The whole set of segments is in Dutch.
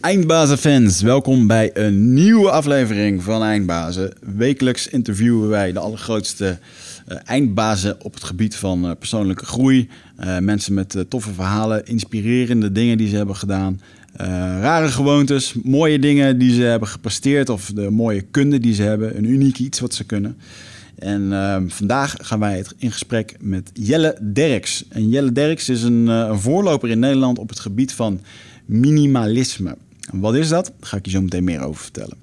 Eindbazen-fans, welkom bij een nieuwe aflevering van Eindbazen. Wekelijks interviewen wij de allergrootste uh, eindbazen op het gebied van uh, persoonlijke groei. Uh, mensen met toffe verhalen, inspirerende dingen die ze hebben gedaan. rare gewoontes, mooie dingen die ze hebben gepresteerd of de mooie kunde die ze hebben. Een uniek iets wat ze kunnen. En ehm, vandaag gaan wij het in gesprek met Jelle Derks. En Jelle Derks is een, een voorloper in Nederland op het gebied van minimalisme. Wat is dat? Daar ga ik je zo meteen meer over vertellen.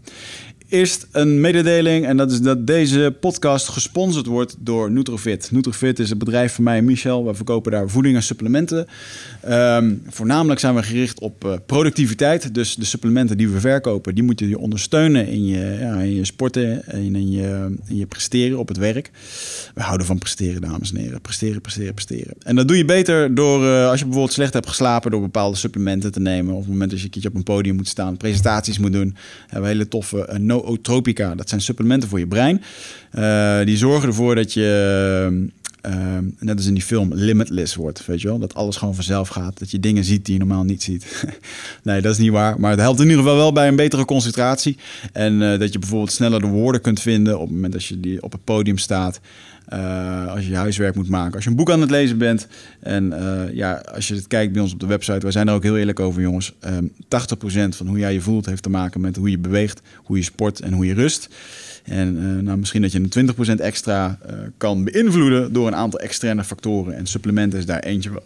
Eerst een mededeling en dat is dat deze podcast gesponsord wordt door Nutrofit. Nutrofit is een bedrijf van mij en Michel. We verkopen daar voeding en supplementen. Um, voornamelijk zijn we gericht op uh, productiviteit. Dus de supplementen die we verkopen, die moeten je ondersteunen in je, ja, in je sporten en in je, in je presteren op het werk. We houden van presteren, dames en heren. Presteren, presteren, presteren. En dat doe je beter door, uh, als je bijvoorbeeld slecht hebt geslapen, door bepaalde supplementen te nemen. Of op het moment dat je een keertje op een podium moet staan, presentaties moet doen. Hebben we hele toffe uh, nootropica. Dat zijn supplementen voor je brein. Uh, die zorgen ervoor dat je, uh, net als in die film, limitless wordt. Weet je wel? Dat alles gewoon vanzelf gaat. Dat je dingen ziet die je normaal niet ziet. nee, dat is niet waar. Maar het helpt in ieder geval wel bij een betere concentratie. En dat je bijvoorbeeld sneller de woorden kunt vinden op het moment dat je die op het podium staat. Uh, als je huiswerk moet maken, als je een boek aan het lezen bent. En uh, ja, als je het kijkt bij ons op de website, wij zijn er ook heel eerlijk over, jongens. Um, 80% van hoe jij je voelt heeft te maken met hoe je beweegt, hoe je sport en hoe je rust. En uh, nou, misschien dat je een 20% extra kan beïnvloeden door een aantal externe factoren. En supplementen is daar eentje van.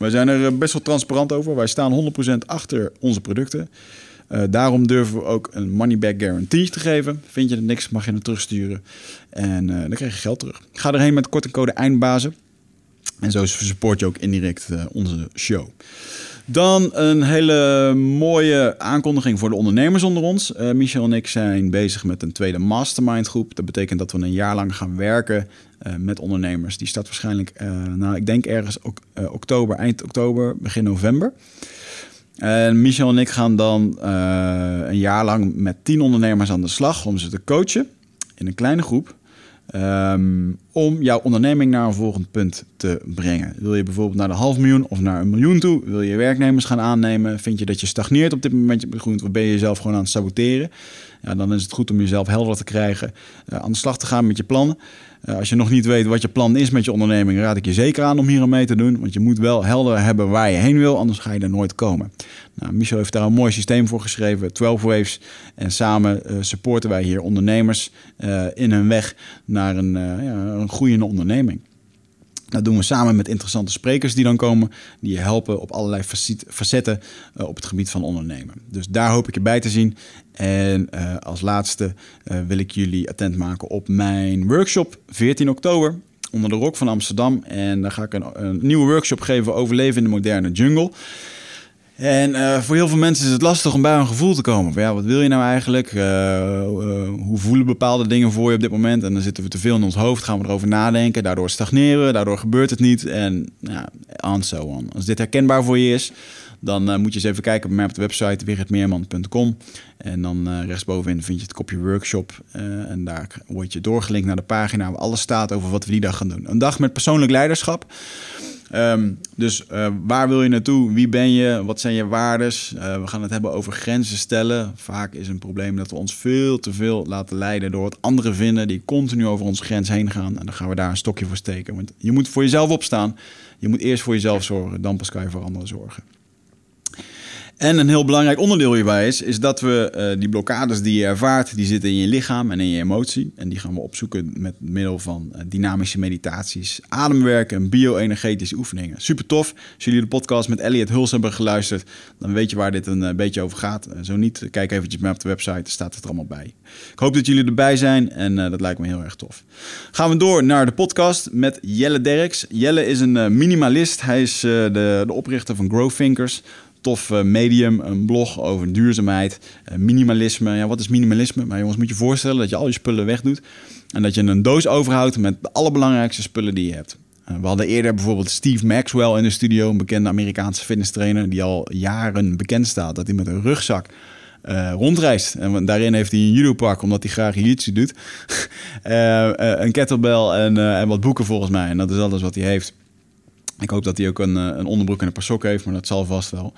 Wij zijn er best wel transparant over. Wij staan 100% achter onze producten. Uh, daarom durven we ook een money back guarantee te geven. Vind je er niks, mag je het terugsturen. En uh, dan krijg je geld terug. Ga erheen met kortingcode eindbazen. En zo support je ook indirect uh, onze show. Dan een hele mooie aankondiging voor de ondernemers onder ons. Michel en ik zijn bezig met een tweede mastermind groep. Dat betekent dat we een jaar lang gaan werken met ondernemers. Die start waarschijnlijk, nou ik denk ergens oktober, eind oktober, begin november. En Michel en ik gaan dan uh, een jaar lang met tien ondernemers aan de slag om ze te coachen in een kleine groep. Um, om jouw onderneming naar een volgend punt te brengen. Wil je bijvoorbeeld naar de half miljoen of naar een miljoen toe? Wil je werknemers gaan aannemen? Vind je dat je stagneert op dit moment? Of ben je jezelf gewoon aan het saboteren? Ja, dan is het goed om jezelf helder te krijgen. Uh, aan de slag te gaan met je plannen. Uh, als je nog niet weet wat je plan is met je onderneming, raad ik je zeker aan om hier aan mee te doen. Want je moet wel helder hebben waar je heen wil, anders ga je er nooit komen. Nou, Michel heeft daar een mooi systeem voor geschreven, 12 Waves. En samen uh, supporten wij hier ondernemers in hun weg naar een, ja, een groeiende onderneming. Dat doen we samen met interessante sprekers die dan komen, die je helpen op allerlei facetten uh, op het gebied van ondernemen. Dus daar hoop ik je bij te zien. En uh, als laatste uh, wil ik jullie attent maken op mijn workshop 14 oktober onder de Rok van Amsterdam. En daar ga ik een, een nieuwe workshop geven over leven in de moderne jungle. En uh, voor heel veel mensen is het lastig om bij een gevoel te komen. Van, ja, wat wil je nou eigenlijk? Uh, uh, hoe voelen bepaalde dingen voor je op dit moment? En dan zitten we te veel in ons hoofd, gaan we erover nadenken. Daardoor stagneren we, daardoor gebeurt het niet. En ja, and so on. Als dit herkenbaar voor je is, dan moet je eens even kijken bij op de website wichertmeerman.com. En dan rechtsbovenin vind je het kopje workshop. en daar word je doorgelinkt naar de pagina waar alles staat over wat we die dag gaan doen. Een dag met persoonlijk leiderschap. Um, dus uh, waar wil je naartoe? Wie ben je? Wat zijn je waardes? Uh, we gaan het hebben over grenzen stellen. Vaak is een probleem dat we ons veel te veel laten leiden door wat anderen vinden die continu over onze grens heen gaan. En dan gaan we daar een stokje voor steken. Want je moet voor jezelf opstaan. Je moet eerst voor jezelf zorgen, dan pas kan je voor anderen zorgen. En een heel belangrijk onderdeel hierbij is, is dat we uh, die blokkades die je ervaart, die zitten in je lichaam en in je emotie. En die gaan we opzoeken met middel van uh, dynamische meditaties, ademwerken en bio-energetische oefeningen. Super tof. Als jullie de podcast met Elliot Huls hebben geluisterd, dan weet je waar dit een uh, beetje over gaat. zo niet, kijk eventjes maar op de website, daar staat het er allemaal bij. Ik hoop dat jullie erbij zijn en dat lijkt me heel erg tof. Gaan we door naar de podcast met Jelle Derks. Jelle is een minimalist. Hij is de, de oprichter van Grow Thinkers tof medium, een blog over duurzaamheid, minimalisme. Ja, wat is minimalisme? Maar jongens, moet je voorstellen dat je al je spullen wegdoet en dat je een doos overhoudt met de allerbelangrijkste spullen die je hebt. We hadden eerder bijvoorbeeld Steve Maxwell in de studio, een bekende Amerikaanse fitness trainer die al jaren bekend staat dat hij met een rugzak rondreist. En daarin heeft hij een judo-pak, omdat hij graag jiu doet. een kettlebell en, en wat boeken volgens mij. En dat is alles wat hij heeft. Ik hoop dat hij ook een, een onderbroek en een paar heeft, maar dat zal vast wel.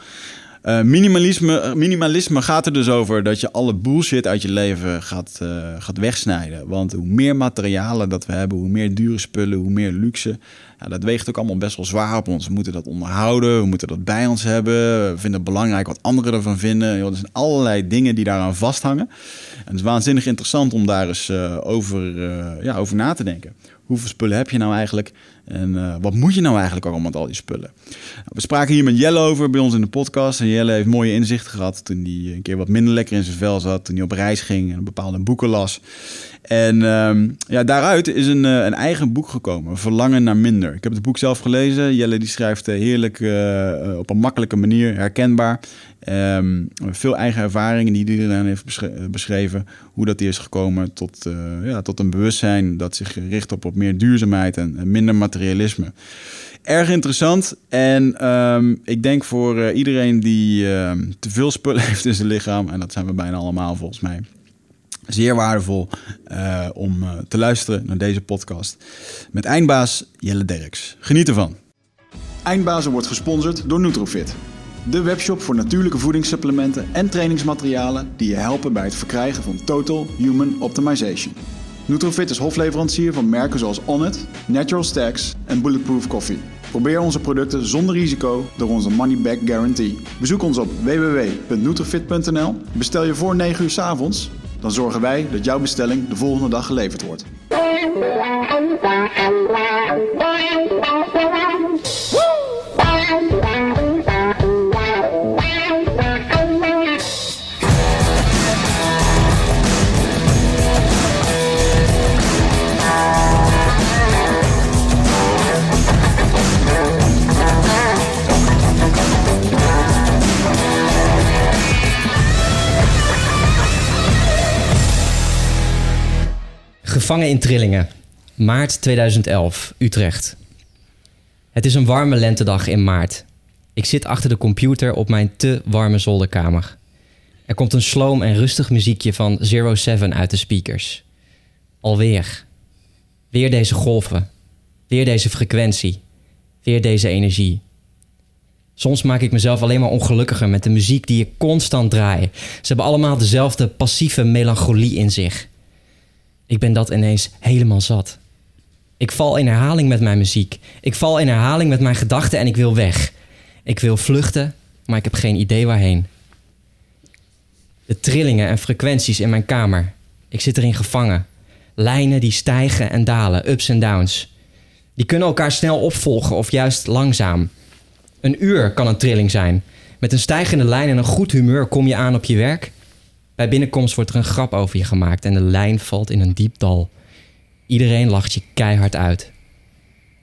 Uh, minimalisme, minimalisme gaat er dus over dat je alle bullshit uit je leven gaat, gaat wegsnijden. Want hoe meer materialen dat we hebben, hoe meer dure spullen, hoe meer luxe. Ja, dat weegt ook allemaal best wel zwaar op ons. We moeten dat onderhouden, we moeten dat bij ons hebben. We vinden het belangrijk wat anderen ervan vinden. er zijn allerlei dingen die daaraan vasthangen. En het is waanzinnig interessant om daar eens over, ja, over na te denken. Hoeveel spullen heb je nou eigenlijk? En uh, wat moet je nou eigenlijk allemaal met al die spullen? Nou, we spraken hier met Jelle over bij ons in de podcast. En Jelle heeft mooie inzichten gehad toen hij een keer wat minder lekker in zijn vel zat. Toen hij op reis ging en bepaalde boeken las. En um, ja, daaruit is een, uh, een eigen boek gekomen, Verlangen naar minder. Ik heb het boek zelf gelezen. Jelle die schrijft uh, heerlijk uh, op een makkelijke manier, herkenbaar. Um, veel eigen ervaringen die hij heeft beschreven. Hoe dat is gekomen tot, ja, tot een bewustzijn dat zich richt op, op meer duurzaamheid en, minder materialisme. Erg interessant. En um, ik denk voor iedereen die te veel spullen heeft in zijn lichaam, en dat zijn we bijna allemaal volgens mij zeer waardevol uh, om uh, te luisteren naar deze podcast. Met eindbaas Jelle Derks. Geniet ervan. Eindbazen wordt gesponsord door Nutrofit. De webshop voor natuurlijke voedingssupplementen en trainingsmaterialen die je helpen bij het verkrijgen van Total Human Optimization. Nutrofit is hofleverancier van merken zoals Onnit, Natural Stacks en Bulletproof Coffee. Probeer onze producten zonder risico door onze money back guarantee. Bezoek ons op www.nutrofit.nl. Bestel je voor 9 uur s avonds dan zorgen wij dat jouw bestelling de volgende dag geleverd wordt. Gevangen in trillingen. Maart 2011, Utrecht. Het is een warme lentedag in maart. Ik zit achter de computer op mijn te warme zolderkamer. Er komt een sloom en rustig muziekje van Zero Seven uit de speakers. Alweer. Weer deze golven. Weer deze frequentie. Weer deze energie. Soms maak ik mezelf alleen maar ongelukkiger met de muziek die ik constant draai. Ze hebben allemaal dezelfde passieve melancholie in zich. Ik ben dat ineens helemaal zat. Ik val in herhaling met mijn muziek. Ik val in herhaling met mijn gedachten en ik wil weg. Ik wil vluchten, maar ik heb geen idee waarheen. De trillingen en frequenties in mijn kamer. Ik zit erin gevangen. Lijnen die stijgen en dalen, ups en downs. Die kunnen elkaar snel opvolgen of juist langzaam. Een uur kan een trilling zijn. Met een stijgende lijn en een goed humeur kom je aan op je werk. Bij binnenkomst wordt er een grap over je gemaakt en de lijn valt in een diep dal. Iedereen lacht je keihard uit.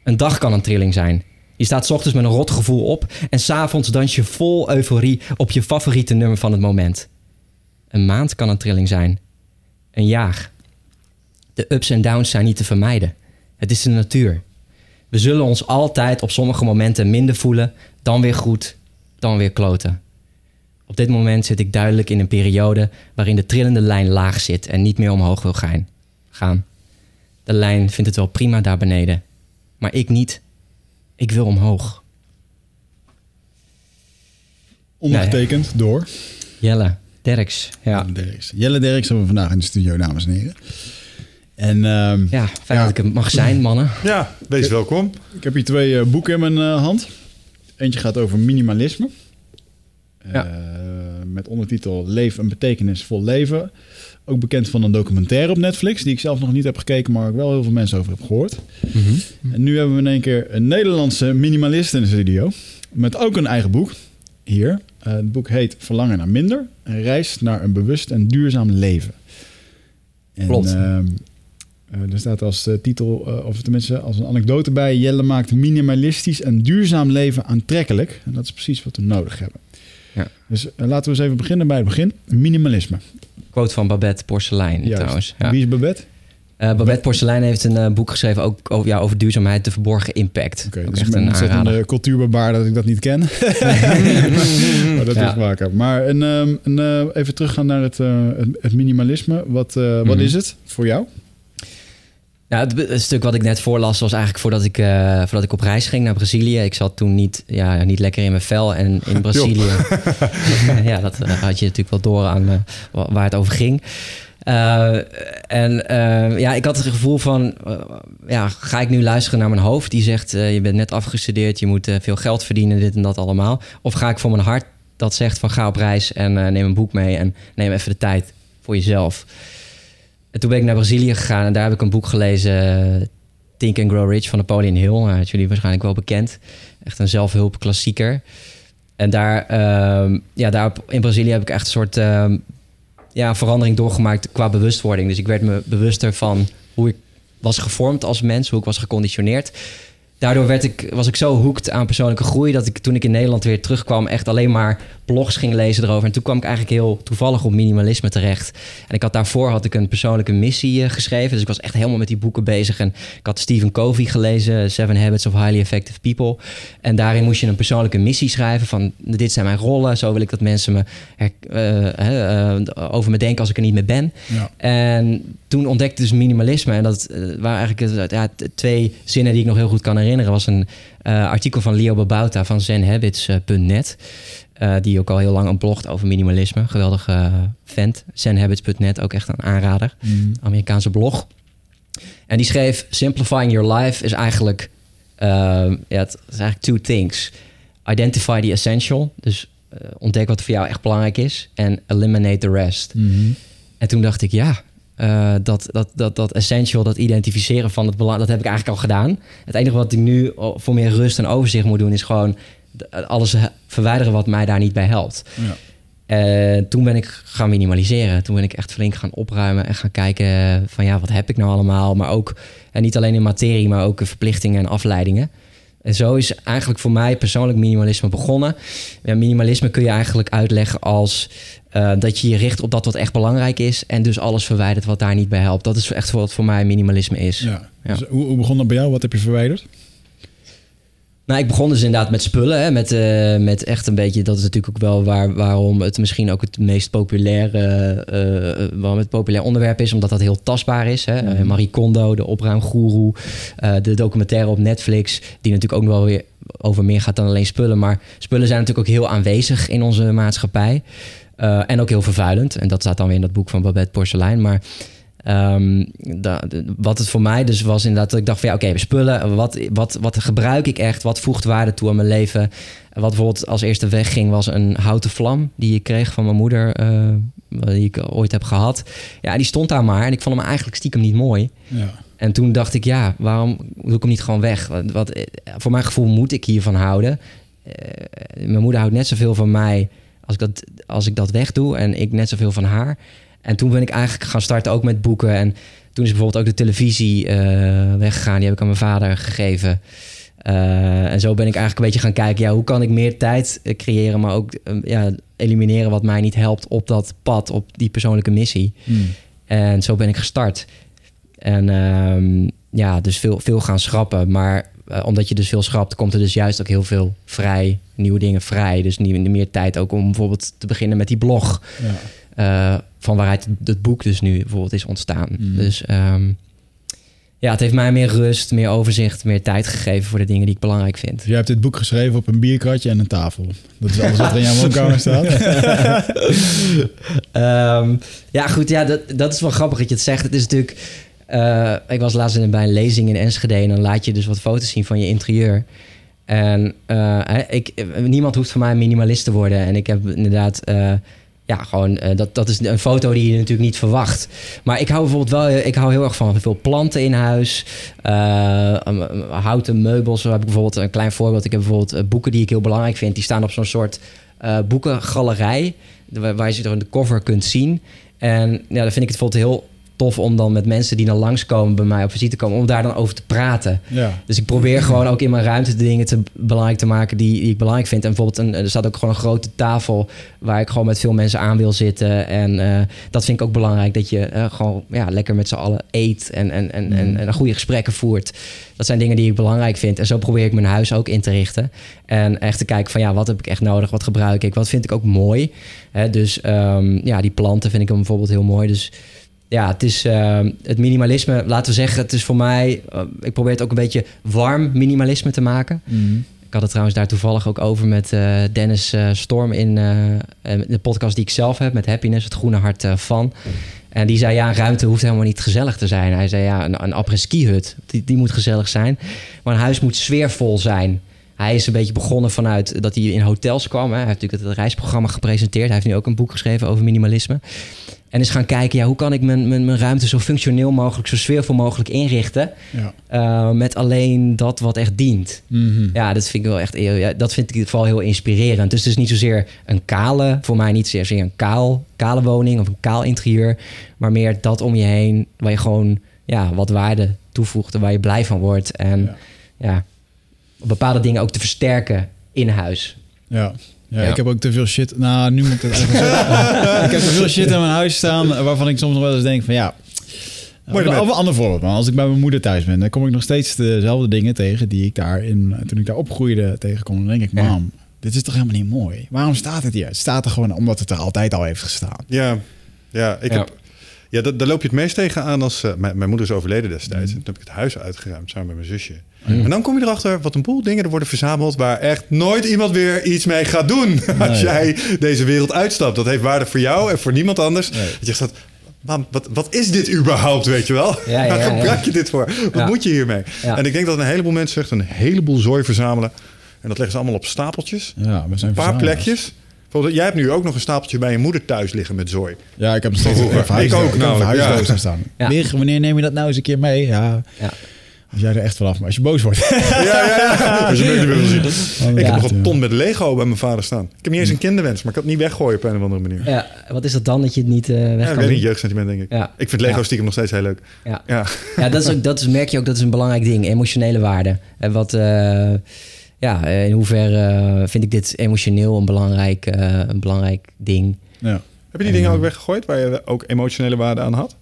Een dag kan een trilling zijn. Je staat ochtends met een rot gevoel op en s'avonds dans je vol euforie op je favoriete nummer van het moment. Een maand kan een trilling zijn. Een jaar. De ups en downs zijn niet te vermijden. Het is de natuur. We zullen ons altijd op sommige momenten minder voelen, dan weer goed, dan weer kloten. Op dit moment zit ik duidelijk in een periode waarin de trillende lijn laag zit en niet meer omhoog wil gaan. De lijn vindt het wel prima daar beneden, maar ik niet. Ik wil omhoog. Ondergetekend door? Jelle Derks. Ja. Jelle Derks. Jelle Derks hebben we vandaag in de studio, dames en heren. En, um, ja, fijn dat ik er mag zijn, mannen. Ja, wees welkom. Ik heb hier twee uh, boeken in mijn uh, hand. Eentje gaat over minimalisme. Ja. Uh, met ondertitel Leef een betekenisvol leven. Ook bekend van een documentaire op Netflix, die ik zelf nog niet heb gekeken, maar ik wel heel veel mensen over heb gehoord. Mm -hmm. En nu hebben we in één keer een Nederlandse minimalist in de studio. Met ook een eigen boek hier. Uh, het boek heet Verlangen naar minder. Een reis naar een bewust en duurzaam leven. En, Klopt. Uh, er staat als titel, of tenminste als een anekdote bij... Jelle maakt minimalistisch en duurzaam leven aantrekkelijk. En dat is precies wat we nodig hebben. Ja. Dus uh, laten we eens even beginnen bij het begin. Minimalisme. Quote van Babette Porcelein Juist. trouwens. Ja. Wie is Babette? Uh, Babette Porcelein heeft een uh, boek geschreven ook over, ja, over duurzaamheid, de verborgen impact. Oké, okay, dus echt een ontzettende cultuurbarbaar dat ik dat niet ken. maar dat ja. is maken. Maar een, um, een, even teruggaan naar het, het, het minimalisme. Wat, mm wat is het voor jou? Ja, het, stuk wat ik net voorlas was eigenlijk voordat ik, uh, voordat ik op reis ging naar Brazilië. Ik zat toen niet, ja, niet lekker in mijn vel. En in Brazilië, ja, dat had je natuurlijk wel door aan waar het over ging. Uh, en uh, ja, ik had het gevoel van, uh, ja, ga ik nu luisteren naar mijn hoofd? Die zegt, je bent net afgestudeerd, je moet veel geld verdienen, dit en dat allemaal. Of ga ik voor mijn hart dat zegt van, ga op reis en neem een boek mee en neem even de tijd voor jezelf. En toen ben ik naar Brazilië gegaan en daar heb ik een boek gelezen, Think and Grow Rich van Napoleon Hill. Uh, jullie waarschijnlijk wel bekend. Echt een zelfhulpklassieker. En daar, uh, ja, daar in Brazilië heb ik echt een soort uh, ja, verandering doorgemaakt qua bewustwording. Dus ik werd me bewuster van hoe ik was gevormd als mens, hoe ik was geconditioneerd daardoor werd ik, was ik zo hoekt aan persoonlijke groei dat ik toen ik in Nederland weer terugkwam, echt alleen maar blogs ging lezen erover. En toen kwam ik eigenlijk heel toevallig op minimalisme terecht. En ik had daarvoor had ik een persoonlijke missie uh, geschreven. Dus ik was echt helemaal met die boeken bezig. En ik had Stephen Covey gelezen, Seven Habits of Highly Effective People. En daarin moest je een persoonlijke missie schrijven van dit zijn mijn rollen. Zo wil ik dat mensen me uh, uh, over me denken als ik er niet meer ben. Ja. En toen ontdekte dus minimalisme. En dat waren eigenlijk ja, twee zinnen die ik nog heel goed kan herinneren herinneren was een uh, artikel van Leo Babauta van zenhabits.net. Uh, die ook al heel lang een blogt over minimalisme. Geweldige uh, vent. Zenhabits.net, ook echt een aanrader. Mm. Amerikaanse blog. En die schreef: Simplifying your life is eigenlijk, ja, het is eigenlijk two things. Identify the essential. Dus ontdek wat voor jou echt belangrijk is. En eliminate the rest. Mm En toen dacht ik, ja, uh, dat, dat, dat, dat essential, dat identificeren van het belang, dat heb ik eigenlijk al gedaan. Het enige wat ik nu voor meer rust en overzicht moet doen, is gewoon alles verwijderen wat mij daar niet bij helpt. Ja. Uh, toen ben ik gaan minimaliseren. Toen ben ik echt flink gaan opruimen en gaan kijken van ja, wat heb ik nou allemaal? Maar ook, en niet alleen in materie, maar ook verplichtingen en afleidingen. En zo is eigenlijk voor mij persoonlijk minimalisme begonnen. Ja, minimalisme kun je eigenlijk uitleggen als uh, dat je je richt op dat wat echt belangrijk is. En dus alles verwijdert wat daar niet bij helpt. Dat is echt wat voor mij minimalisme is. Ja. Dus hoe, hoe, begon dat bij jou? Wat heb je verwijderd? Nou, ik begon dus inderdaad met spullen. Hè, met, uh, met echt een beetje, dat is natuurlijk ook wel waar, waarom het misschien ook het meest populaire, uh, waarom het populair onderwerp is, omdat dat heel tastbaar is. Hè. Mm. Marie Kondo, de opruimgoeroe, de documentaire op Netflix, die natuurlijk ook nog wel weer over meer gaat dan alleen spullen. Maar spullen zijn natuurlijk ook heel aanwezig in onze maatschappij. Uh, en ook heel vervuilend. En dat staat dan weer in dat boek van Babette Porcelein. Maar um, da, wat het voor mij dus was inderdaad... dat ik dacht van ja, oké, okay, spullen. Wat, wat, wat gebruik ik echt? Wat voegt waarde toe aan mijn leven? Wat bijvoorbeeld als eerste wegging was een houten vlam... die ik kreeg van mijn moeder, uh, die ik ooit heb gehad. Ja, die stond daar maar. En ik vond hem eigenlijk stiekem niet mooi. Ja. En toen dacht ik, ja, waarom doe ik hem niet gewoon weg? Wat, voor mijn gevoel moet ik hiervan houden. Uh, mijn moeder houdt net zoveel van mij als ik dat, als ik dat wegdoe en ik net zoveel van haar. En toen ben ik eigenlijk gaan starten ook met boeken. En toen is bijvoorbeeld ook de televisie uh, weggegaan. Die heb ik aan mijn vader gegeven. Uh, en zo ben ik eigenlijk een beetje gaan kijken... Ja, hoe kan ik meer tijd eh, creëren... maar ook ja, elimineren wat mij niet helpt op dat pad... op die persoonlijke missie. Hmm. En zo ben ik gestart. En um, ja, dus veel, veel gaan schrappen. Maar uh, omdat je dus veel schrapt, komt er dus juist ook heel veel vrij, nieuwe dingen vrij. Dus meer tijd ook om bijvoorbeeld te beginnen met die blog. Ja. Uh, van waaruit het boek dus nu bijvoorbeeld is ontstaan. Mm. Dus um, ja, het heeft mij meer rust, meer overzicht, meer tijd gegeven voor de dingen die ik belangrijk vind. Je hebt dit boek geschreven op een bierkratje en een tafel. Dat is alles wat er in jouw woonkamer staat. um, ja, goed. Ja, dat, dat is wel grappig dat je het zegt. Het is natuurlijk uh, ik was laatst bij een lezing in Enschede en dan laat je dus wat foto's zien van je interieur. En uh, ik, niemand hoeft van mij minimalist te worden. En ik heb inderdaad, uh, ja, gewoon, dat, dat is een foto die je natuurlijk niet verwacht. Maar ik hou bijvoorbeeld wel, ik hou heel erg van veel planten in huis. houten meubels. Zo heb ik bijvoorbeeld een klein voorbeeld. Ik heb bijvoorbeeld boeken die ik heel belangrijk vind. Die staan op zo'n soort boekengalerij. Waar je ze door de cover kunt zien. En ja, dan vind ik het bijvoorbeeld heel tof om dan met mensen die dan langskomen bij mij op visite komen, om daar dan over te praten. Ja. Dus ik probeer gewoon ook in mijn ruimte de dingen te belangrijk te maken die, die ik belangrijk vind. En bijvoorbeeld, een, er staat ook gewoon een grote tafel waar ik gewoon met veel mensen aan wil zitten. En uh, dat vind ik ook belangrijk, dat je uh, gewoon ja, lekker met z'n allen eet en, en, en, en, mm. en goede gesprekken voert. Dat zijn dingen die ik belangrijk vind. En zo probeer ik mijn huis ook in te richten. En echt te kijken van ja, wat heb ik echt nodig? Wat gebruik ik? Wat vind ik ook mooi? Hè, dus um, ja, die planten vind ik dan bijvoorbeeld heel mooi. Dus ja, het is eh, het minimalisme. Laten we zeggen, het is voor mij. eh, ik probeer het ook een beetje warm minimalisme te maken. Mhm. Ik had het trouwens daar toevallig ook over met eh, Dennis eh, Storm in de podcast die ik zelf heb met Happiness, het groene hart van. En die zei, ja, ruimte hoeft helemaal niet gezellig te zijn. Hij zei, ja, een, een après-ski hut, die, die moet gezellig zijn. Maar een huis moet sfeervol zijn. Hij is een beetje begonnen vanuit dat hij in hotels kwam. Hè. Hij heeft natuurlijk het reisprogramma gepresenteerd. Hij heeft nu ook een boek geschreven over minimalisme. En is gaan kijken, ja, hoe kan ik mijn, mijn, mijn ruimte zo functioneel mogelijk, zo sfeervol mogelijk inrichten. Ja. eh, met alleen dat wat echt dient. Mhm. Ja, dat vind ik wel echt. Ja, dat vind ik vooral heel inspirerend. Dus het is niet zozeer een kale, voor mij niet zozeer een kaal, kale woning of een kaal interieur, maar meer dat om je heen waar je gewoon ja, wat waarde toevoegt en waar je blij van wordt. En Ja. ja, bepaalde dingen ook te versterken in huis. Ja. Ja, Ja. ik heb ook te veel shit. Nou, nu moet ik het eigenlijk ik heb te veel shit in mijn huis staan waarvan ik soms nog wel eens denk van ja. Erbij. een ander voorbeeld, man. Als ik bij mijn moeder thuis ben, dan kom ik nog steeds dezelfde dingen tegen die ik daar in, toen ik daar opgroeide tegenkom. Dan denk ik, Ja. mam, dit is toch helemaal niet mooi? Waarom staat het hier? Het staat er gewoon omdat het er altijd al heeft gestaan. Ja, ja ik Ja. heb... Ja, da- daar loop je het meest tegen aan als... eh, mijn, mijn moeder is overleden destijds. En toen heb ik het huis uitgeruimd samen met mijn zusje. En dan kom je erachter wat een boel dingen er worden verzameld... waar echt nooit iemand weer iets mee gaat doen... als jij deze wereld uitstapt. Dat heeft waarde voor jou en voor niemand anders. Nee. Dat je. Mam, wat, wat is dit überhaupt, weet je wel? Ja, ja, Waar gebruik je dit voor? Wat moet je hiermee? En ik denk dat een heleboel mensen echt een heleboel zooi verzamelen. En dat leggen ze allemaal op stapeltjes. Ja, we zijn Een paar plekjes. Jij hebt nu ook nog een stapeltje bij je moeder thuis liggen met zooi. Ja, ik heb nog steeds een verhuis- Ik ook ik heb verhuisdoos ja. staan. Ja. Weer, wanneer neem je dat nou eens een keer mee? Ja, Ja. als jij er echt vanaf, maar als je boos wordt. Ja, ja, ja. Als je een beetje wil zien. Ik Ja. heb nog een ton met Lego bij mijn vader staan. Ik heb niet eens een kinderwens, maar ik kan het niet weggooien op een of andere manier. Ja, Ja, wat is dat dan dat je het niet eh, weg ik kan weet niet, jeugdsentiment denk ik. Ja. Ik vind Lego Ja. stiekem nog steeds heel leuk. Ja. Ja. Ja, dat, is ook, dat is, merk je ook, dat is een belangrijk ding. Emotionele waarde. En wat, eh, ja, eh, in hoeverre eh, vind ik dit emotioneel een belangrijk, eh, een belangrijk ding? ja. Heb je die dingen ook weggegooid waar je ook emotionele waarde aan had?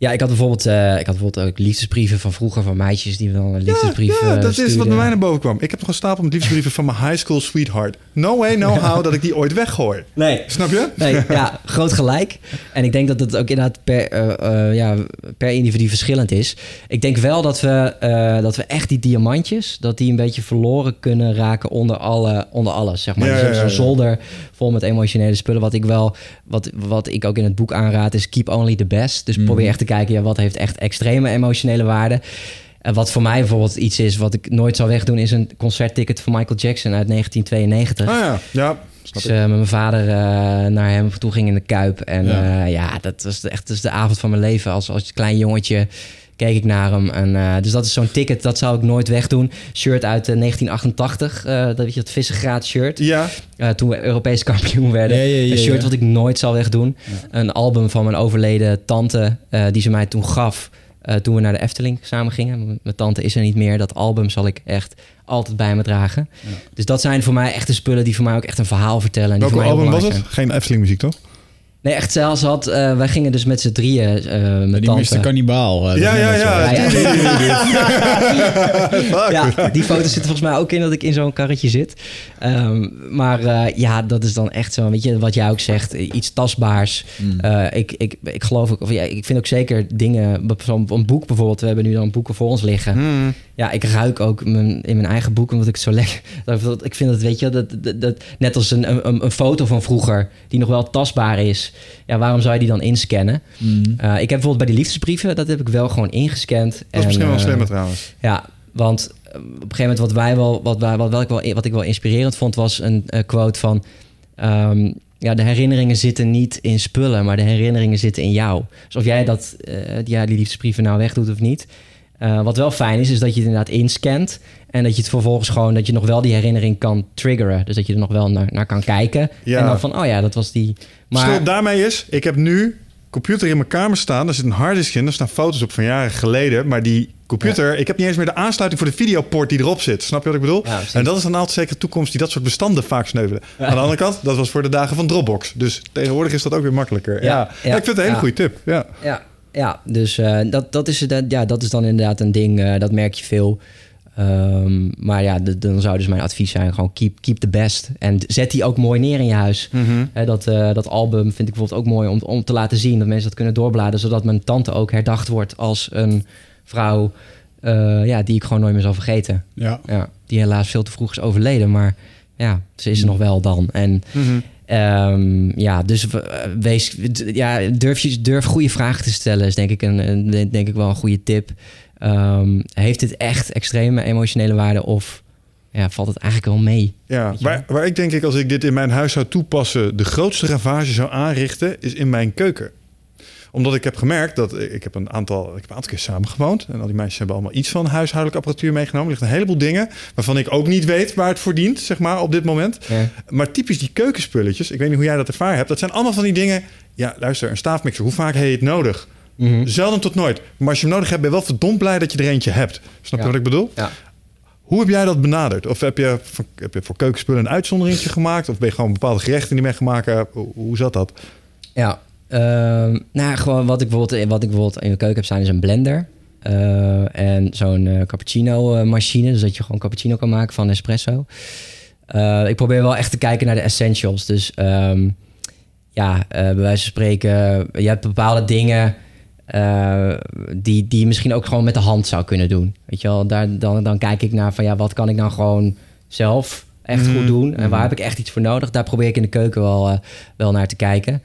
Ja, ik had bijvoorbeeld, eh, ik had bijvoorbeeld ook liefdesbrieven van vroeger van meisjes die dan een liefdesbrief ja, eh, dat is wat bij mij naar boven kwam. Ik heb nog een stapel met liefdesbrieven van mijn high school sweetheart. No way, no how dat ik die ooit weggooi. Nee, Snap je? Nee, ja, groot gelijk. En ik denk dat het ook inderdaad per, eh, eh, ja, per individu verschillend is. Ik denk wel dat we, eh, dat we echt die diamantjes, dat die een beetje verloren kunnen raken onder, alle, onder alles. Zeg maar. Ja, Dus ja, er is ja, een ja. zolder vol met emotionele spullen. Wat ik wel, wat, wat ik ook in het boek aanraad, is keep only the best. Dus probeer echt te kijken, ja, wat heeft echt extreme emotionele waarde. En wat voor mij bijvoorbeeld iets is wat ik nooit zou wegdoen, is een concertticket van Michael Jackson uit 1992. Ah ja, ja. Dus eh, met mijn vader eh, naar hem toe ging in de Kuip. En Ja. ja, ja dat was echt dat is de avond van mijn leven. Als, als klein jongetje keek ik naar hem. En, eh, dus dat is zo'n ticket, dat zou ik nooit wegdoen. Shirt uit eh, 1988, eh, dat weet je, dat Vissegraad shirt. Ja, toen we Europees kampioen werden. Ja, ja, ja, een shirt wat ik nooit zal wegdoen. Een album van mijn overleden tante, die ze mij toen gaf. toen we naar de Efteling samen gingen. Mijn tante is er niet meer. Dat album zal ik echt altijd bij me dragen. Dus dat zijn voor mij echt de spullen die voor mij ook echt een verhaal vertellen. En welke album was het? Geen Efteling muziek, toch? Nee, echt zelfs had. eh, wij gingen dus met z'n drieën uh, met Die Mr. tante. Kannibaal. eh, Ja, ja, ja. zo. Ja, die foto's zitten volgens mij ook in dat ik in zo'n karretje zit. Ehm, maar eh, ja, dat is dan echt zo, weet je, wat jij ook zegt, iets tastbaars. Mm. Eh, ik, ik, ik geloof ook, of ja, ik vind ook zeker dingen, zo'n een boek bijvoorbeeld, we hebben nu dan boeken voor ons liggen. Hmm. Ja, ik ruik ook mijn, in mijn eigen boek, omdat ik zo lekker. Dat, dat- ik vind het, weet je, dat, dat, dat, net als een, een, een foto van vroeger, die nog wel tastbaar is. Ja, waarom zou je die dan inscannen? Mm. Eh, ik heb bijvoorbeeld bij die liefdesbrieven, dat heb ik wel gewoon ingescand. Dat is misschien wel eh, slimmer trouwens. ja, want eh, op een gegeven moment wat wij wel, wat, wij, wat, wel ik wel, wat ik wel inspirerend vond, was een quote van. ehm, ja, de herinneringen zitten niet in spullen, maar de herinneringen zitten in jou. Dus of jij dat, ja, die liefdesbrieven nou wegdoet of niet. Eh, wat wel fijn is, is dat je het inderdaad inscant. En dat je het vervolgens gewoon, dat je nog wel die herinnering kan triggeren. Dus dat je er nog wel naar, naar kan kijken. Ja. En dan van, oh ja, dat was die. Maar daarmee is, ik heb nu computer in mijn kamer staan. Daar zit een harddisk in. Daar staan foto's op van jaren geleden. Maar die computer, ik heb niet eens meer de aansluiting voor de videopoort die erop zit. Snap je wat ik bedoel? Ja, en dat is dan altijd zeker toekomst die dat soort bestanden vaak sneuvelen. Aan de andere kant, dat was voor de dagen van Dropbox. Dus tegenwoordig is dat ook weer makkelijker. Ja, ik vind het een hele goede tip. Ja. Ja, dus eh, dat, dat, is, dat, ja, dat is dan inderdaad een ding, eh, dat merk je veel. Ehm, maar ja, de- dan zou dus mijn advies zijn: gewoon keep, keep the best. En zet die ook mooi neer in je huis. Mhm. Dat, eh, dat album vind ik bijvoorbeeld ook mooi om, om te laten zien. Dat mensen dat kunnen doorbladeren. Zodat mijn tante ook herdacht wordt als een vrouw eh, ja, die ik gewoon nooit meer zal vergeten. Ja. Ja, die helaas veel te vroeg is overleden. Maar ja, ze is er nog wel dan. En Mhm. Ehm, ja, dus eh, wees, ja, durf, je, durf goede vragen te stellen, is denk ik, een, een- denk ik wel een goede tip. Ehm, heeft dit echt extreme emotionele waarde of ja, valt het eigenlijk wel mee? Ja, waar ik denk ik, als ik dit in mijn huis zou toepassen, de grootste ravage zou aanrichten, is in mijn keuken. Omdat ik heb gemerkt dat ik heb een aantal, ik heb een aantal keer samengewoond. En al die meisjes hebben allemaal iets van huishoudelijke apparatuur meegenomen. Er ligt een heleboel dingen waarvan ik ook niet weet waar het voor dient, zeg maar, op dit moment. Ja. Maar typisch die keukenspulletjes, ik weet niet hoe jij dat ervaren hebt. Dat zijn allemaal van die dingen. Ja, luister, een staafmixer, hoe vaak heb je het nodig? Mhm. Zelden tot nooit. Maar als je hem nodig hebt, ben je wel verdomd blij dat je er eentje hebt. Snap je Ja. wat ik bedoel? Ja. Hoe heb jij dat benaderd? Of heb je, heb je voor keukenspullen een uitzonderingetje gemaakt? Of ben je gewoon bepaalde gerechten die mee gemaakt hebt? Hoe, hoe zat dat? Ja, ehm, nou gewoon wat ik, bijvoorbeeld, wat ik bijvoorbeeld in de keuken heb staan is een blender. Eh, en zo'n eh, cappuccino eh, machine, dus dat je gewoon cappuccino kan maken van espresso. Ik probeer wel echt te kijken naar de essentials. Dus ehm, ja, bij wijze van spreken, je hebt bepaalde dingen die, die je misschien ook gewoon met de hand zou kunnen doen. Weet je wel, daar, dan, dan kijk ik naar van ja, wat kan ik nou gewoon zelf echt goed doen? En waar heb ik echt iets voor nodig? Daar probeer ik in de keuken wel, wel naar te kijken.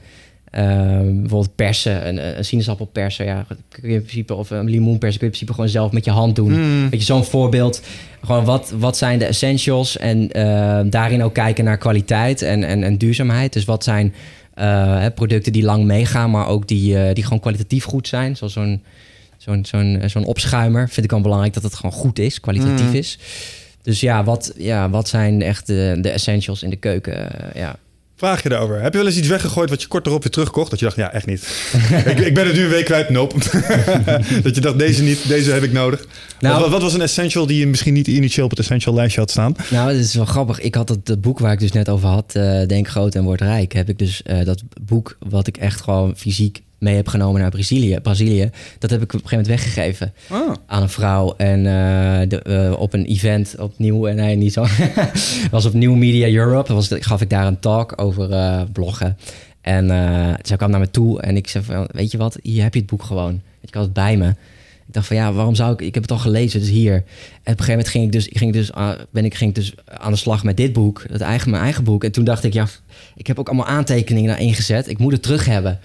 Ehm, bijvoorbeeld persen, een, een sinaasappel persen, ja, kun je in principe, of een limoen persen, kun je in principe gewoon zelf met je hand doen. Hmm. Weet je, zo'n voorbeeld. Gewoon wat, wat zijn de essentials? En eh, daarin ook kijken naar kwaliteit en, en, en duurzaamheid. Dus wat zijn eh, producten die lang meegaan, maar ook die, eh, die gewoon kwalitatief goed zijn. Zoals zo'n zo'n zo'n eh, zo'n opschuimer. Vind ik wel belangrijk dat het gewoon goed is, kwalitatief Mm. is. Dus ja, wat, ja, wat zijn echt de, de essentials in de keuken? Ja. Vraag je daarover. Heb je wel eens iets weggegooid wat je kort erop weer terugkocht? Dat je dacht, ja, echt niet. ik, ik ben het nu een week kwijt. Nope. dat je dacht, deze niet, deze heb ik nodig. Nou- wat, wat was een essential die je misschien niet initieel op het essential lijstje had staan? Nou, het is wel grappig. Ik had het, het boek waar ik dus net over had, eh, Denk groot en word rijk. Heb ik dus eh, dat boek wat ik echt gewoon fysiek mee heb genomen naar Brazilië, Brazilië. Dat heb ik op een gegeven moment weggegeven Ah. aan een vrouw. En eh, de, eh, op een event opnieuw, en nee, niet zo. was op New Media Europe. Was, gaf ik daar een talk over eh, bloggen. En eh, zij kwam naar me toe en ik zei van, weet je wat, hier heb je het boek gewoon. Ik had het bij me. Ik dacht van ja, waarom zou ik? Ik heb het al gelezen, dus hier. En op een gegeven moment ging ik dus, ging dus, aan- ben ik, ging dus aan de slag met dit boek, het eigen, mijn eigen boek. En toen dacht ik, ja, ik heb ook allemaal aantekeningen daarin gezet. Ik moet het terug hebben.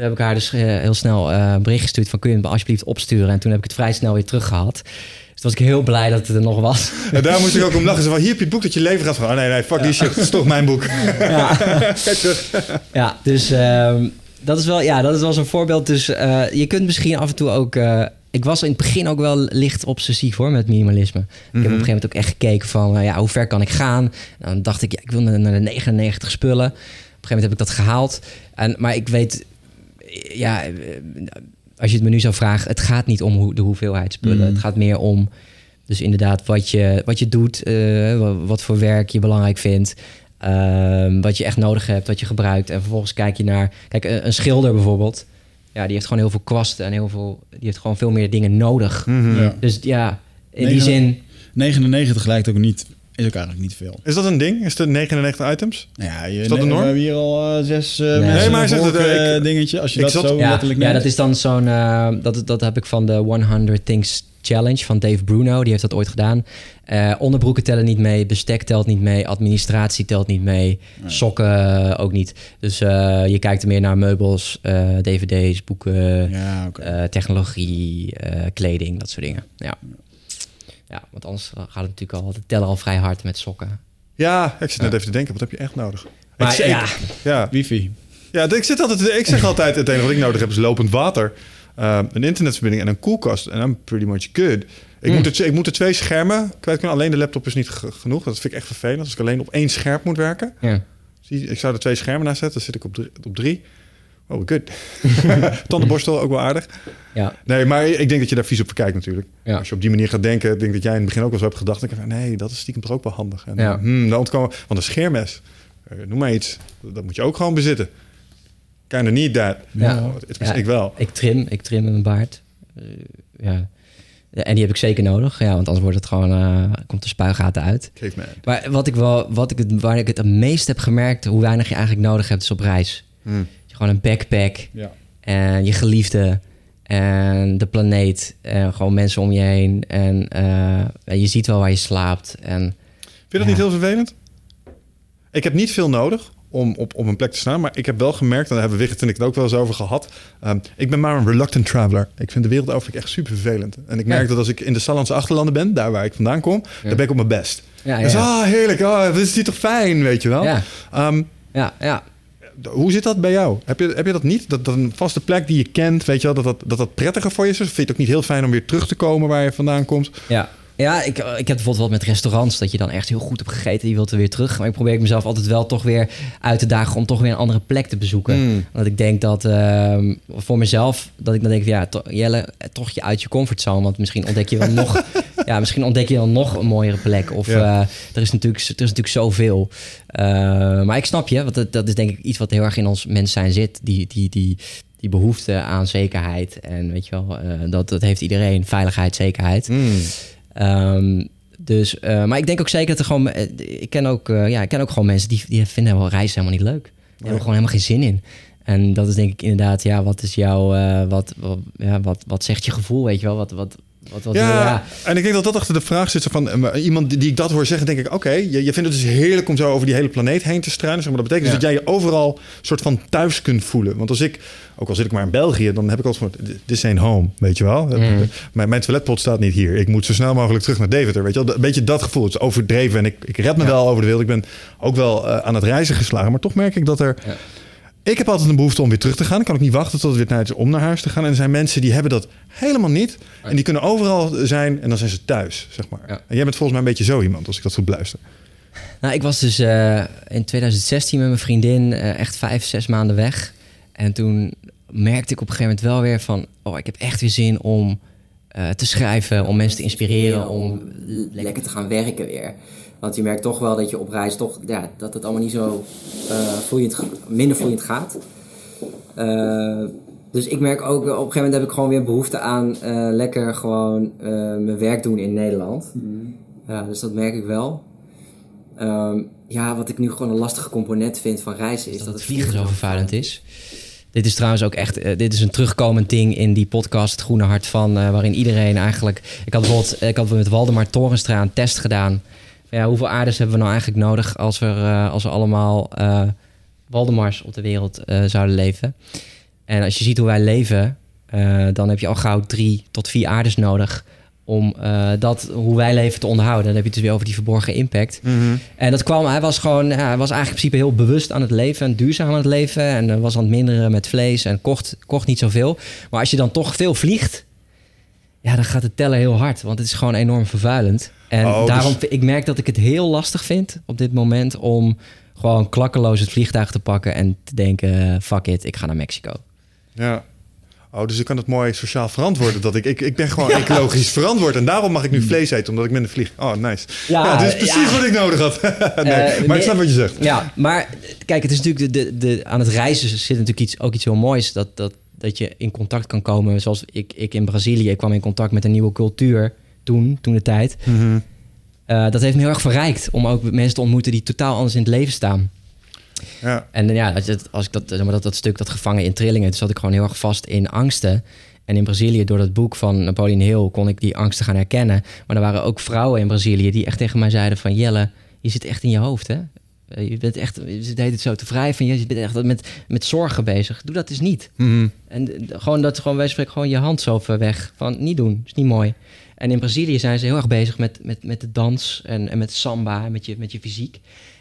Toen heb ik haar dus eh, heel snel eh, een bericht gestuurd van kun je het alsjeblieft opsturen. En toen heb ik het vrij snel weer terug gehad. Dus toen was ik heel blij dat het er nog was. En daar moest ik ook om lachen. Ze van, hier heb je het boek dat je leven gaat van. Oh nee, nee, fuck die shit. Het is toch mijn boek. Terug. Ja, dus ehm, dat is wel, ja, dat is wel zo'n voorbeeld. Dus eh, je kunt misschien af en toe ook. ik was in het begin ook wel licht obsessief hoor met minimalisme. Ik heb op een gegeven moment ook echt gekeken van ja, hoe ver kan ik gaan. En dan dacht ik, ja, ik wil naar de 99 spullen. Op een gegeven moment heb ik dat gehaald. En, maar ik weet, ja, eh, als je het me nu zou vragen, het gaat niet om hoe, de hoeveelheid spullen. Mm. Het gaat meer om, dus inderdaad, wat je, wat je doet, eh, wa- wat voor werk je belangrijk vindt. Ehm, wat je echt nodig hebt, wat je gebruikt. En vervolgens kijk je naar... Kijk, een, een schilder bijvoorbeeld. Ja, die heeft gewoon heel veel kwasten en heel veel... Die heeft gewoon veel meer dingen nodig. Mhm. Ja. Dus ja, in die zin... 99 lijkt ook niet, is ook eigenlijk niet veel. Is dat een ding? Is het 99 items? Ja, je, Is dat de we norm? hebben hier al eh, zes eh Nee. mensen Nee, maar hij zegt voor, het, eh, ik- dingetje. Als je ik dat zat- zo Ja, letterlijk ja, dat is dan zo'n... eh, dat, dat heb ik van de 100 Things Challenge van Dave Bruno. Die heeft dat ooit gedaan. Eh, onderbroeken tellen niet mee. Bestek telt niet mee. Administratie telt niet mee. Nee. Sokken ook niet. Dus eh, je kijkt er meer naar meubels, eh, dvd's, boeken... Ja, eh, technologie, eh, kleding, dat soort dingen. Ja. Ja, want anders gaat het natuurlijk al, de teller al vrij hard met sokken. Ja, ik zit net even te denken. Wat heb je echt nodig? Maar ik, ja. ja, Wifi. Ja, ik, zit altijd, ik zeg altijd, het enige wat ik nodig heb is lopend water, eh, een internetverbinding en een koelkast. En I'm pretty much good. Ik, Mm. moet er, twee- ik moet er twee schermen kwijt kunnen. Alleen de laptop is niet ge- genoeg. Dat vind ik echt vervelend. Als ik alleen op één scherm moet werken. Ja. Zie, ik zou er twee schermen naast zetten. Dan zit ik op drie. Op drie. Oh, good. Tandenborstel, ook wel aardig. Ja. Nee, maar ik denk dat je daar vies op verkijkt natuurlijk. Ja. Als je op die manier gaat denken, denk ik dat jij in het begin ook wel zo hebt gedacht. ik nee, dat is stiekem toch ook wel handig. En, Ja. hmm, dan ontkomen, want een scheermes, eh, noem maar iets, dat moet je ook gewoon bezitten. Kinda need that. Ja. Oh, Ja. ik wel. Ik trim, ik trim mijn baard. Eh, ja. En die heb ik zeker nodig, ja, want anders wordt het gewoon, eh, komt de spuigaten uit. Geef me. Maar wat ik wel, wat ik het, waar ik het het meest heb gemerkt, hoe weinig je eigenlijk nodig hebt, is op reis. Hmm. Gewoon een backpack Ja. en je geliefde en de planeet en gewoon mensen om je heen en eh, je ziet wel waar je slaapt en Vind je dat niet heel vervelend? Ik heb niet veel nodig om op, op een plek te staan. Maar ik heb wel gemerkt, en daar hebben Wigert en ik het ook wel eens over gehad. ehm, ik ben maar een reluctant traveler. Ik vind de wereld over echt super vervelend. En ik merk Ja. dat als ik in de Sallandse achterlanden ben, daar waar ik vandaan kom, daar ben ik op mijn best. Ja, Dus, ah, heerlijk. Ah, wat is die toch fijn, weet je wel? Ja. Ehm, ja, ja. Hoe zit dat bij jou? Heb je, heb je dat niet? Dat, dat een vaste plek die je kent, weet je wel, dat dat, dat, dat prettiger voor je is? Of vind je het ook niet heel fijn om weer terug te komen waar je vandaan komt? Ja, ja ik, ik heb bijvoorbeeld wel met restaurants dat je dan echt heel goed hebt gegeten. Die wilt er weer terug. Maar ik probeer mezelf altijd wel toch weer uit te dagen om toch weer een andere plek te bezoeken. Mm. Want ik denk dat ehm, voor mezelf, dat ik dan denk, van, ja, to- Jelle, toch je uit je comfortzone. Want misschien ontdek je wel nog, ja, misschien ontdek je dan nog een mooiere plek. Of Ja. eh, er, is natuurlijk, er is natuurlijk zoveel. Eh, maar ik snap je, want dat, dat is denk ik iets wat heel erg in ons mens zijn zit. Die, die, die, die behoefte aan zekerheid. En weet je wel, eh, dat, dat heeft iedereen. Veiligheid, zekerheid. Mm. Ehm, dus, maar ik denk ook zeker dat er gewoon... Ik ken ook, ja, ik ken ook gewoon mensen die, die vinden wel reizen helemaal niet leuk. Die hebben er gewoon helemaal geen zin in. En dat is denk ik inderdaad, ja, wat is jouw... wat, wat, ja, wat, wat zegt je gevoel, weet je wel? Wat, wat, wat, wat Ja, ja. en ik denk dat dat achter de vraag zit. Van, eh, iemand die, die ik dat hoor zeggen, denk ik... oké, je, je vindt het dus heerlijk om zo over die hele planeet heen te struinen. Zeg maar. Dat betekent Ja. dus dat jij je overal soort van thuis kunt voelen. Want als ik, ook al zit ik maar in België... dan heb ik altijd van, dit is een home, weet je wel. Mijn, mijn toiletpot staat niet hier. Ik moet zo snel mogelijk terug naar Deventer, weet je wel. Een beetje dat gevoel. Het is overdreven en ik, ik red me wel over de wereld. Ik ben ook wel eh, aan het reizen geslagen. Maar toch merk ik dat er... Ik heb altijd een behoefte om weer terug te gaan. Ik kan ook niet wachten tot het weer tijd is om naar huis te gaan. En er zijn mensen die hebben dat helemaal niet. En die kunnen overal zijn en dan zijn ze thuis, zeg maar. Ja. En jij bent volgens mij een beetje zo iemand, als ik dat goed beluister. Nou, ik was dus eh, in 2016 met mijn vriendin eh, echt vijf, zes maanden weg. En toen merkte ik op een gegeven moment wel weer van... oh, ik heb echt weer zin om eh, te schrijven, om mensen te inspireren... om lekker te gaan werken weer. Want je merkt toch wel dat je op reis toch... Ja, dat het allemaal niet zo eh, vloeiend, minder vloeiend gaat. Eh, dus ik merk ook, op een gegeven moment heb ik gewoon weer behoefte aan... eh, lekker gewoon mijn werk doen in Nederland. Ja, dus dat merk ik wel. Ehm, ja, wat ik nu gewoon een lastige component vind van reizen is dat, het vliegen zo vervuilend is. Dit is trouwens ook echt, dit is een terugkomend ding in die podcast Het Groene Hart van, waarin iedereen eigenlijk, ik had bijvoorbeeld, ik had met Waldemar Torenstra een test gedaan. Ja, hoeveel aardes hebben we nou eigenlijk nodig als we, eh, als we allemaal eh Waldemars op de wereld eh, zouden leven? En als je ziet hoe wij leven, dan heb je al gauw drie tot vier aardes nodig om dat, hoe wij leven te onderhouden. Dan heb je het dus weer over die verborgen impact. En dat kwam, hij was gewoon, ja, hij was eigenlijk in principe heel bewust aan het leven en duurzaam aan het leven. En was aan het minderen met vlees en kocht, kocht niet zoveel. Maar als je dan toch veel vliegt, ja, dan gaat het tellen heel hard. Want het is gewoon enorm vervuilend. En Oh, dus- daarom, ik merk dat ik het heel lastig vind op dit moment om gewoon klakkeloos het vliegtuig te pakken en te denken, eh, fuck it, ik ga naar Mexico. Ja. Oh, dus ik kan het mooi sociaal verantwoorden. Dat ik, ik, ik ben gewoon ecologisch verantwoord. En daarom mag ik nu vlees eten, omdat ik minder vlieg. Oh, nice. Ja, Ja, dit is precies ja. wat ik nodig had. nee, Eh, maar nee. ik snap wat je zegt. Ja, maar kijk, het is natuurlijk de, de, de, aan het reizen zit natuurlijk iets, ook iets heel moois. Dat, dat, dat je in contact kan komen. Zoals ik, ik in Brazilië. Ik kwam in contact met een nieuwe cultuur toen, toen de tijd. Mhm. Eh, dat heeft me heel erg verrijkt om ook mensen te ontmoeten die totaal anders in het leven staan. Ja. En ja, als, het- als ik dat, zeg maar, dat, dat stuk, dat gevangen in trillingen, toen zat ik gewoon heel erg vast in angsten. En in Brazilië, door dat boek van Napoleon Hill, kon ik die angsten gaan herkennen. Maar er waren ook vrouwen in Brazilië die echt tegen mij zeiden van... Jelle, je zit echt in je hoofd, hè? Eh, Je bent echt, je zit de hele tijd zo te wrijven. Je bent echt met, met zorgen bezig. Doe dat dus niet. Mhm. En eh, gewoon dat gewoon, wij spreken gewoon je hand zo ver weg. Van niet doen, is niet mooi. En in Brazilië zijn ze heel erg bezig met, met, met de dans en, en met samba en met je, met je fysiek.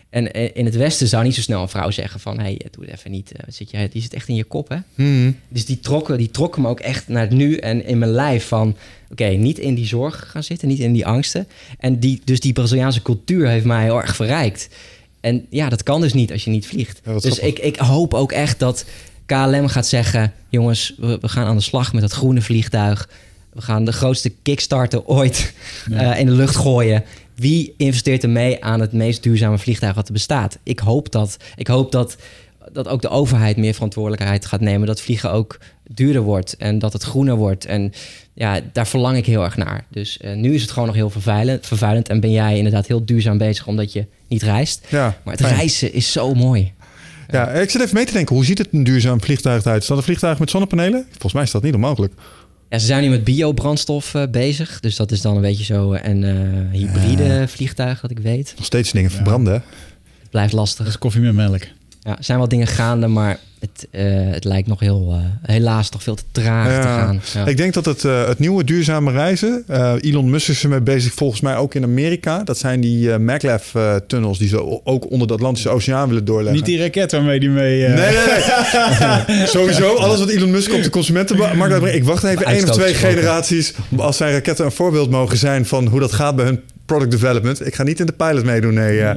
En eh, in het Westen zou niet zo snel een vrouw zeggen van... hé, hey, doe het even niet. eh, zit je, die zit echt in je kop, hè? Mhm. Dus die trokken, die trokken me ook echt naar het nu en in mijn lijf van... oké, niet in die zorg gaan zitten, niet in die angsten. En die, dus die Braziliaanse cultuur heeft mij heel erg verrijkt. En ja, dat kan dus niet als je niet vliegt. Ja, dus ik, ik hoop ook echt dat KLM gaat zeggen... jongens, we, we gaan aan de slag met dat groene vliegtuig. We gaan de grootste kickstarter ooit eh, in de lucht gooien. Wie investeert er mee aan het meest duurzame vliegtuig wat er bestaat? Ik hoop dat, ik hoop dat dat ook de overheid meer verantwoordelijkheid gaat nemen. Dat vliegen ook duurder wordt en dat het groener wordt. En ja, daar verlang ik heel erg naar. Dus eh, nu is het gewoon nog heel vervuilend, vervuilend. En ben jij inderdaad heel duurzaam bezig omdat je niet reist. Ja, Maar het fijn. reizen is zo mooi. Ja, ik zit even mee te denken. Hoe ziet het een duurzaam vliegtuig eruit? Is dat een vliegtuig met zonnepanelen? Volgens mij is dat niet onmogelijk. Ja, ze zijn nu met biobrandstof eh, bezig. Dus dat is dan een beetje zo een eh, hybride vliegtuig, dat ik weet. Nog steeds dingen verbranden. Het blijft lastig. Dat is koffie met melk. Ja, er zijn wel dingen gaande, maar het, eh, het lijkt nog heel, eh, helaas toch veel te traag te gaan. Ja. Ik denk dat het, eh, het nieuwe duurzame reizen... eh, Elon Musk is ermee bezig, volgens mij ook in Amerika. Dat zijn die eh, maglev-tunnels die ze ook onder de Atlantische Oceaan willen doorleggen. Niet die raket waarmee die mee... eh, Nee, nee, nee. Sowieso, alles wat Elon Musk op de consumentenmarkt uitbrengt. Ik wacht even één of twee generaties... als zijn raketten een voorbeeld mogen zijn... van hoe dat gaat bij hun product development. Ik ga niet in de pilot meedoen, nee. eh.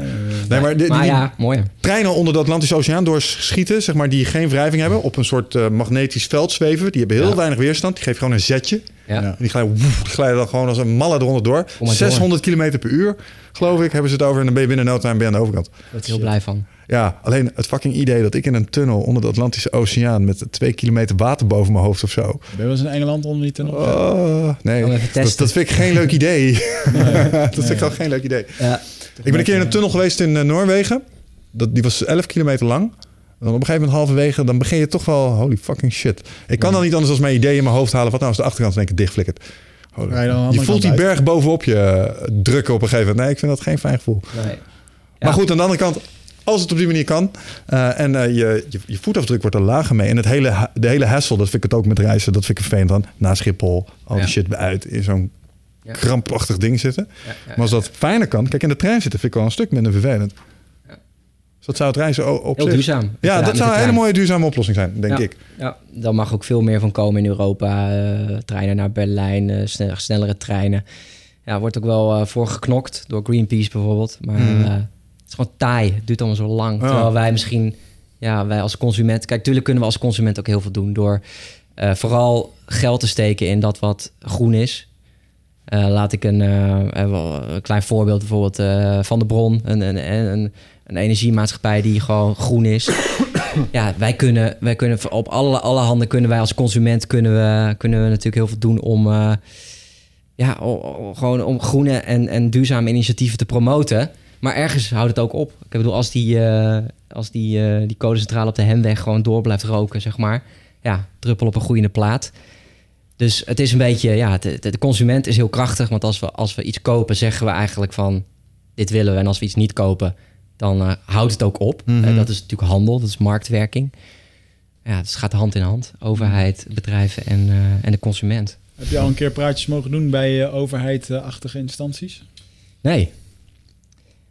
nee, maar die, maar die ja, mooi. treinen onder de Atlantische Oceaan doorschieten... zeg maar, die geen wrijving hebben... op een soort eh, magnetisch veld zweven. Die hebben heel Ja. weinig weerstand. Die geven gewoon een zetje. Ja. En die glijden, woef, die glijden dan gewoon als een malle eronder door. Kom maar 600 km per uur, geloof ik, hebben ze het over. En dan ben je binnen no time ben je aan de overkant. Daar word ik heel blij van. Ja, alleen het fucking idee dat ik in een tunnel onder de Atlantische Oceaan met twee kilometer water boven mijn hoofd of zo. Ben je wel eens in Engeland onder die tunnel? Oh, nee, dat, testen. dat vind ik geen leuk idee. dat vind ik gewoon geen leuk idee. Ja. Ik ben een keer in een tunnel geweest in eh, Noorwegen. Dat, die was 11 kilometer lang. En dan op een gegeven moment halverwege, dan begin je toch wel, holy fucking shit. Ik kan dan niet anders als mijn idee in mijn hoofd halen. Wat nou als de achterkant in één keer dichtflikkert. Je voelt die berg bovenop je eh, drukken op een gegeven moment. Nee, ik vind dat geen fijn gevoel. Nee. Maar goed, aan de andere kant, als het op die manier kan eh, en eh, je, je, je voetafdruk wordt er lager mee. En het hele, de hele hassle, dat vind ik het ook met reizen, dat vind ik vervelend dan. Na Schiphol, al die Ja. shit uit in zo'n Ja. krampachtig ding zitten. Ja, ja, maar als dat fijner kan, kijk in de trein zitten, vind ik wel een stuk minder vervelend. Dus dat zou het reizen op Heel zich- duurzaam. Ja, dat zou een hele mooie duurzame oplossing zijn, denk Ja. ik. Ja, daar mag ook veel meer van komen in Europa. eh, treinen naar Berlijn, eh, sne- snellere treinen. Ja, wordt ook wel eh, voor geknokt door Greenpeace bijvoorbeeld. Maar eh, het is gewoon taai. Het duurt allemaal zo lang. Ja. Terwijl wij misschien, ja, wij als consument... Kijk, tuurlijk kunnen we als consument ook heel veel doen... door eh, vooral geld te steken in dat wat groen is. Eh, laat ik een, wel een klein voorbeeld bijvoorbeeld eh, van de bron. Een, een, een, een energiemaatschappij die gewoon groen is. ja, wij kunnen, wij kunnen op alle, alle handen kunnen wij als consument kunnen we, kunnen we natuurlijk heel veel doen om, eh, ja, gewoon om groene en, en duurzame initiatieven te promoten. Maar ergens houdt het ook op. Ik bedoel, als die, eh, als die, eh, die codecentrale op de hemweg gewoon door blijft roken, zeg maar. Ja, druppel op een groeiende plaat. Dus het is een beetje, ja, de, de consument is heel krachtig. Want als we, als we iets kopen, zeggen we eigenlijk van, dit willen we. En als we iets niet kopen, dan eh, houdt het ook op. Mhm. Eh, dat is natuurlijk handel, dat is marktwerking. Ja, dus het gaat hand in hand. Overheid, bedrijven en, eh, en de consument. Heb je al een keer praatjes mogen doen bij uh, overheidachtige instanties? Nee.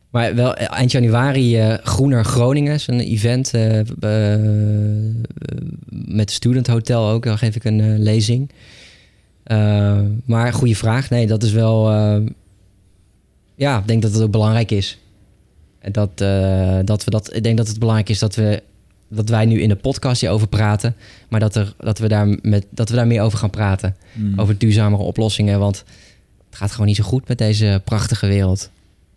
Maar wel eind januari eh, Groener Groningen is een event met de Student Hotel ook. Dan geef ik een eh, lezing. Uh, maar goede vraag. Nee, dat is wel... Uh, ja, ik denk dat het ook belangrijk is. Dat, uh, dat we dat... Ik denk dat het belangrijk is dat we dat wij nu in de podcast hierover praten, maar dat, er, dat, we daar met, dat we daar meer over gaan praten. Hmm. Over duurzamere oplossingen, want het gaat gewoon niet zo goed met deze prachtige wereld.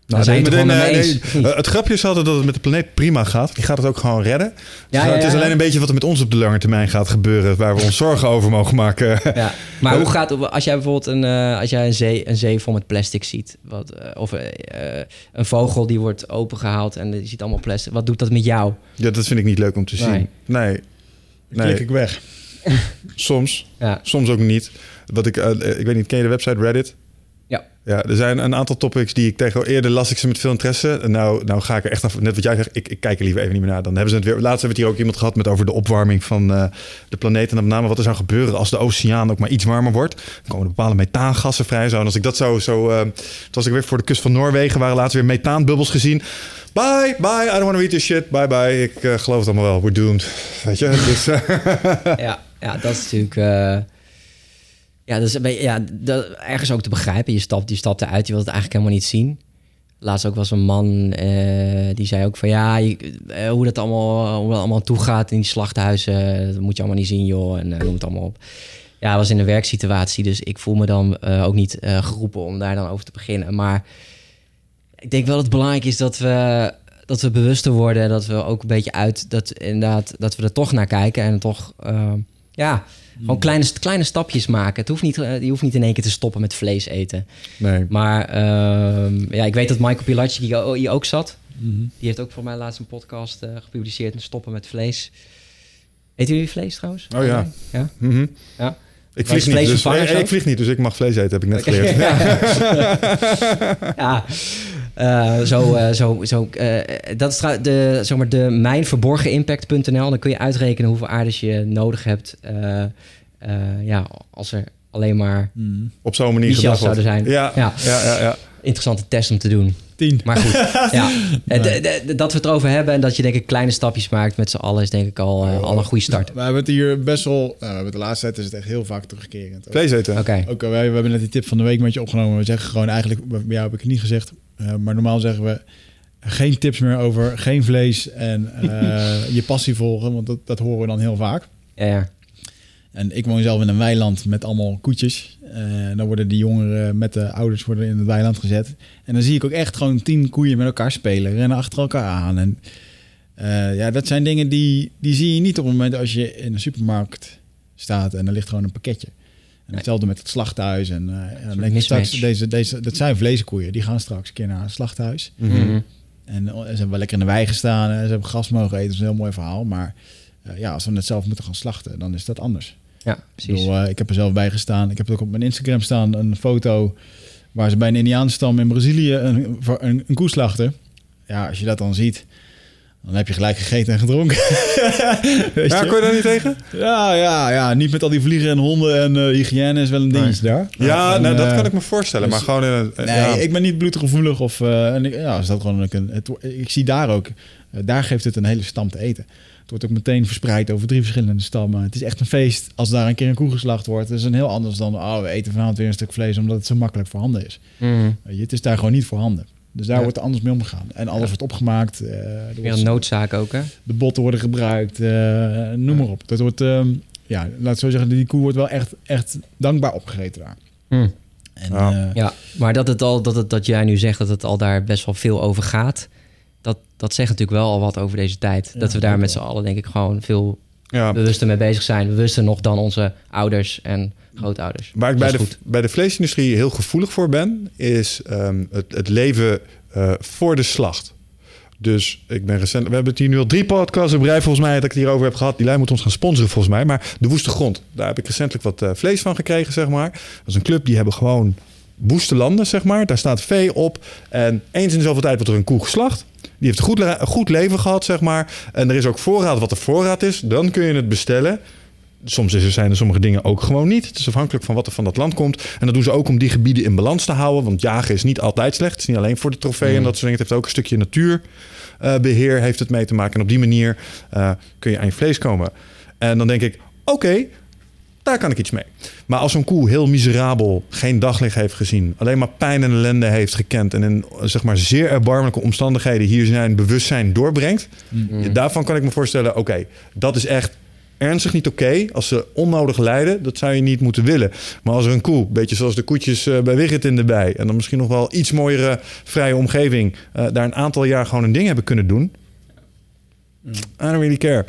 Nou, nee, meteen, nee, nee. Het grapje is altijd dat het met de planeet prima gaat. Die gaat het ook gewoon redden. Dus Ja, ja, het is ja, alleen een beetje wat er met ons op de lange termijn gaat gebeuren, waar we ons zorgen over mogen maken. Ja. Maar hoe gaat het als jij bijvoorbeeld een, uh, als jij een, zee, een zee vol met plastic ziet, wat, uh, of uh, een vogel die wordt opengehaald en je ziet allemaal plastic, wat doet dat met jou? Ja, dat vind ik niet leuk om te zien. Nee. Nee. nee. Klik ik weg. Soms. Ja. Soms ook niet. Wat ik, uh, ik weet niet, ken je de website Reddit? Ja. Ja, er zijn een aantal topics die ik tegen eerder las ik ze met veel interesse. Nou, nou ga ik er echt af, net wat jij zegt, ik, ik kijk er liever even niet meer naar. Dan hebben ze het weer. Laatst hebben we het hier ook iemand gehad met over de opwarming van uh, de planeet. En met name wat er zou gebeuren als de oceaan ook maar iets warmer wordt. Dan komen er bepaalde methaangassen vrij. Zo. En als ik dat zo. zo uh, toen was ik weer voor de kust van Noorwegen, waren laatst weer methaanbubbels gezien. Bye, bye, I don't want to read this shit. Bye, bye. Ik uh, geloof het allemaal wel. We're doomed. Weet je? Dus, ja, ja, dat is natuurlijk. Ja, dat is ja, dat, ergens ook te begrijpen. Je stapt, je stapt eruit, je wilt het eigenlijk helemaal niet zien. Laatst ook was een man uh, die zei ook van ja, je, uh, hoe dat allemaal, hoe dat allemaal toe gaat in die slachthuizen, dat moet je allemaal niet zien, joh. En uh, noem het allemaal op. Ja, het was in een werksituatie, dus ik voel me dan ook niet geroepen om daar dan over te beginnen. Maar ik denk wel dat het belangrijk is dat we, dat we bewuster worden. en Dat we ook een beetje uit... Dat, inderdaad, dat we er toch naar kijken. En toch... eh, ja, gewoon kleine, kleine stapjes maken. Het hoeft niet, eh, je hoeft niet in één keer te stoppen met vlees eten. Nee. Maar ehm, ja, ik weet dat Michael Pilarczyk hier, hier ook zat. Mhm. Die heeft ook voor mij laatst een podcast eh, gepubliceerd... met stoppen met vlees. Eten jullie vlees trouwens? Oh ja. Ja? Mhm. Ja. Ik vlieg, niet, dus, ik vlieg niet, dus ik mag vlees eten, heb ik net geleerd. ja. Eh, zo, eh, zo, zo, eh, dat is de, zeg maar, de mijnverborgenimpact.nl. Dan kun je uitrekenen hoeveel aardes je nodig hebt. eh, eh, ja, als er alleen maar Mhm. Op zo'n manier gedacht zouden zijn. Ja, Ja. ja, ja, ja. interessante test om te doen. Tien. Maar goed, ja. De- de- de- dat we het erover hebben en dat je denk ik kleine stapjes maakt met z'n allen is denk ik al, eh, al een goede start. We hebben het hier best wel... nou, we hebben het de laatste tijd is het echt heel vaak terugkerend. Vlees eten. Oké. Ook, wij, we hebben net die tip van de week met je opgenomen. We zeggen gewoon eigenlijk, bij jou heb ik het niet gezegd, eh, maar normaal zeggen we geen tips meer over geen vlees en eh, je passie volgen, want dat, dat horen we dan heel vaak. Ja, ja. En ik woon zelf in een weiland met allemaal koetjes. Eh, dan worden die jongeren met de ouders worden in het weiland gezet. En dan zie ik ook echt gewoon tien koeien met elkaar spelen, rennen achter elkaar aan. En ja, dat zijn dingen die, die zie je niet op het moment als je in een supermarkt staat en er ligt gewoon een pakketje. En hetzelfde met het slachthuis. En, eh, en dan soort denk je straks, deze, deze, dat zijn vleeskoeien. Die gaan straks een keer naar een slachthuis. Mhm. En eh, ze hebben wel lekker in de wei gestaan. En ze hebben gras mogen eten. Dat is een heel mooi verhaal. Maar eh, ja, als we het zelf moeten gaan slachten, dan is dat anders. ja Ik, precies. bedoel, eh, ik heb er zelf bij gestaan. Ik heb ook op mijn Instagram staan een foto waar ze bij een Indiaanstam in Brazilië een, voor een, een koe slachten. Ja, als je dat dan ziet, dan heb je gelijk gegeten en gedronken. Weet Ja, je? kon je daar niet tegen? ja, ja, ja, niet met al die vliegen en honden en eh, hygiëne is wel een dingetje daar. Ja, En, nou, dat eh, kan ik me voorstellen. dus- maar gewoon in een... Nee, ja. ik ben niet bloedgevoelig of eh, en ik, ja, is dat gewoon een, het, ik zie daar ook, eh, daar geeft het een hele stam te eten. Het wordt ook meteen verspreid over drie verschillende stammen. Het is echt een feest als daar een keer een koe geslacht wordt. Het is een heel anders dan, oh, we eten vanavond weer een stuk vlees omdat het zo makkelijk voorhanden is. Weet je, het is daar gewoon niet voorhanden. Dus daar Ja. wordt er anders mee omgegaan. En alles wordt opgemaakt. eh, er Weer wordt- een noodzaak ook, hè? de botten worden gebruikt. eh, noem maar op. Dat wordt, ehm, ja, laat ik zo zeggen, die koe wordt wel echt, echt dankbaar opgegeten daar. Mhm. En, Ja. eh, Ja, maar dat, het al, dat, het, dat jij nu zegt dat het al daar best wel veel over gaat, dat, dat zegt natuurlijk wel al wat over deze tijd. Ja, dat we daar met z'n allen denk ik gewoon veel ja. bewuster mee bezig zijn. Bewuster nog dan onze ouders en grootouders. Waar ik Dat bij de, goed. bij de vleesindustrie heel gevoelig voor ben, is ehm, het, het leven eh, voor de slacht. Dus ik ben recent. We hebben het hier nu al drie podcasts op rij, volgens mij, dat ik het hierover heb gehad. Die lijn moet ons gaan sponsoren, volgens mij. Maar de Woeste Grond, daar heb ik recentelijk wat eh, vlees van gekregen, zeg maar. Dat is een club die hebben gewoon woeste landen, zeg maar. Daar staat vee op. En eens in de zoveel tijd wordt er een koe geslacht. Die heeft een goed, le- goed leven gehad, zeg maar. En er is ook voorraad wat de voorraad is. Dan kun je het bestellen. Soms is er, zijn er sommige dingen ook gewoon niet. Het is afhankelijk van wat er van dat land komt. En dat doen ze ook om die gebieden in balans te houden. Want jagen is niet altijd slecht. Het is niet alleen voor de trofee en Mm. dat soort dingen. Het heeft ook een stukje natuurbeheer heeft het mee te maken. En op die manier eh, kun je aan je vlees komen. En dan denk ik, oké, daar kan ik iets mee. Maar als zo'n koe heel miserabel, geen daglicht heeft gezien... alleen maar pijn en ellende heeft gekend... en in zeg maar, zeer erbarmelijke omstandigheden hier zijn bewustzijn doorbrengt... Mm. ja, daarvan kan ik me voorstellen, oké, dat is echt ernstig niet oké. Als ze onnodig lijden, dat zou je niet moeten willen. Maar als er een koe, een beetje zoals de koetjes eh, bij Wigget in de bij... en dan misschien nog wel iets mooiere vrije omgeving... eh, daar een aantal jaar gewoon een ding hebben kunnen doen... I don't really care.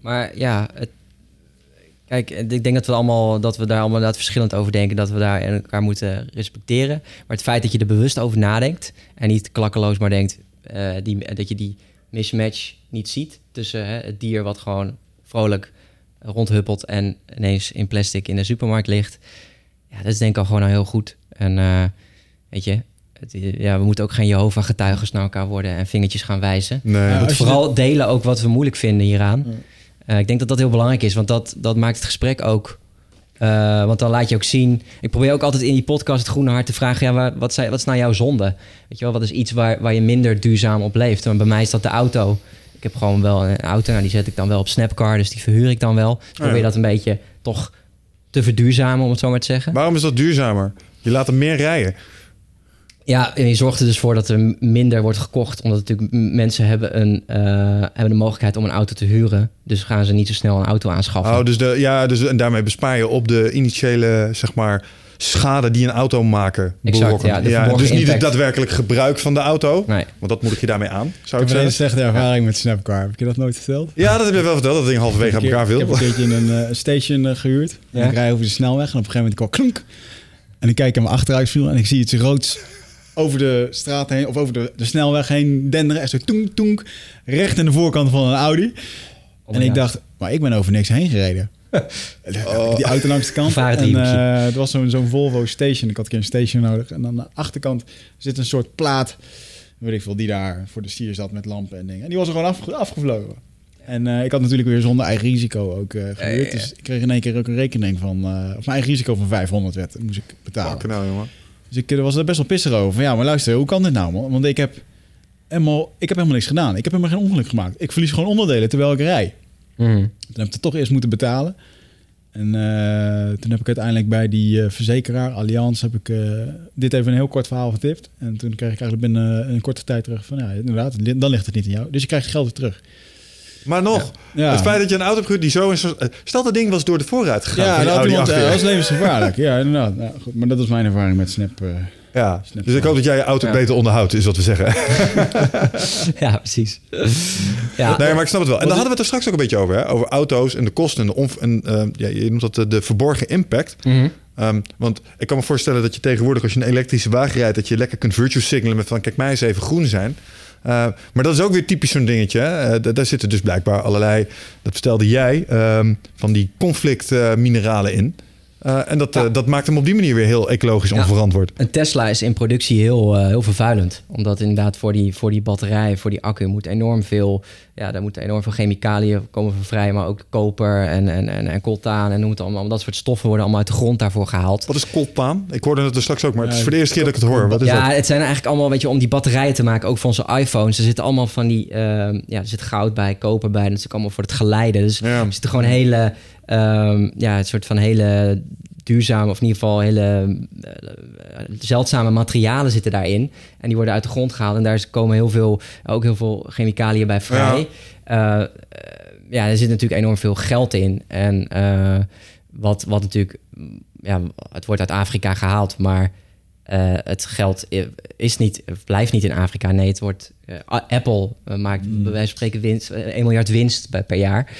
Maar ja, het, kijk, ik denk dat we allemaal dat we daar allemaal inderdaad verschillend over denken, dat we daar elkaar moeten respecteren. Maar het feit dat je er bewust over nadenkt en niet klakkeloos maar denkt eh, die, dat je die mismatch niet ziet tussen hè, het dier wat gewoon vrolijk rondhuppelt en ineens in plastic in de supermarkt ligt. Ja, dat is denk ik al gewoon al heel goed. En eh, weet je, ja, we moeten ook geen Jehovah-getuigen naar elkaar worden en vingertjes gaan wijzen. Nee. Ja, We moeten vooral delen ook wat we moeilijk vinden hieraan. Eh, ik denk dat dat heel belangrijk is, want dat, dat maakt het gesprek ook. eh, want dan laat je ook zien. Ik probeer ook altijd in die podcast het Groene Hart te vragen: ja, waar, wat, zijn, wat is nou jouw zonde? Weet je wel, wat is iets waar, waar je minder duurzaam op leeft? En bij mij is dat de auto. Ik heb gewoon wel een auto, nou, die zet ik dan wel op Snapcar, dus die verhuur ik dan wel. Dus ik probeer ja. dat een beetje toch te verduurzamen, om het zo maar te zeggen. Waarom is dat duurzamer? Je laat hem meer rijden. Ja, en je zorgt er dus voor dat er minder wordt gekocht. Omdat natuurlijk mensen hebben, een, eh, hebben de mogelijkheid om een auto te huren. Dus gaan ze niet zo snel een auto aanschaffen. Oh, dus de, ja, dus, en daarmee bespaar je op de initiële, zeg maar, schade die een auto maken Exact, ja, dus niet het daadwerkelijk gebruik van de auto. Nee. Want dat moet ik je daarmee aan, zou Ik ik heb een slechte ervaring met Snapcar. Heb ik je dat nooit verteld? Ja, dat heb je wel verteld. Dat ding halverwege aan Ik heb elkaar viel. Ik heb een keertje in een eh, station eh, gehuurd. Ja. En ik rij over de snelweg en op een gegeven moment ik hoor klonk. En ik kijk aan mijn achteruitviel en ik zie iets roods over de straat heen of over de, de snelweg heen denderen. Echt zo toenk, toenk, recht in de voorkant van een Audi. Oh en ik dacht, maar ik ben over niks heen gereden. Die auto langs de kant. En eh, het was zo'n zo'n Volvo station. Ik had een keer een station nodig. En aan de achterkant zit een soort plaat, weet ik veel, die daar voor de stier zat met lampen en dingen. En die was er gewoon afge- afgevlogen. En eh, ik had natuurlijk weer zonder eigen risico ook eh gehuurd. Ja, ja, ja. Dus ik kreeg in één keer ook een rekening van... eh, of mijn eigen risico van 500 werd, moest ik betalen. Fucking hell, jongen. Dus ik was er best wel pissig over. Van, ja, maar luister, hoe kan dit nou, man? Want ik heb, helemaal, ik heb helemaal niks gedaan. Ik heb helemaal geen ongeluk gemaakt. Ik verlies gewoon onderdelen terwijl ik rij. Mhm. Toen heb ik het toch eerst moeten betalen. En eh, toen heb ik uiteindelijk bij die eh, verzekeraar, Allianz, heb ik eh, dit even een heel kort verhaal vertipt. En toen kreeg ik eigenlijk binnen een korte tijd terug van, ja, inderdaad, dan ligt het niet aan jou. Dus je krijgt geld weer terug. Maar nog, Ja. het feit dat je een auto hebt gehuurd die zo is... Stel dat ding was door de voorruit gegaan Ja, dat, Audi iemand, eh, dat is levensgevaarlijk. ja, inderdaad. Ja, goed, maar dat was mijn ervaring met Snap. eh. Ja, Snap dus ik hoop dat jij je auto Ja. beter onderhoudt, is wat we zeggen. Ja, precies. Ja, Nee, maar ik snap het wel. En daar hadden we het er straks ook een beetje over. Hè? Over auto's en de kosten en de en, eh, ja, je noemt dat de, de verborgen impact. Mhm. Ehm, want ik kan me voorstellen dat je tegenwoordig, als je een elektrische wagen rijdt, dat je lekker kunt virtue signalen met van kijk mij eens even groen zijn. Eh, maar dat is ook weer typisch zo'n dingetje. Eh, da- daar zitten dus blijkbaar allerlei, dat vertelde jij, ehm, van die conflictmineralen in. Eh, en dat, eh, dat maakt hem op die manier weer heel ecologisch Ja. onverantwoord. Een Tesla is in productie heel, eh, heel vervuilend. Omdat inderdaad voor die, voor die batterij, voor die accu moet enorm veel... Ja, daar moeten enorm veel chemicaliën komen van vrij. Maar ook koper en, en, en, en coltaan en noem het allemaal. Dat soort stoffen worden allemaal uit de grond daarvoor gehaald. Wat is coltaan? Ik hoorde het er straks ook, maar het is voor de eerste keer dat ik het hoor. Wat is ja, dat? het zijn eigenlijk allemaal, weet je, om die batterijen te maken, ook van onze iPhones. Er zitten allemaal van die, ja, er zit goud bij, koper bij. Dat is ook allemaal voor het geleiden. Dus er zitten gewoon hele, ehm, ja, een soort van hele duurzame, of in ieder geval hele eh, zeldzame materialen zitten daarin. En die worden uit de grond gehaald. En daar komen heel veel, ook heel veel chemicaliën bij vrij. Ja, ja er zit natuurlijk enorm veel geld in. En eh, wat, wat natuurlijk, mm, ja, het wordt uit Afrika gehaald, maar eh, het geld is niet, blijft niet in Afrika. Nee, het wordt. Eh, Apple eh, maakt bij wijze van spreken winst, eh, 1 miljard winst per jaar.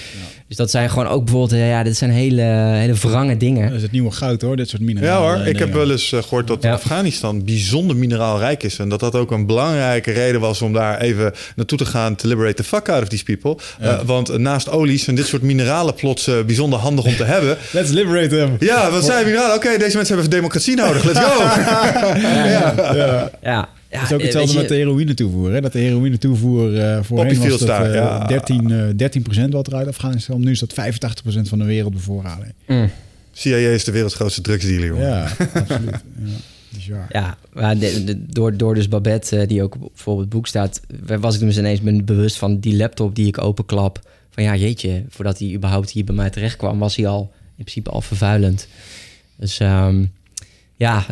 Dus dat zijn gewoon ook bijvoorbeeld, eh, ja, dit zijn hele, hele wrange dingen. Dat is het nieuwe goud hoor, dit soort Ja mineralen. hoor, en ik heb wel eens eh, gehoord dat Ja. Afghanistan bijzonder mineraalrijk is. En dat dat ook een belangrijke reden was om daar even naartoe te gaan... to liberate the fuck out of these people. Eh, want eh, naast olie zijn dit soort mineralen plots eh, bijzonder handig om te hebben. Let's liberate them. Ja, wat zijn mineralen? Oké, deze mensen hebben democratie nodig. Let's go! Ja, Ja. is ook eh, hetzelfde met de heroïne toevoer. Hè? Dat de heroïne toevoer eh voorheen was dat, daar, eh, ja. 13, eh 13% wat er uit Afghanistan. Nu is dat 85% van de wereldbevoorrading. mm. CIA is de werelds grootste drugsdealer, jongen. Ja, absoluut. Ja. Ja, maar de- de- door, door dus Babette, die ook bijvoorbeeld het boek staat, was ik dus ineens me bewust van die laptop die ik openklap. Van ja, jeetje, voordat hij überhaupt hier bij mij terecht kwam, was hij al in principe al vervuilend. Dus ehm, ja,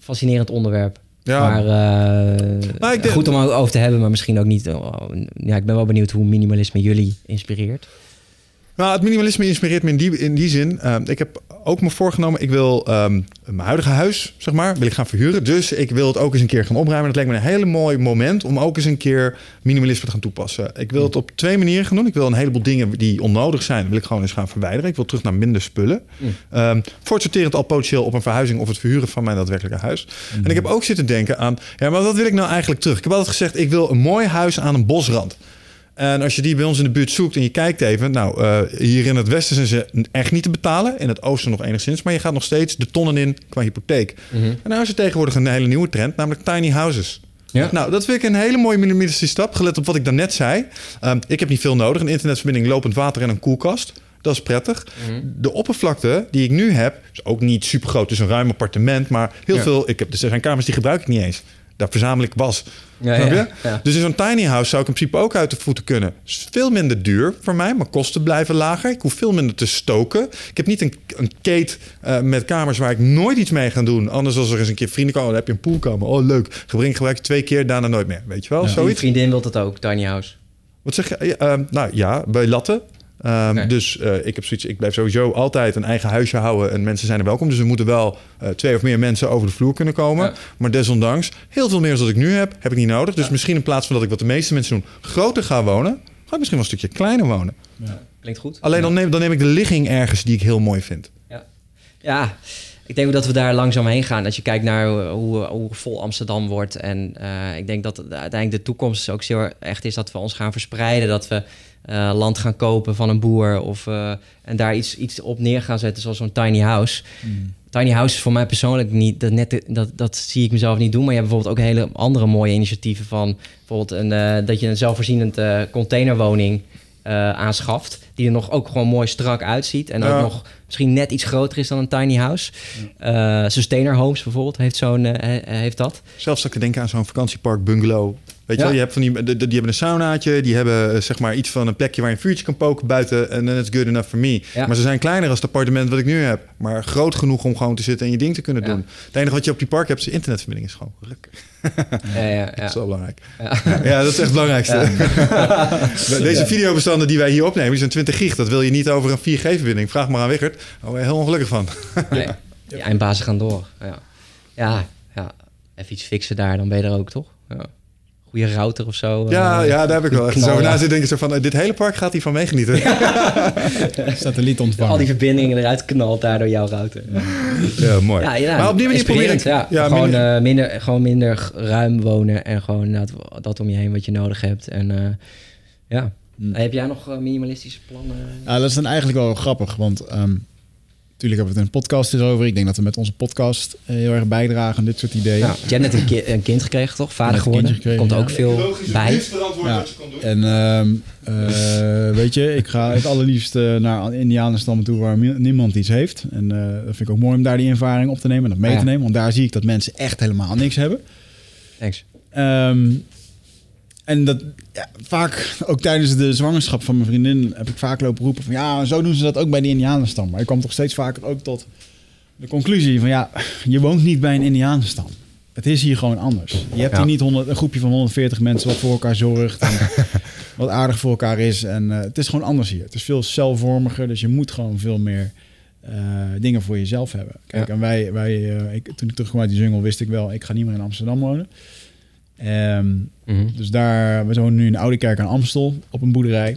fascinerend onderwerp. Ja. Maar eh, ik denk- goed om over te hebben, maar misschien ook niet. oh, ja, ik ben wel benieuwd hoe minimalisme jullie inspireert. Nou, het minimalisme inspireert me in die, in die zin. Ehm, ik heb ook me voorgenomen, ik wil ehm, mijn huidige huis, zeg maar, wil ik gaan verhuren. Dus ik wil het ook eens een keer gaan opruimen. Dat lijkt me een hele mooi moment om ook eens een keer minimalisme te gaan toepassen. Ik wil het op twee manieren gaan doen. Ik wil een heleboel dingen die onnodig zijn, wil ik gewoon eens gaan verwijderen. Ik wil terug naar minder spullen. Ehm, voor het sorterend al potentieel op een verhuizing of het verhuren van mijn daadwerkelijke huis. En ik heb ook zitten denken aan, ja, maar wat wil ik nou eigenlijk terug? Ik heb altijd gezegd, ik wil een mooi huis aan een bosrand. En als je die bij ons in de buurt zoekt en je kijkt even, nou, eh, hier in het westen zijn ze echt niet te betalen. In het oosten nog enigszins. Maar je gaat nog steeds de tonnen in qua hypotheek. En nou is er tegenwoordig een hele nieuwe trend, namelijk tiny houses. Ja. Nou, dat vind ik een hele mooie minimalistische stap. Gelet op wat ik daarnet zei. Ehm, ik heb niet veel nodig. Een internetverbinding, lopend water en een koelkast. Dat is prettig. De oppervlakte die ik nu heb, is ook niet super groot. Het is een ruim appartement. Maar heel Ja. veel, ik heb, er zijn kamers die gebruik ik niet eens. Daar verzamel ik was. Ja, Snap je? ja. Dus in zo'n tiny house zou ik in principe ook uit de voeten kunnen. Is veel minder duur voor mij. Mijn kosten blijven lager. Ik hoef veel minder te stoken. Ik heb niet een, een kate eh, met kamers waar ik nooit iets mee ga doen. Anders als er eens een keer vrienden komen, dan heb je een poolkamer. Oh, leuk. Gebruik, gebruik je twee keer, daarna nooit meer. Weet je wel? Ja. Mijn Zoiets. vriendin wil dat ook, tiny house. Wat zeg je? Ehm, nou ja, bij Latte. Ehm. Dus eh, ik heb zoiets, ik blijf sowieso altijd een eigen huisje houden en mensen zijn er welkom. Dus er moeten wel eh, twee of meer mensen over de vloer kunnen komen. Ja. Maar desondanks, heel veel meer dan ik nu heb, heb ik niet nodig. Dus misschien in plaats van dat ik wat de meeste mensen doen, groter ga wonen, ga ik misschien wel een stukje kleiner wonen. Klinkt goed. Alleen dan neem, dan neem ik de ligging ergens die ik heel mooi vind. Ja, ik denk dat we daar langzaam heen gaan. Als je kijkt naar hoe, hoe, hoe vol Amsterdam wordt. En eh, ik denk dat uiteindelijk de toekomst ook zo echt is dat we ons gaan verspreiden. Dat we eh, land gaan kopen van een boer. Of, eh, en daar iets, iets op neer gaan zetten, zoals zo'n tiny house. Tiny house is voor mij persoonlijk niet, dat, net, dat, dat zie ik mezelf niet doen. Maar je hebt bijvoorbeeld ook hele andere mooie initiatieven van bijvoorbeeld een, eh, dat je een zelfvoorzienend containerwoning aanschaft. Die er nog ook gewoon mooi strak uitziet. En Ja. ook nog misschien net iets groter is dan een tiny house. Sustainer Homes bijvoorbeeld heeft, zo'n, heeft dat. Zelfs dat ik denken aan zo'n vakantiepark bungalow. Weet je Ja. wel, je hebt van die, die hebben een saunaatje, die hebben eh, zeg maar iets van een plekje waar je een vuurtje kan poken buiten en then it's good enough for me. Ja. Maar ze zijn kleiner als het appartement wat ik nu heb, maar groot genoeg om gewoon te zitten en je ding te kunnen Ja. doen. Het enige wat je op die park hebt, is internetverbinding is gewoon ruk. Ja, ja, Dat ja. is wel belangrijk. Ja. dat is echt het belangrijkste. Deze videobestanden die wij hier opnemen, die zijn 20 gig. Dat wil je niet over een 4G-verbinding. Vraag maar aan word je heel ongelukkig van. Nee, die eindbazen gaan door. Ja. Ja, ja, even iets fixen daar, dan ben je er ook, toch? Ja. Goede router of zo. Ja, eh, ja daar heb ik wel echt zo knallen. na zitten denken. Zo van, eh, dit hele park gaat hiervan meegenieten. Satelliet Al die ontvangen. verbindingen eruit knalt daar door jouw router. Ja, Ja, mooi. ja, ja, maar op die manier ik... inspirerend, Ja, ja, gewoon, minder- eh, minder, gewoon minder ruim wonen en gewoon inderdaad dat om je heen wat je nodig hebt. En eh, ja. Hm. Heb jij nog minimalistische plannen? Ja, dat is dan eigenlijk wel grappig, want ehm, natuurlijk hebben we het een podcast erover. Ik denk dat we met onze podcast eh, heel erg bijdragen aan dit soort ideeën. Ja, je hebt net een, ki- een kind gekregen, toch? Vader geworden. kindje Komt er gekregen, ook ja. veel bij. Ja. En ehm, eh, weet je, ik ga het allerliefst eh, naar Indianenstammen toe waar niemand iets heeft. En eh, dat vind ik ook mooi om daar die ervaring op te nemen en dat mee Ah, ja. te nemen. Want daar zie ik dat mensen echt helemaal niks hebben. Thanks. Ehm, en dat ja, vaak, ook tijdens de zwangerschap van mijn vriendin, heb ik vaak lopen roepen van ja, zo doen ze dat ook bij de Indianenstam. Maar ik kwam toch steeds vaker ook tot de conclusie van ja, je woont niet bij een Indianenstam. Het is hier gewoon anders. Je hebt Ja. hier niet 100, een groepje van 140 mensen wat voor elkaar zorgt en wat aardig voor elkaar is. En eh, het is gewoon anders hier. Het is veel celvormiger, dus je moet gewoon veel meer eh, dingen voor jezelf hebben. Kijk, Ja. en wij, wij eh, ik, toen ik terugkwam uit die jungle, wist ik wel, ik ga niet meer in Amsterdam wonen. Ehm, Mhm. dus daar, we wonen nu in Oude Kerk aan Amstel op een boerderij.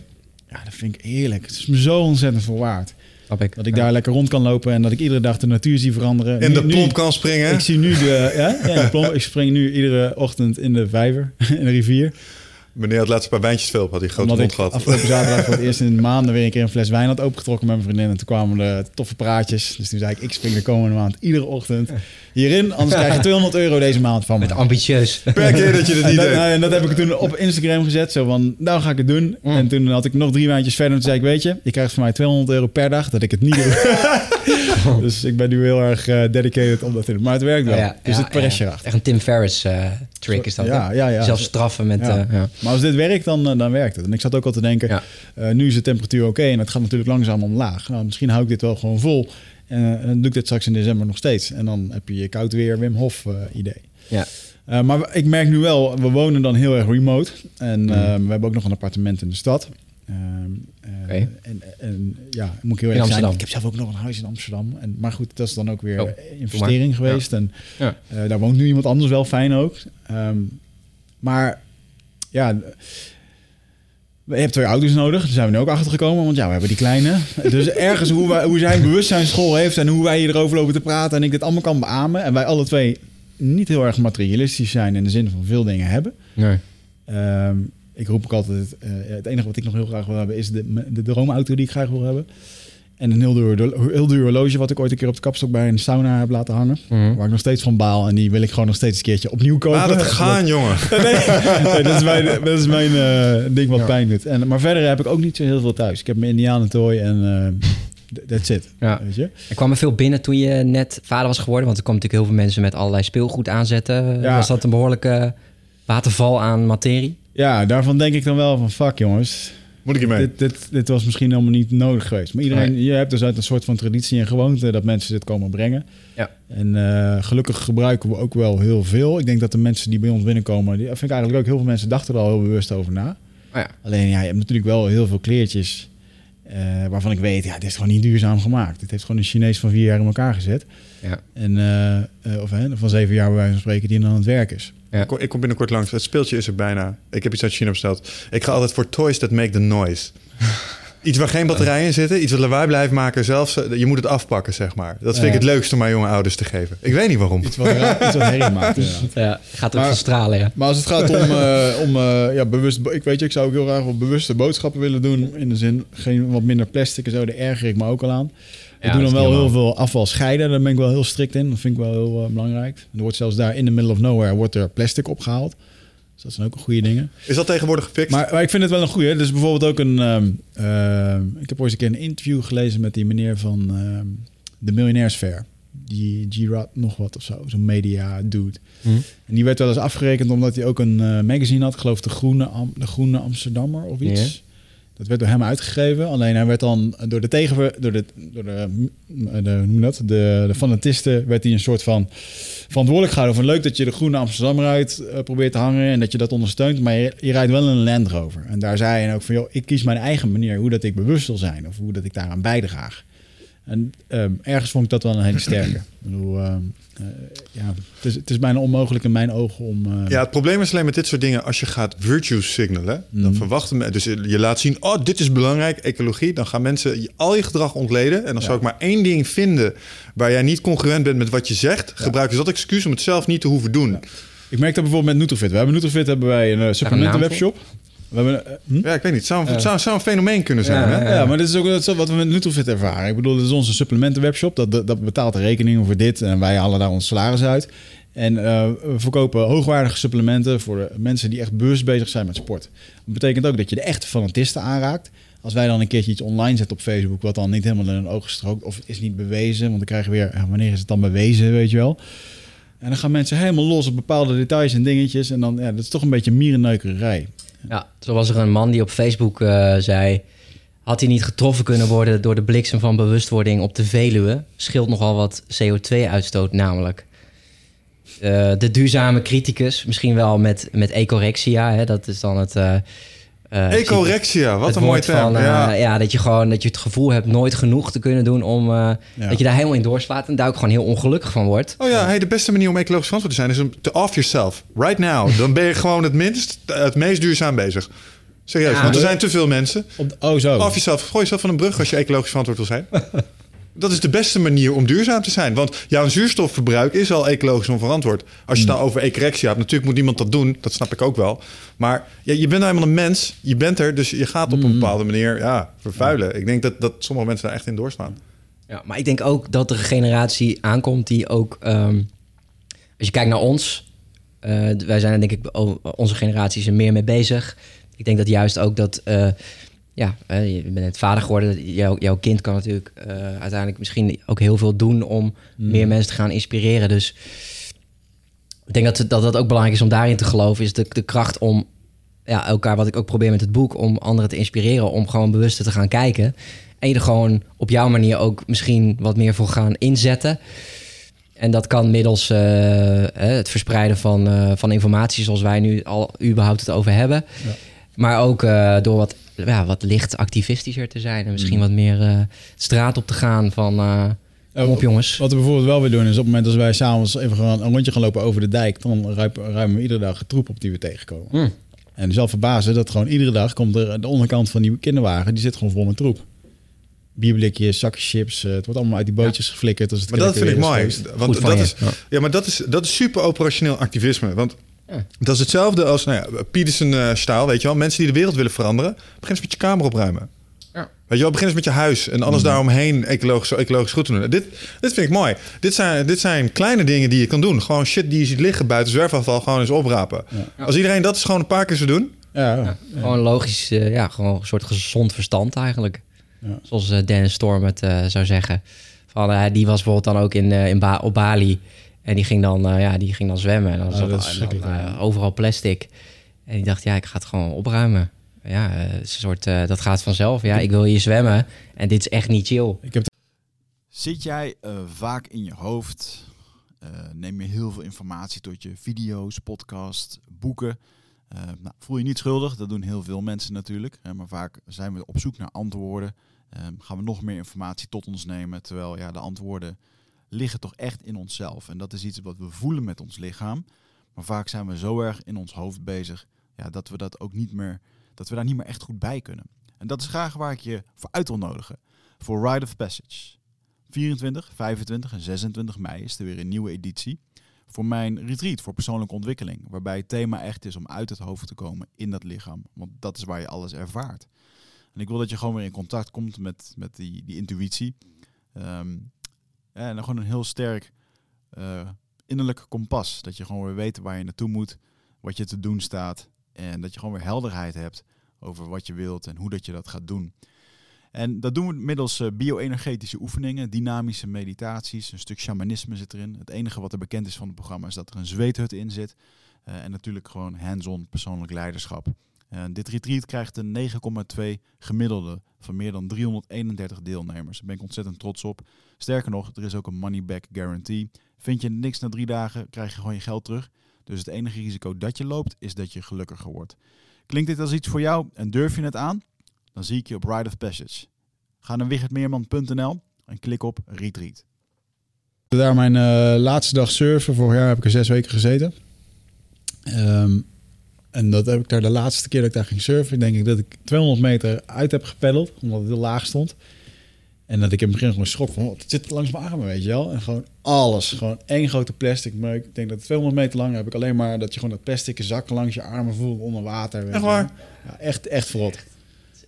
Ja, dat vind ik heerlijk. Het is me zo ontzettend veel waard. Ik. Dat ik Ja. daar lekker rond kan lopen en dat ik iedere dag de natuur zie veranderen. In Nu- de nu- plomp kan springen. Ik zie nu de, ja, ja, in de plomp. Ik spring nu iedere ochtend in de vijver, in de rivier. Meneer had laatst een paar wijntjes veel op, had hij grote Omdat mond gehad. afgelopen zaterdag voor het eerst in maanden weer een keer een fles wijn had opengetrokken met mijn vriendin. En toen kwamen de toffe praatjes. Dus toen zei ik, ik spring de komende maand iedere ochtend hierin. Anders krijg je 200 euro deze maand van me. Met ambitieus. Per keer dat je het En niet dat, deed. nou, en dat heb ik toen op Instagram gezet. Zo van, nou ga ik het doen. Mm. En toen had ik nog drie wijntjes verder. En toen zei ik, weet je, je krijgt van mij 200 euro per dag dat ik het niet doe. dus ik ben nu heel erg eh, dedicated om dat te doen. Maar het werkt wel. Ja, dus het pressure achter. Echt een Tim Ferriss eh, trick is dat. Ja, hè? ja, ja. Zelf straffen met... Eh, ja. Maar als dit werkt, dan, dan werkt het. En ik zat ook al te denken, nu is de temperatuur oké en het gaat natuurlijk langzaam omlaag. Nou, misschien hou ik dit wel gewoon vol. En dan doe ik dit straks in december nog steeds. En dan heb je je koud weer Wim Hof idee. Ja. Maar ik merk nu wel, we wonen dan heel erg remote. En Mhm. eh, we hebben ook nog een appartement in de stad. Ehm, eh, en, en ja, moet ik heel erg zijn. Ik heb zelf ook nog een huis in Amsterdam. En, maar goed, dat is dan ook weer Oh, investering maar. geweest. En Ja. eh, daar woont nu iemand anders wel fijn ook. Ehm, maar ja, je hebt twee auto's nodig. Daar zijn we nu ook achter gekomen. Want ja, we hebben die kleine. Dus ergens hoe, wij, hoe zij een bewustzijnsschool heeft en hoe wij hierover lopen te praten. En ik dit allemaal kan beamen. En wij alle twee niet heel erg materialistisch zijn in de zin van veel dingen hebben. Nee. Ehm, ik roep ook altijd, eh, het enige wat ik nog heel graag wil hebben is de, de droomauto die ik graag wil hebben. En een heel duur, heel duur horloge wat ik ooit een keer op de kapstok bij een sauna heb laten hangen. Mhm. Waar ik nog steeds van baal. En die wil ik gewoon nog steeds een keertje opnieuw kopen. Laat het gaan, jongen. Nee, nee, dat is mijn, dat is mijn eh, ding wat Ja. pijn doet. En, maar verder heb ik ook niet zo heel veel thuis. Ik heb mijn indianentooi en eh that's it. Ja. Weet je? Er kwam er veel binnen toen je net vader was geworden? Want er kwam natuurlijk heel veel mensen met allerlei speelgoed aanzetten. Ja. Was dat een behoorlijke waterval aan materie? Ja, daarvan denk ik dan wel van fuck jongens. Moet ik je mee? Dit, dit, dit was misschien helemaal niet nodig geweest. Maar iedereen, je hebt dus uit een soort van traditie en gewoonte dat mensen dit komen brengen. Ja. En eh, gelukkig gebruiken we ook wel heel veel. Ik denk dat de mensen die bij ons binnenkomen, die vind ik eigenlijk ook heel veel mensen dachten er al heel bewust over na. Oh ja. Alleen ja, je hebt natuurlijk wel heel veel kleertjes eh, waarvan ik weet, ja, dit is gewoon niet duurzaam gemaakt. Dit heeft gewoon een Chinees van vier jaar in elkaar gezet. Ja. En, eh, eh, of hè, van zeven jaar bij wijze van spreken die dan aan het werk is. Ja. Ik, kom, ik kom binnenkort langs. Het speeltje is er bijna. Ik heb iets uit China besteld. Ik ga altijd voor toys that make the noise. Iets waar geen batterijen in zitten, iets wat lawaai blijft maken. Zelfs, eh, je moet het afpakken, zeg maar. Dat vind ik Ja. het leukste om mijn jonge ouders te geven. Ik weet niet waarom. Iets wat, iets wat herrie maakt. inderdaad. Ja, gaat ook Maar- van stralen, ja. Maar als het gaat om, eh, om eh, ja, bewust, ik weet je, ik zou ook heel graag wat bewuste boodschappen willen doen. In de zin, geen wat minder plastic en zo, daar erger ik me ook al aan. Ja, ik doe dat dan wel heel veel afval scheiden, daar ben ik wel heel strikt in. Dat vind ik wel heel eh, belangrijk. Er wordt zelfs daar in the middle of nowhere wordt er plastic opgehaald. Dus dat zijn ook een goede dingen. Is dat tegenwoordig gefixt? Maar, maar ik vind het wel een goede. Dus bijvoorbeeld ook een. ehm, ehm, ik heb ooit een keer een interview gelezen met die meneer van ehm, de Miljonairs Fair. Die G-Rad nog wat of zo. Zo'n media dude. Hm. En die werd wel eens afgerekend omdat hij ook een eh, magazine had. Ik geloof de Groene, Am- de Groene Amsterdammer of iets. Dat werd door hem uitgegeven. Alleen hij werd dan door de tegen door de, door de, je dat? de, de fanatisten werd hij een soort van verantwoordelijk gehouden. Van leuk dat je de Groene Amsterdammer uit eh, probeert te hangen en dat je dat ondersteunt. Maar je, je rijdt wel een Land Rover. En daar zei hij ook van, joh, ik kies mijn eigen manier hoe dat ik bewust wil zijn of hoe dat ik daaraan bijdraag. En ehm, ergens vond ik dat wel een hele sterke. ik bedoel, ehm, eh, ja, het, is, het is bijna onmogelijk in mijn ogen om. eh, Ja, het probleem is alleen met dit soort dingen. Als je gaat virtue signalen, dan Mhm. verwachten mensen... Dus je laat zien, oh, dit is belangrijk, ecologie. Dan gaan mensen je- al je gedrag ontleden. En dan zou ik maar één ding vinden... waar jij niet congruent bent met wat je zegt. Gebruik dus dat excuus om het zelf niet te hoeven doen. Ik merk dat bijvoorbeeld met Nutrofit. We hebben Nutrofit hebben wij een uh, supplementen webshop. We hebben, eh, hm? Ja, ik weet niet. Het zou, het zou, het zou een fenomeen kunnen zijn, Ja, hè? Ja, maar dit is ook dat is wat we met Nutrofit ervaren. Ik bedoel, dit is onze supplementen webshop. Dat, dat, betaalt de rekeningen voor dit en wij halen daar ons salaris uit. En eh, we verkopen hoogwaardige supplementen voor de mensen die echt bewust bezig zijn met sport. Dat betekent ook dat je de echte fanatisten aanraakt. Als wij dan een keertje iets online zetten op Facebook, wat dan niet helemaal in hun ogen strookt of is niet bewezen, want dan krijgen we weer, ja, wanneer is het dan bewezen, weet je wel. En dan gaan mensen helemaal los op bepaalde details en dingetjes. En dan, ja, dat is toch een beetje mierenneukerij. Ja, zo was er een man die op Facebook eh, zei... had hij niet getroffen kunnen worden door de bliksem van bewustwording op de Veluwe... scheelt nogal wat CO2-uitstoot namelijk. Eh, de duurzame criticus, misschien wel met, met ecorexia, hè, dat is dan het... eh, Ecorexia, wat een mooie woord term. van, eh, ja. ja. dat je gewoon dat je het gevoel hebt nooit genoeg te kunnen doen om eh, Ja. dat je daar helemaal in doorslaat en daar ook gewoon heel ongelukkig van wordt. Oh ja, hey, de beste manier om ecologisch verantwoord te zijn is om te off yourself. Right now. Dan ben je gewoon het minst, het meest duurzaam bezig. Serieus, Ja, want er zijn te veel mensen. Op de- oh, zo. Off jezelf. Gooi jezelf van een brug als je ecologisch verantwoord wil zijn. Dat is de beste manier om duurzaam te zijn. Want jouw zuurstofverbruik is al ecologisch onverantwoord. Als je het nou over ecorexia hebt, natuurlijk moet niemand dat doen. Dat snap ik ook wel. Maar ja, je bent nou eenmaal een mens. Je bent er, dus je gaat op een bepaalde manier ja, vervuilen. Ik denk dat, dat sommige mensen daar echt in doorslaan. Ja, maar ik denk ook dat er een generatie aankomt die ook, ehm, als je kijkt naar ons, eh, wij zijn er denk ik, o- onze generatie is er meer mee bezig. Ik denk dat juist ook dat, eh, ja, je bent net vader geworden, jouw, jouw kind kan natuurlijk eh, uiteindelijk misschien ook heel veel doen om meer mensen te gaan inspireren. Dus ik denk dat, dat dat ook belangrijk is om daarin te geloven, is de, de kracht om ja, elkaar, wat ik ook probeer met het boek, om anderen te inspireren, om gewoon bewuster te gaan kijken. En je er gewoon op jouw manier ook misschien wat meer voor gaan inzetten. En dat kan middels eh, het verspreiden van, eh, van informatie, zoals wij nu al überhaupt het over hebben. Ja. Maar ook door wat, ja, wat licht activistischer te zijn. En misschien wat meer eh, straat op te gaan van... eh kom op jongens. Wat we bijvoorbeeld wel weer doen is op het moment dat wij s'avonds even gaan, een rondje gaan lopen over de dijk, dan ruimen, we iedere dag troep op die we tegenkomen. Mm. En zelf verbazen dat gewoon iedere dag komt er de onderkant van die kinderwagen, die zit gewoon vol met troep. Bierblikjes, zakjes chips, eh, het wordt allemaal uit die bootjes geflikkerd. Als het Maar dat vind ik mooi. Want Goed van dat je. is, Ja. ja, maar dat is, dat is super operationeel activisme. Want Ja. dat is hetzelfde als nou ja, Peterson-staal, weet je wel. Mensen die de wereld willen veranderen, begin eens met je kamer opruimen. Ja. Weet je wel, begin eens met je huis en alles daaromheen ecologisch, ecologisch goed te doen. Dit, dit vind ik mooi. Dit zijn, dit zijn kleine dingen die je kan doen. Gewoon shit die je ziet liggen buiten zwerfafval, gewoon eens oprapen. Als iedereen dat is gewoon een paar keer zou doen. Ja, ja. Gewoon logisch, eh, ja, gewoon een soort gezond verstand eigenlijk. Ja. Zoals eh, Dennis Storm het eh, zou zeggen. Van, eh, die was bijvoorbeeld dan ook in, eh, in ba op Bali. En die ging dan, eh, ja, die ging dan zwemmen. En dan Oh, zat dat dan, eh, overal plastic. En die dacht, ja, ik ga het gewoon opruimen. Ja, eh, een soort, eh, dat gaat vanzelf. Ja, ik wil hier zwemmen. En dit is echt niet chill. Ik heb Zit jij vaak in je hoofd? Eh, neem je heel veel informatie tot je video's, podcast, boeken? Eh, nou, voel je niet schuldig, dat doen heel veel mensen natuurlijk. Hè, maar vaak zijn we op zoek naar antwoorden. Ehm, gaan we nog meer informatie tot ons nemen, terwijl ja, de antwoorden liggen toch echt in onszelf. En dat is iets wat we voelen met ons lichaam. Maar vaak zijn we zo erg in ons hoofd bezig ja, dat we dat ook niet meer, dat we daar niet meer echt goed bij kunnen. En dat is graag waar ik je voor uit wil nodigen. Voor Rite of Passage. 24, 25 en 26 mei is er weer een nieuwe editie. Voor mijn retreat voor persoonlijke ontwikkeling. Waarbij het thema echt is om uit het hoofd te komen in dat lichaam. Want dat is waar je alles ervaart. En ik wil dat je gewoon weer in contact komt met, met die, die intuïtie. Ehm, en gewoon een heel sterk uh, innerlijk kompas. Dat je gewoon weer weet waar je naartoe moet, wat je te doen staat. En dat je gewoon weer helderheid hebt over wat je wilt en hoe dat je dat gaat doen. En dat doen we middels uh, bio-energetische oefeningen, dynamische meditaties, een stuk shamanisme zit erin. Het enige wat er bekend is van het programma is dat er een zweethut in zit. Uh, en natuurlijk gewoon hands-on persoonlijk leiderschap. Uh, dit retreat krijgt een 9,2 gemiddelde van meer dan 331 deelnemers. Daar ben ik ontzettend trots op. Sterker nog, er is ook een money back guarantee. Vind je niks na drie dagen, krijg je gewoon je geld terug. Dus het enige risico dat je loopt, is dat je gelukkiger wordt. Klinkt dit als iets voor jou en durf je het aan? Dan zie ik je op Ride of Passage. Ga naar wichertmeerman.nl en klik op Retreat. Daar mijn uh, laatste dag surfen. Vorig jaar heb ik er zes weken gezeten. Um, en dat heb ik daar de laatste keer dat ik daar ging surfen, denk ik dat ik 200 meter uit heb gepeddeld, omdat het heel laag stond. En dat ik in het begin gewoon schrok van, oh, het zit langs mijn armen, weet je wel. En gewoon alles, gewoon één grote plastic meuk. Ik denk dat 200 meter lang heb ik alleen maar dat je gewoon dat plastic zak langs je armen voelt onder water. Echt waar? Ja, echt, echt verrot.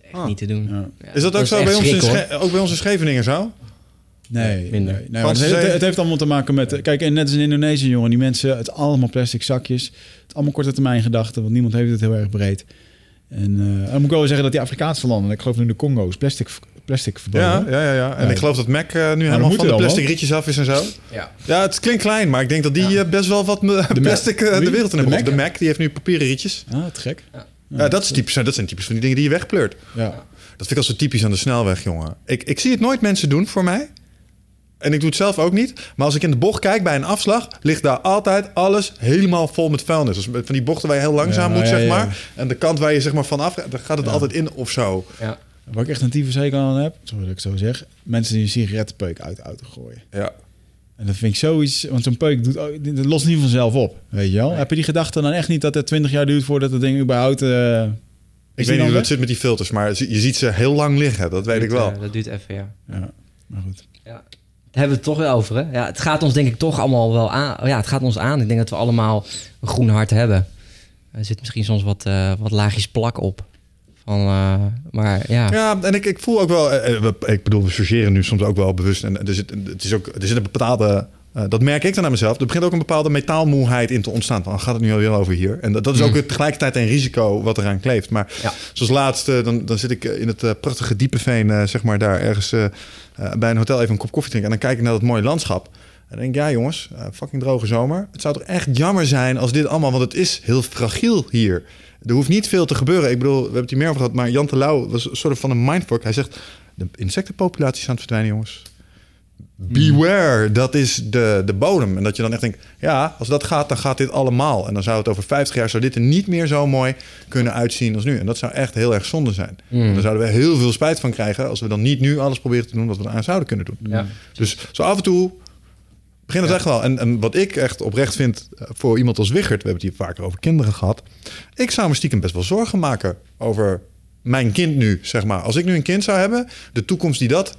Echt ah. niet te doen. Ja. is dat ook zo bij ons, in ook bij ons in Scheveningen zo? Nee, minder. Nee, nee het, heeft, het, heeft allemaal te maken met... Kijk, en net als in Indonesië, jongen, die mensen... Het allemaal plastic zakjes. Het allemaal korte termijn gedachten, want niemand heeft het heel erg breed. En uh, dan moet ik wel zeggen dat die Afrikaanse landen... Ik geloof nu de Congo's, plastic, plastic verboden. Ja, ja, ja, ja. En ik geloof dat Mac uh, nu helemaal van de plastic rietjes af is en zo. Ja. ja, het klinkt klein, maar ik denk dat die ja. best wel wat de plastic uh, de wereld in hebben. De Mac, die heeft nu papieren rietjes. Ah, te gek. Ja. Ja, dat, is typisch, dat zijn typisch van die dingen die je wegpleurt. Ja. Dat vind ik al zo typisch aan de snelweg, jongen. Ik, ik zie het nooit mensen doen voor mij. En ik doe het zelf ook niet. Maar als ik in de bocht kijk bij een afslag, ligt daar altijd alles helemaal vol met vuilnis. Dus van die bochten waar je heel langzaam moet, zeg maar. En de kant waar je zeg maar vanaf, daar gaat het altijd in of zo. Ja. Waar ik echt een tyfus zeker aan heb, zoals ik zo zeg, mensen die een sigarettenpeuk uit de auto gooien. Ja. En dat vind ik zoiets, want zo'n peuk doet, dat lost niet vanzelf op, weet je wel. Heb je die gedachte dan echt niet dat het 20 jaar duurt voordat het ding überhaupt... Uh, ik weet niet hoe dat zit met die filters, maar je ziet ze heel lang liggen, dat weet ik wel. Uh, dat duurt even, ja. Ja, maar goed. Ja hebben we het toch weer over. Hè? Ja, het gaat ons denk ik toch allemaal wel aan. Ja, het gaat ons aan. Ik denk dat we allemaal een groen hart hebben. Er zit misschien soms wat, uh, wat laagjes plak op. Van, uh, maar ja. Ja, en ik, ik voel ook wel. Uh, ik bedoel, we chargeren nu soms ook wel bewust. En er zit, het is ook, er zit een bepaalde uh, dat merk ik dan aan mezelf. Er begint ook een bepaalde metaalmoeheid in te ontstaan. Van, gaat het nu alweer over hier? En dat, dat is ook mm. tegelijkertijd een risico wat eraan kleeft. Maar ja. zoals laatste, dan, dan zit ik in het prachtige Diepeveen, zeg maar daar ergens bij een hotel even een kop koffie drinken. En dan kijk ik naar dat mooie landschap. En dan denk ik, ja jongens, fucking droge zomer. Het zou toch echt jammer zijn als dit allemaal... Want het is heel fragiel hier. Er hoeft niet veel te gebeuren. Ik bedoel, we hebben het hier meer over gehad. Maar Jan Terlouw was een soort van een mindfuck. Hij zegt, de insectenpopulatie is aan het verdwijnen, jongens. Beware, dat is de, de bodem. En dat je dan echt denkt, ja, als dat gaat, dan gaat dit allemaal. En dan zou het over 50 jaar zou dit er niet meer zo mooi kunnen uitzien als nu. En dat zou echt heel erg zonde zijn. Mm. Dan zouden we heel veel spijt van krijgen als we dan niet nu alles proberen te doen wat we aan zouden kunnen doen. Ja. Dus zo af en toe begint het echt wel. En, en wat ik echt oprecht vind eh, voor iemand als Wichert, we hebben het hier vaker over kinderen gehad. Ik zou me stiekem best wel zorgen maken over mijn kind nu, zeg maar. Als ik nu een kind zou hebben, de toekomst die dat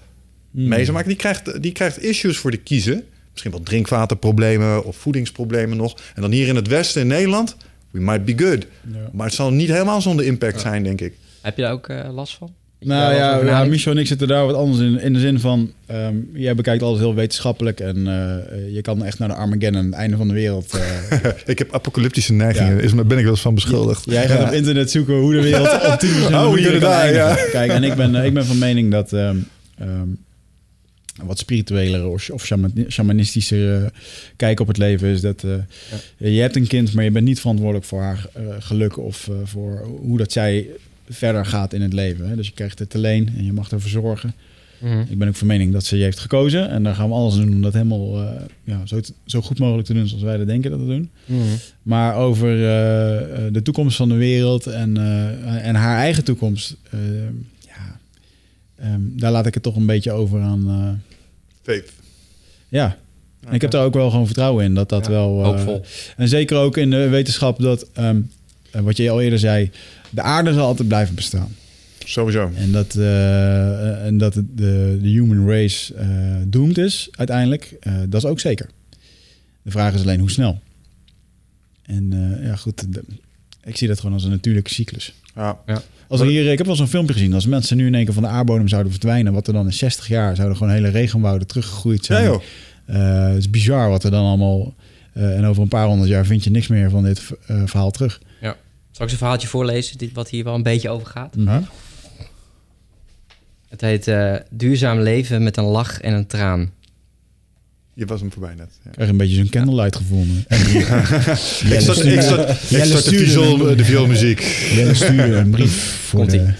mm. mee zou maken, die krijgt, die krijgt issues voor de kiezen. Misschien wel drinkwaterproblemen of voedingsproblemen nog. En dan hier in het westen in Nederland, we might be good. Maar het zal niet helemaal zonder impact zijn, denk ik. Heb je daar ook uh, last van? Nou ja, ja Michel en ik zitten daar wat anders in. In de zin van, um, jij bekijkt alles heel wetenschappelijk. En uh, je kan echt naar de Armageddon, het einde van de wereld. Uh, ik heb apocalyptische neigingen, ja. is, ben ik wel eens van beschuldigd. Jij gaat op internet zoeken hoe de wereld op 10 oh, daar, ja. Kijk, en ik ben, ik ben van mening dat... Um, um, wat spirituelere of, of shamanistische kijk op het leven is dat uh, ja. je hebt een kind, maar je bent niet verantwoordelijk voor haar uh, geluk of uh, voor hoe dat zij verder gaat in het leven. Hè? Dus je krijgt het alleen en je mag ervoor zorgen. Mm. Ik ben ook van mening dat ze je heeft gekozen. En dan gaan we alles doen om dat helemaal ja, zo, zo, goed mogelijk te doen zoals wij dat denken dat we doen. Mm. Maar over de toekomst van de wereld en, en haar eigen toekomst. ja, ehm, daar laat ik het toch een beetje over aan. Faith. ja. En ik heb daar ook wel gewoon vertrouwen in dat dat Ja, wel. eh, hoopvol. en zeker ook in de wetenschap dat, ehm, eh, wat je al eerder zei, de aarde zal altijd blijven bestaan. Sowieso. En dat, eh, en dat de, de human race eh doomed is uiteindelijk, eh, dat is ook zeker. De vraag is alleen hoe snel. En eh, ja, goed, de- ik zie dat gewoon als een natuurlijke cyclus. Ja. Als er hier, ik heb wel zo'n filmpje gezien, als mensen nu in één keer van de aardbodem zouden verdwijnen, wat er dan in 60 jaar zouden gewoon hele regenwouden teruggegroeid zijn. Ja, joh. Eh, het is bizar wat er dan allemaal. eh, en over een paar honderd jaar vind je niks meer van dit eh, verhaal terug. Zal ik eens een verhaaltje voorlezen, dit, wat hier wel een beetje over gaat? Huh? Het heet eh, Duurzaam leven met een lach en een traan. Je was hem voorbij net. Ja. krijg een beetje zo'n candlelight gevoel. En die, Ik start, ik start, ik start de, een- de vioolmuziek. Jelle stuurde een brief voor de...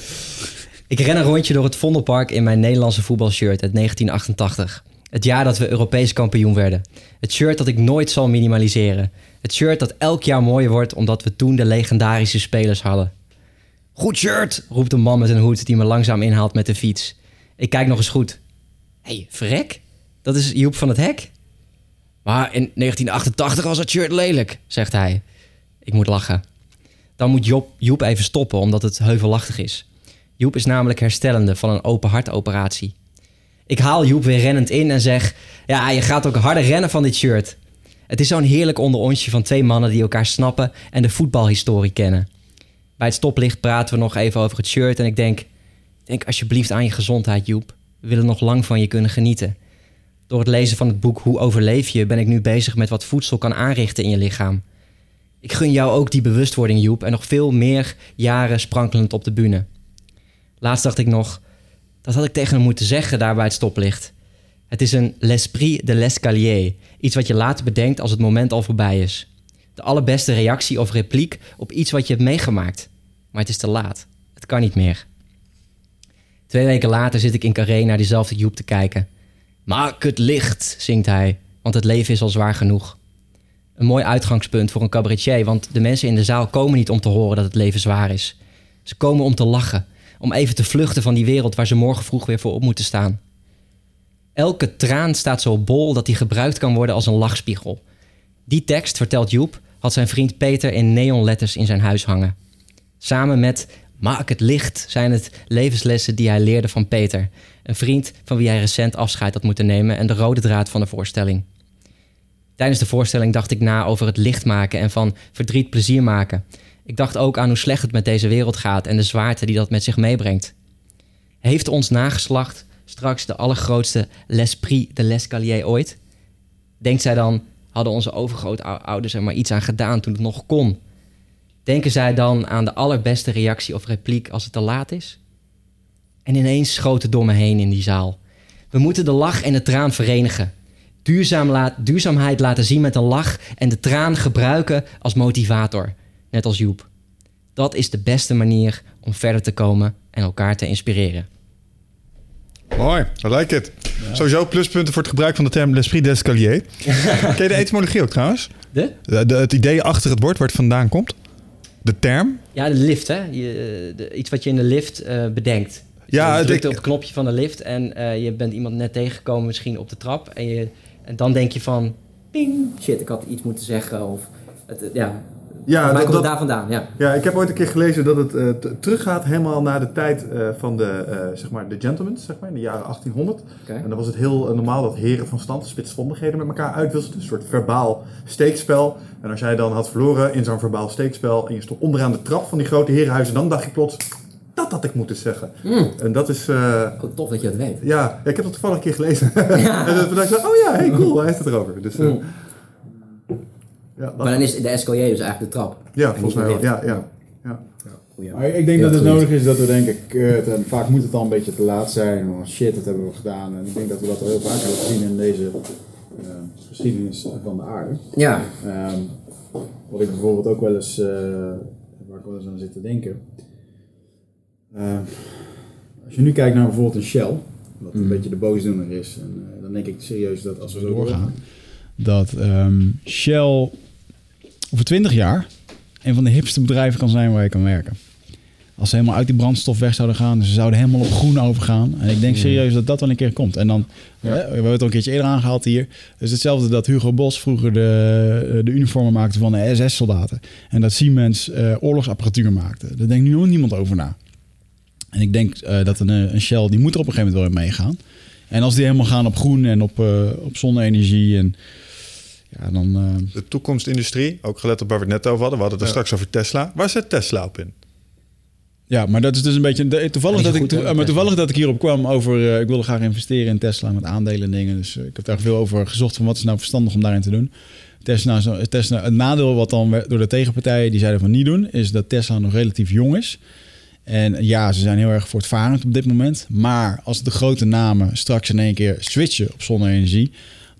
Ik ren een rondje door het Vondelpark in mijn Nederlandse voetbalshirt uit 1988. Het jaar dat we Europees kampioen werden. Het shirt dat ik nooit zal minimaliseren. Het shirt dat elk jaar mooier wordt omdat we toen de legendarische spelers hadden. Goed shirt, roept een man met een hoed die me langzaam inhaalt met de fiets. Ik kijk nog eens goed. Hé, hey, verrek? Dat is Joep van het Hek? Maar in 1988 was het shirt lelijk, zegt hij. Ik moet lachen. Dan moet Job, Joep even stoppen omdat het heuvelachtig is. Joep is namelijk herstellende van een open hartoperatie. Ik haal Joep weer rennend in en zeg... Ja, je gaat ook harder rennen van dit shirt. Het is zo'n heerlijk onderontje van twee mannen die elkaar snappen... en de voetbalhistorie kennen. Bij het stoplicht praten we nog even over het shirt en ik denk... Denk alsjeblieft aan je gezondheid, Joep. We willen nog lang van je kunnen genieten. Door het lezen van het boek Hoe overleef je... ben ik nu bezig met wat voedsel kan aanrichten in je lichaam. Ik gun jou ook die bewustwording, Joep... en nog veel meer jaren sprankelend op de bühne. Laatst dacht ik nog, dat had ik tegen hem moeten zeggen daar bij het stoplicht. Het is een l'esprit de l'escalier. Iets wat je later bedenkt als het moment al voorbij is. De allerbeste reactie of repliek op iets wat je hebt meegemaakt. Maar het is te laat. Het kan niet meer. Twee weken later zit ik in Carré naar diezelfde Joep te kijken. Maak het licht, zingt hij, want het leven is al zwaar genoeg. Een mooi uitgangspunt voor een cabaretier, want de mensen in de zaal komen niet om te horen dat het leven zwaar is. Ze komen om te lachen, om even te vluchten van die wereld waar ze morgen vroeg weer voor op moeten staan. Elke traan staat zo bol dat die gebruikt kan worden als een lachspiegel. Die tekst, vertelt Joep, had zijn vriend Peter in neonletters in zijn huis hangen. Samen met Maak het licht zijn het levenslessen die hij leerde van Peter, een vriend van wie hij recent afscheid had moeten nemen en de rode draad van de voorstelling. Tijdens de voorstelling dacht ik na over het licht maken en van verdriet plezier maken. Ik dacht ook aan hoe slecht het met deze wereld gaat en de zwaarte die dat met zich meebrengt. Heeft ons nageslacht straks de allergrootste l'esprit de l'escalier ooit? Denkt zij dan, hadden onze overgrootouders er maar iets aan gedaan toen het nog kon? Denken zij dan aan de allerbeste reactie of repliek als het te laat is? En ineens schoot het door me heen in die zaal. We moeten de lach en de traan verenigen. Duurzaam laat, duurzaamheid laten zien met een lach en de traan gebruiken als motivator. Net als Joep. Dat is de beste manier om verder te komen en elkaar te inspireren. Mooi, I like it. Sowieso pluspunten voor het gebruik van de term l'esprit d'escalier. Ken je de etymologie ook trouwens? De? De, de- het idee achter het woord waar het vandaan komt? De term? Ja, de lift, hè? Je, de, iets wat je in de lift eh, bedenkt. Ja, je het- drukt op het knopje van de lift en eh, je bent iemand net tegengekomen, misschien op de trap. En, je, en dan denk je van, ping, shit, ik had iets moeten zeggen. Of, het, ja, Ja, maar dat- komt dat- daar vandaan, ja. Ja, ik heb ooit een keer gelezen dat het eh, teruggaat helemaal naar de tijd eh, van de, eh, zeg maar, de gentlemen, zeg maar, in de jaren 1800. Oké. En dan was het heel eh, normaal dat heren van stand spitsvondigheden met elkaar uitwisselden. Een soort verbaal steekspel. En als jij dan had verloren in zo'n verbaal steekspel en je stond onderaan de trap van die grote herenhuizen, dan dacht je plots, dat had ik moeten zeggen. En dat is, eh, Oh, tof dat je dat weet. ja, ik heb dat toevallig een keer gelezen. en toen dacht ik, oh ja, hey, cool, hij heeft het erover. Dus, eh, Mm. ja, Maar dan is de escalier dus eigenlijk de trap. ja, En volgens mij wel. Ja, ja, ja. Goeie. Maar ik denk Ja, dat het goed. nodig is dat we denken, kut, en vaak moet het al een beetje te laat zijn. Oh shit, dat hebben we gedaan. En ik denk dat we dat al heel vaak hebben gezien in deze eh, geschiedenis van de aarde. Ja, Ehm, wat ik bijvoorbeeld ook wel eens, eh, waar ik wel eens aan zit te denken. Ehm, als je nu kijkt naar bijvoorbeeld een Shell, wat een beetje de boosdoener is, en, eh, dan denk ik serieus dat als we zo doorgaan, dat ehm, Shell over 20 jaar een van de hipste bedrijven kan zijn waar je kan werken. Als ze helemaal uit die brandstof weg zouden gaan. Dus ze zouden helemaal op groen overgaan. En ik denk serieus dat dat wel een keer komt. En dan, hè, we hebben het al een keertje eerder aangehaald hier. Dus hetzelfde dat Hugo Bos vroeger de, de uniformen maakte van de SS-soldaten. En dat Siemens eh, oorlogsapparatuur maakte. Daar denkt nu ook niemand over na. En ik denk eh, dat een, eh, een Shell, die moet er op een gegeven moment wel in meegaan. En als die helemaal gaan op groen en op, eh, op zonne-energie en ja, dan... eh, De toekomstindustrie, ook gelet op waar we het net over hadden. We hadden het er straks over Tesla. Waar zit Tesla op in? Ja, maar dat is dus een beetje toevallig, dat ik, maar toevallig dat ik hierop kwam over. eh, ik wilde graag investeren in Tesla met aandelen en dingen. Dus ik heb daar veel over gezocht van wat is nou verstandig om daarin te doen. Tesla, is- Tesla, het nadeel wat dan door de tegenpartijen die zeiden van niet doen, is dat Tesla nog relatief jong is. En ja, ze zijn heel erg voortvarend op dit moment. Maar als de grote namen straks in één keer switchen op zonne-energie,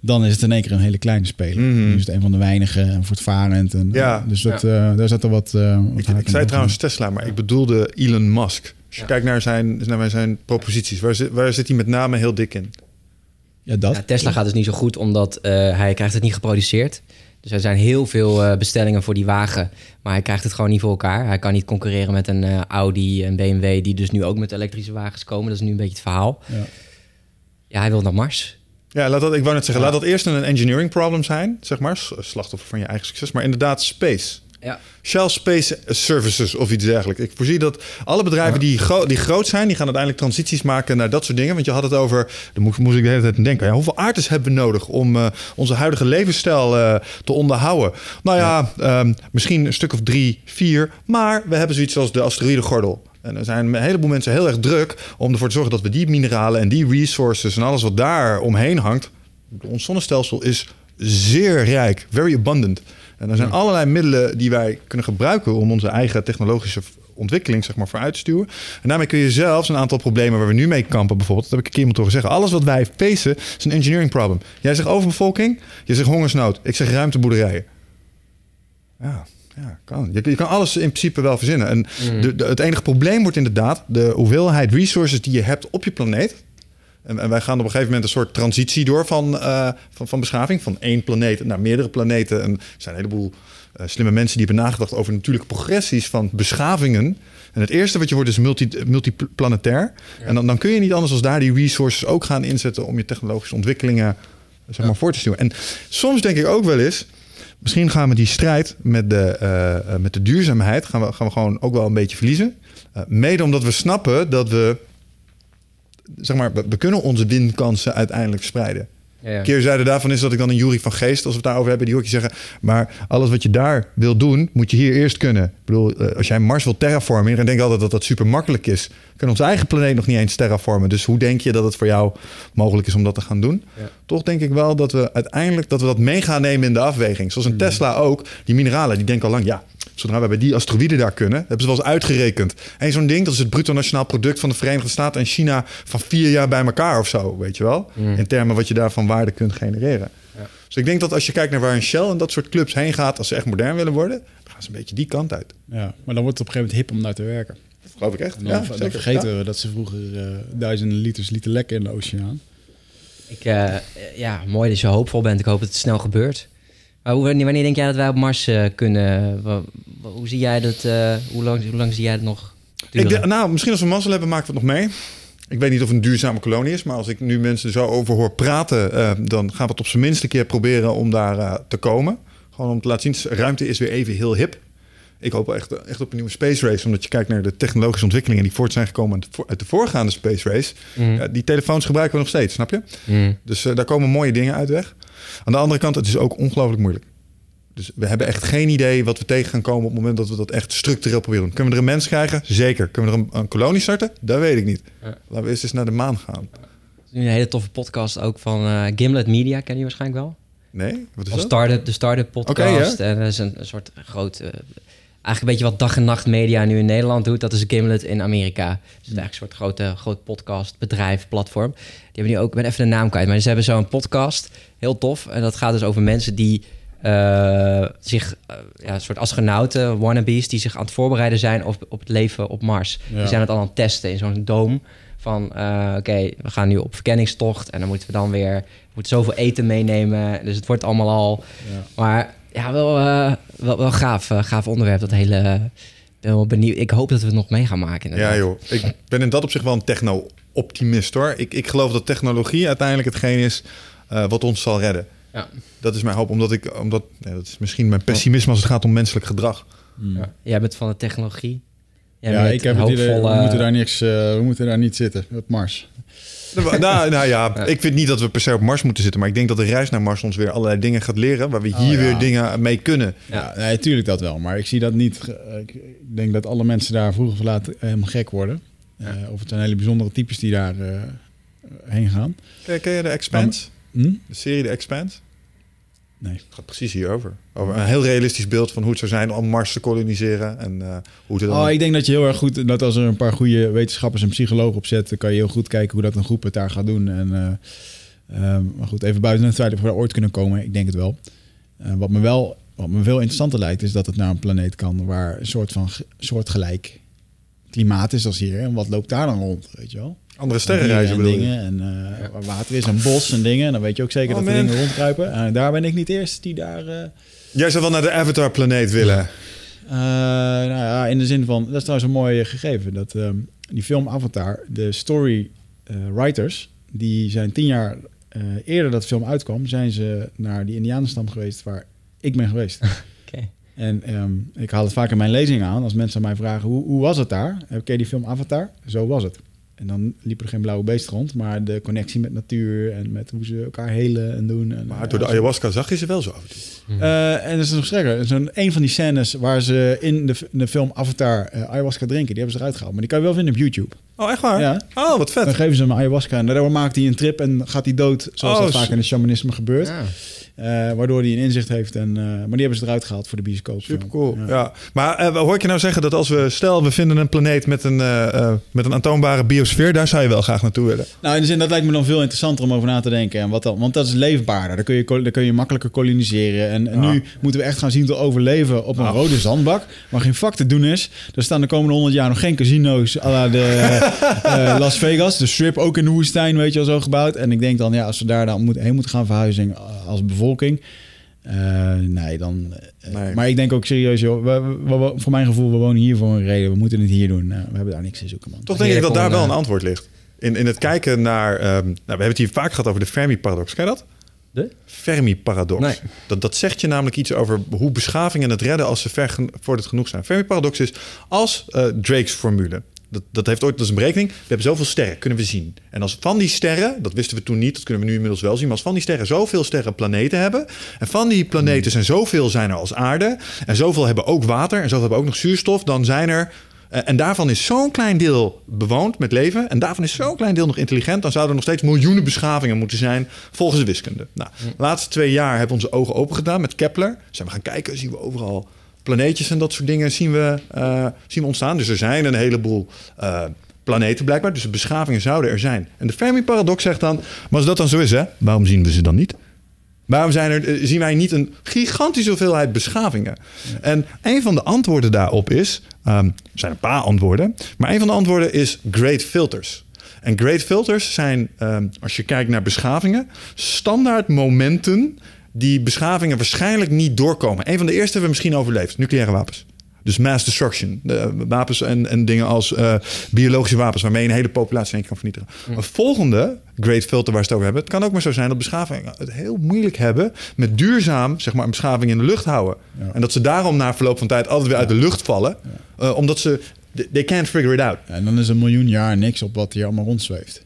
dan is het in één keer een hele kleine speler. Mhm. Nu is het een van de weinigen en voortvarend. En, Ja. dus dat, eh, daar zat er wat. eh, wat Ik, zei trouwens Tesla, maar ik bedoelde Elon Musk. Als je Ja. kijkt naar zijn, naar zijn proposities, waar zit, waar zit hij met name heel dik in? Ja, dat. Ja, Tesla gaat dus niet zo goed omdat eh, hij krijgt het niet geproduceerd. Dus er zijn heel veel eh, bestellingen voor die wagen. Maar hij krijgt het gewoon niet voor elkaar. Hij kan niet concurreren met een eh, Audi en BMW... die dus nu ook met elektrische wagens komen. Dat is nu een beetje het verhaal. Ja. Ja, hij wil naar Mars. Ja, laat dat, ik wou net zeggen, laat dat eerst een engineering problem zijn, zeg maar, slachtoffer van je eigen succes, maar inderdaad space. Ja. Shell Space Services of iets dergelijks. Ik voorzie dat alle bedrijven die, gro- die groot zijn, die gaan uiteindelijk transities maken naar dat soort dingen. Want je had het over, daar moest, moest ik de hele tijd denken. Ja, hoeveel aardes hebben we nodig om eh, onze huidige levensstijl eh, te onderhouden? Nou ja, ehm, misschien een stuk of drie, vier. Maar we hebben zoiets als de asteroïdengordel. En er zijn een heleboel mensen heel erg druk om ervoor te zorgen dat we die mineralen en die resources en alles wat daar omheen hangt. Ons zonnestelsel is zeer rijk, very abundant. En er zijn allerlei middelen die wij kunnen gebruiken om onze eigen technologische ontwikkeling zeg maar, vooruit te stuwen. En daarmee kun je zelfs een aantal problemen waar we nu mee kampen, bijvoorbeeld, dat heb ik een keer iemand horen zeggen. Alles wat wij facen is een engineering problem. Jij zegt overbevolking, je zegt hongersnood, ik zeg ruimteboerderijen. Ja, ja kan. Je, je kan alles in principe wel verzinnen. En de, de- het enige probleem wordt inderdaad de hoeveelheid resources die je hebt op je planeet. En, en wij gaan op een gegeven moment een soort transitie door van, eh, van, van beschaving. Van één planeet naar meerdere planeten. En er zijn een heleboel eh, slimme mensen die hebben nagedacht over natuurlijke progressies van beschavingen. En het eerste wat je wordt is multi, multiplanetair. En dan, dan kun je niet anders als daar die resources ook gaan inzetten om je technologische ontwikkelingen zeg maar, voor te stuwen. En soms denk ik ook wel eens. Misschien gaan we die strijd met de, eh, met de duurzaamheid gaan we, gaan we gewoon ook wel een beetje verliezen. Mede omdat we snappen dat we, zeg maar, we, we kunnen onze winkansen uiteindelijk spreiden. Ja, ja. Keerzijde daarvan is dat ik dan een Jury van Geest, als we het daarover hebben, die hoor ik je zeggen. Maar alles wat je daar wil doen, moet je hier eerst kunnen. Ik bedoel, eh, als jij Mars wil terraformen, dan denk ik altijd dat dat super makkelijk is. Kunnen onze eigen planeet nog niet eens terraformen. Dus hoe denk je dat het voor jou mogelijk is om dat te gaan doen? Ja. Toch denk ik wel dat we uiteindelijk dat we dat mee gaan nemen in de afweging. Zoals een Tesla ook. Die mineralen, die denken al lang, ja, zodra we bij die asteroïden daar kunnen, hebben ze wel eens uitgerekend. En zo'n ding, dat is het bruto nationaal product van de Verenigde Staten en China van vier jaar bij elkaar of zo, weet je wel? In termen wat je daar van waarde kunt genereren. Ja. Dus ik denk dat als je kijkt naar waar een Shell en dat soort clubs heen gaat, als ze echt modern willen worden, dan gaan ze een beetje die kant uit. Ja, maar dan wordt het op een gegeven moment hip om daar te werken. Geloof ik echt. En dan, Ja, dan zeker. vergeten Ja. we dat ze vroeger eh, duizenden liters lieten lekken in de oceaan. Ik, eh, ja, mooi dat je hoopvol bent. Ik hoop dat het snel gebeurt. Maar hoe, wanneer denk jij dat wij op Mars eh, kunnen? Hoe zie jij dat? eh, hoe, lang, hoe lang zie jij het nog? Ik denk, nou, misschien als we mazzel hebben, maken we het nog mee. Ik weet niet of het een duurzame kolonie is, maar als ik nu mensen er zo over hoor praten, eh, dan gaan we het op zijn minst een keer proberen om daar eh, te komen. Gewoon om te laten zien, ruimte is weer even heel hip. Ik hoop echt, echt op een nieuwe space race, omdat je kijkt naar de technologische ontwikkelingen die voort zijn gekomen uit de, voorgaande space race. Mhm. Ja, die telefoons gebruiken we nog steeds, snap je? Mhm. Dus eh, daar komen mooie dingen uit weg. Aan de andere kant, het is ook ongelooflijk moeilijk. Dus we hebben echt geen idee wat we tegen gaan komen op het moment dat we dat echt structureel proberen doen. Kunnen we er een mens krijgen? Zeker. Kunnen we er een, een kolonie starten? Dat weet ik niet. Ja. Laten we eerst eens naar de maan gaan. Nu een hele toffe podcast ook van eh, Gimlet Media, ken je waarschijnlijk wel? Nee? Wat is dat? start-up, de start-up podcast. En dat is een, een soort groot... eh, eigenlijk een beetje wat dag en nacht media nu in Nederland doet. Dat is Gimlet in Amerika. Dus het is eigenlijk een soort grote, groot podcast, bedrijf, platform. Die hebben nu ook, ik ben even de naam kwijt, maar ze hebben zo'n podcast. Heel tof. En dat gaat dus over mensen die eh, zich, eh, ja, een soort astronauten, wannabes, die zich aan het voorbereiden zijn op, op het leven op Mars. Ja. Die zijn het al aan het testen in zo'n doom. Van eh, oké, we gaan nu op verkenningstocht en dan moeten we dan weer we moeten zoveel eten meenemen. Dus het wordt allemaal al. Ja. Maar ja, wel, eh, wel, wel gaaf, eh, gaaf onderwerp, dat hele ben wel benieuwd. Ik hoop dat we het nog mee gaan maken. Ja, inderdaad. joh. Ik ben in dat opzicht wel een techno-optimist hoor. Ik, ik geloof dat technologie uiteindelijk hetgeen is eh, wat ons zal redden. Ja. Dat is mijn hoop, omdat ik, omdat, nee, dat is misschien mijn pessimisme als het gaat om menselijk gedrag. Ja. Jij bent van de technologie. Jij Ja, ik heb het idee, we moeten daar niks, eh, we moeten daar niet zitten op Mars. Nou, nou ja, ik vind niet dat we per se op Mars moeten zitten. Maar ik denk dat de reis naar Mars ons weer allerlei dingen gaat leren... waar we hier Oh, ja. weer dingen mee kunnen. Ja, nee, tuurlijk dat wel. Maar ik zie dat niet. ge- Ik denk dat alle mensen daar vroeg of laat helemaal gek worden. Eh, of het zijn hele bijzondere types die daar eh, heen gaan. Ken, ken je de Expanse? Hm? De serie De Expanse? Nee. Het gaat precies hierover. Over een heel realistisch beeld van hoe het zou zijn om Mars te koloniseren. En eh, hoe het dan... Oh, ik denk dat je heel erg goed, dat als er een paar goede wetenschappers en psychologen op zet, dan kan je heel goed kijken hoe dat een groep het daar gaat doen. En, eh, ehm, maar goed, even buiten het feit of we daar ooit kunnen komen, ik denk het wel. Eh, wat me wel, wat me veel interessanter lijkt, is dat het naar een planeet kan waar een soort van ge- soortgelijk klimaat is als hier. En wat loopt daar dan rond, weet je wel? Andere sterrenreizen en bedoel je? dingen en eh, waar water is en bos en dingen. En dan weet je ook zeker Oh, dat er dingen rondkruipen. En daar ben ik niet eerst die daar... eh, Jij zou wel naar de Avatar-planeet willen. eh, nou ja, in de zin van, dat is trouwens een mooi gegeven. Dat ehm, die film Avatar, de story eh, writers, die zijn tien jaar eh, eerder dat de film uitkwam, zijn ze naar die Indianenstam geweest waar ik ben geweest. Oké. En ehm, ik haal het vaak in mijn lezing aan als mensen mij vragen hoe, hoe was het daar? Heb je die film Avatar? Zo was het. En dan liepen er geen blauwe beesten rond, maar de connectie met natuur en met hoe ze elkaar helen en doen. En, Maar door de ja, ayahuasca zag je ze wel zo af en toe. eh, en dat is nog sterker. Zo'n een van die scènes waar ze in de, in de film Avatar eh, ayahuasca drinken, die hebben ze eruit gehaald. Maar die kan je wel vinden op YouTube. Oh, echt waar? Ja. Oh, wat vet. Dan geven ze hem ayahuasca en daardoor maakt hij een trip en gaat hij dood, zoals Oh, dat vaak in het shamanisme gebeurt. Ja. Eh, waardoor hij een inzicht heeft. En, eh, maar die hebben ze eruit gehaald voor de bioscoop. Super cool. Ja. Maar eh, hoor ik je nou zeggen dat als we, stel we vinden een planeet met een, met een aantoonbare biosfeer, daar zou je wel graag naartoe willen. Nou, in de zin, dat lijkt me dan veel interessanter om over na te denken. En wat dan, want dat is leefbaarder. Daar kun je, daar kun je makkelijker koloniseren. En, en Ja. nu moeten we echt gaan zien te overleven op een Ja. rode zandbak. Waar geen vak te doen is. Er staan de komende honderd jaar nog geen casino's à la de Las Vegas. De strip ook in de woestijn, weet je wel, zo gebouwd. En ik denk dan, ja, als we daar dan moet, heen moeten gaan verhuizen als bevolking... eh, nee, dan. eh, Nee. Maar ik denk ook serieus, joh. We, we- we- voor mijn gevoel, we wonen hier voor een reden. We moeten het hier doen. Nou, we hebben daar niks in zoeken, man. Toch denk ik dat daar wel een antwoord ligt. In, in het kijken naar. ehm, nou, we hebben het hier vaak gehad over de Fermi-paradox. Ken je dat? De? Fermi-paradox. Nee. Dat, dat zegt je namelijk iets over hoe beschavingen het redden als ze ver gen- vorderd genoeg zijn. Fermi-paradox is als eh, Drake's formule. Dat, dat heeft ooit, is een berekening. We hebben zoveel sterren, kunnen we zien. En als van die sterren, dat wisten we toen niet, dat kunnen we nu inmiddels wel zien. Maar als van die sterren zoveel sterren planeten hebben. En van die planeten zijn zoveel zijn er als aarde. En zoveel hebben ook water. En zoveel hebben ook nog zuurstof. Dan zijn er. eh, en daarvan is zo'n klein deel bewoond met leven. En daarvan is zo'n klein deel nog intelligent. Dan zouden er nog steeds miljoenen beschavingen moeten zijn volgens de wiskunde. Nou, de laatste twee jaar hebben onze ogen open gedaan met Kepler. Zijn we gaan kijken, zien we overal planeetjes en dat soort dingen zien we, eh, zien we ontstaan. Dus er zijn een heleboel eh, planeten blijkbaar. Dus beschavingen zouden er zijn. En de Fermi-paradox zegt dan... maar als dat dan zo is, hè, waarom zien we ze dan niet? Waarom zijn er, eh, zien wij niet een gigantische hoeveelheid beschavingen? En een van de antwoorden daarop is... ehm, er zijn een paar antwoorden... maar een van de antwoorden is great filters. En great filters zijn, ehm, als je kijkt naar beschavingen... standaard momenten die beschavingen waarschijnlijk niet doorkomen. Een van de eerste hebben we misschien overleefd. Nucleaire wapens. Dus mass destruction. De wapens en, en dingen als eh, biologische wapens... waarmee je een hele populatie in één kan vernietigen. Een volgende great filter waar ze het over hebben... het kan ook maar zo zijn dat beschavingen het heel moeilijk hebben... met duurzaam zeg maar, een beschaving in de lucht houden. En dat ze daarom na verloop van tijd altijd weer uit de lucht vallen. eh, omdat ze... They can't figure it out. En dan is een miljoen jaar niks op wat hier allemaal rondzweeft.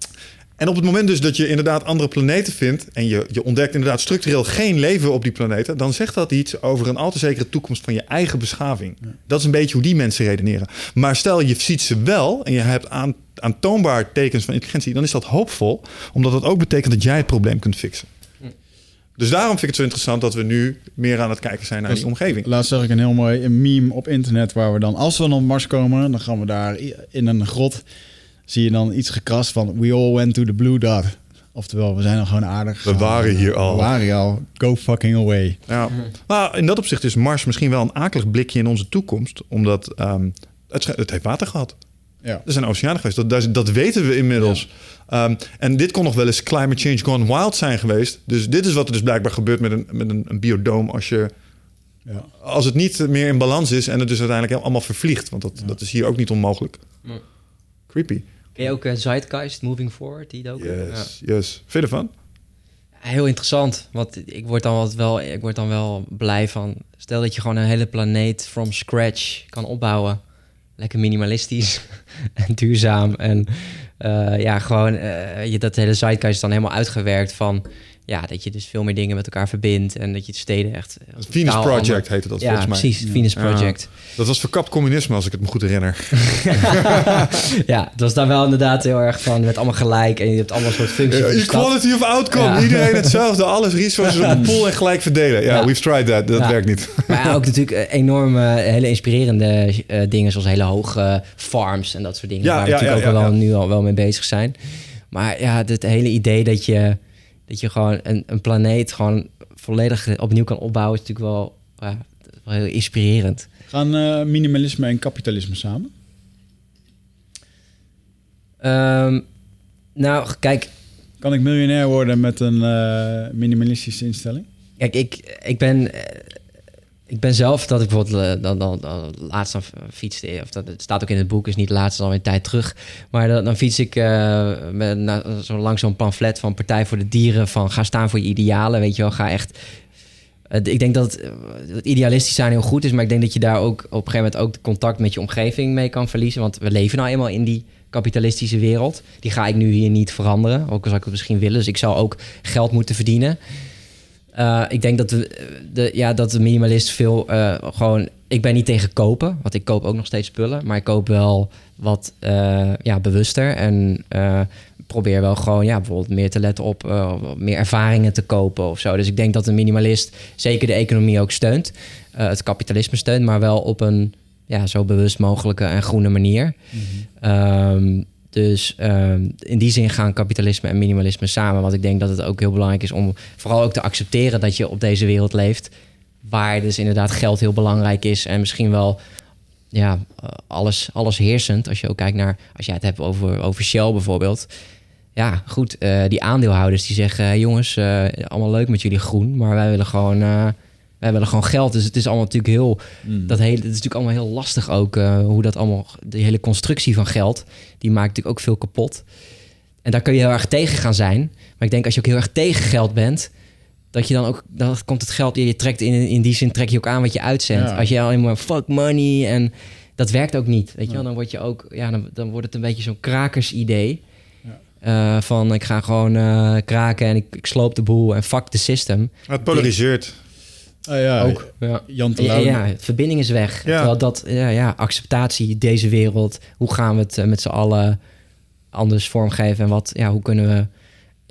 En op het moment dus dat je inderdaad andere planeten vindt... en je, je ontdekt inderdaad structureel geen leven op die planeten... dan zegt dat iets over een al te zekere toekomst van je eigen beschaving. Dat is een beetje hoe die mensen redeneren. Maar stel je ziet ze wel en je hebt aan, aantoonbaar tekens van intelligentie... dan is dat hoopvol, omdat dat ook betekent dat jij het probleem kunt fixen. Dus daarom vind ik het zo interessant dat we nu meer aan het kijken zijn naar die omgeving. Laatst zag ik een heel mooi meme op internet waar we dan, als we dan op Mars komen, dan gaan we daar in een grot, zie je dan iets gekrast van We all went to the blue dot. Oftewel, we zijn al gewoon aardig. We waren hier al. We waren hier al. Go fucking away. Ja. Nou, in dat opzicht is Mars misschien wel een akelig blikje in onze toekomst. Omdat ehm, het, heeft water gehad. Ja. Er zijn oceanen geweest. Dat, dat, weten we inmiddels. Ehm, en dit kon nog wel eens climate change gone wild zijn geweest. Dus dit is wat er dus blijkbaar gebeurt met een, met een, een biodoom als je Ja. Als het niet meer in balans is en het dus uiteindelijk allemaal vervliegt. Want dat, dat is hier ook niet onmogelijk. Creepy. Ken je ook uh, Zeitgeist, Moving Forward, die ook? Yes, yes. Vind je ervan? Heel interessant, want ik word dan wel, ik word dan wel blij van. Stel dat je gewoon een hele planeet from scratch kan opbouwen, lekker minimalistisch en duurzaam en uh, ja, gewoon uh, je dat hele zeitgeist is dan helemaal uitgewerkt van ja, dat je dus veel meer dingen met elkaar verbindt en dat je de steden echt. Venus Project ander... heette dat ja, volgens mij. Precies, Venus Project. Ja. Dat was verkapt communisme, als ik het me goed herinner. ja, het was dan wel inderdaad heel erg van met allemaal gelijk en je hebt allemaal soort functies. Uh, equality of outcome, ja. iedereen hetzelfde, alles resources op een pool en gelijk verdelen. Ja, we've tried that, dat werkt niet. maar ook natuurlijk enorme, hele inspirerende uh, dingen zoals hele hoge farms en dat soort dingen. waar we natuurlijk ook wel nu al wel mee bezig zijn. Maar ja, het hele idee dat je dat je gewoon een, een planeet gewoon volledig opnieuw kan opbouwen, is natuurlijk wel, ja, wel heel inspirerend. Gaan uh, minimalisme en kapitalisme samen? Um, nou, kijk. Kan ik miljonair worden met een uh, minimalistische instelling? Kijk, ik, ik ben ik ben zelf dat ik bijvoorbeeld dan, dan, dan laatst dan fietste, of dat het staat ook in het boek, is niet laatst al een tijd terug. Maar dan, fiets ik uh, met, nou, zo langs zo'n pamflet van Partij voor de Dieren van ga staan voor je idealen, weet je wel, ga echt. Ik denk dat, het idealistisch zijn heel goed is, maar ik denk dat je daar ook op een gegeven moment ook contact met je omgeving mee kan verliezen, want we leven nou eenmaal in die kapitalistische wereld. Die ga ik nu hier niet veranderen, ook al zou ik het misschien willen. Dus ik zou ook geld moeten verdienen. Uh, ik denk dat de, de, ja, dat de minimalist veel uh, gewoon... Ik ben niet tegen kopen, want ik koop ook nog steeds spullen. Maar ik koop wel wat uh, ja, bewuster. En probeer wel gewoon ja, bijvoorbeeld meer te letten op meer ervaringen te kopen of zo. Dus ik denk dat een minimalist zeker de economie ook steunt. het kapitalisme steunt, maar wel op een ja, zo bewust mogelijke en groene manier. Mm -hmm. Dus um, in die zin gaan kapitalisme en minimalisme samen. Want ik denk dat het ook heel belangrijk is om vooral ook te accepteren dat je op deze wereld leeft. Waar dus inderdaad geld heel belangrijk is. En misschien wel ja, alles, alles heersend. Als je ook kijkt naar, als jij het hebt over, Shell bijvoorbeeld. Ja, goed, uh, die aandeelhouders die zeggen: jongens, uh, allemaal leuk met jullie groen, maar wij willen gewoon. Wij willen gewoon geld. Dus het is allemaal natuurlijk heel. Mm. Dat hele, het is natuurlijk allemaal heel lastig ook. Uh, hoe dat allemaal. De hele constructie van geld. Die maakt natuurlijk ook veel kapot. En daar kun je heel erg tegen gaan zijn. Maar ik denk als je ook heel erg tegen geld bent. Dat je dan ook. Dan komt het geld. Je trekt in, in die zin trek je ook aan wat je uitzendt. Ja. Als je alleen maar fuck money. En dat werkt ook niet. Weet je wel? Dan word je ook. Ja, dan, dan wordt het een beetje zo'n krakersidee. Uh, van ik ga gewoon uh, kraken en ik, ik sloop de boel en fuck de system. Het polariseert. Ah, ja, ook. Ja. Jan ja, ja, verbinding is weg. Ja. Terwijl dat, ja, ja, acceptatie, deze wereld. Hoe gaan we het uh, met z'n allen anders vormgeven? En wat, ja, hoe kunnen we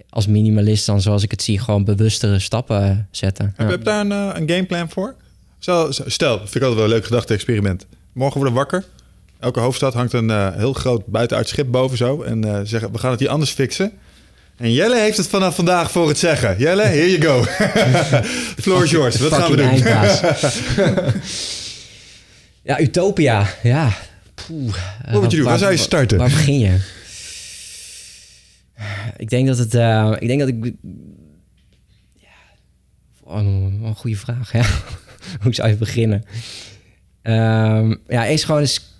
als minimalist dan, zoals ik het zie, gewoon bewustere stappen zetten? Heb je daar een, uh, een gameplan voor? Stel, stel, vind ik altijd wel een leuk gedachte-experiment. Morgen worden we wakker. Elke hoofdstad hangt een uh, heel groot buitenuit schip boven zo. En zeggen, we gaan het hier anders fixen. En Jelle heeft het vanaf vandaag voor het zeggen. Jelle, here you go. Floor is yours. Wat gaan we doen? ja, Utopia. Ja. Poeh. Wat moet je doen? Waar, zou je starten? Waar, begin je? Ik denk dat het... Uh, ik denk dat ik... Ja, oh, een goede vraag, ja. Hoe zou je beginnen? Um, ja, eens gewoon eens...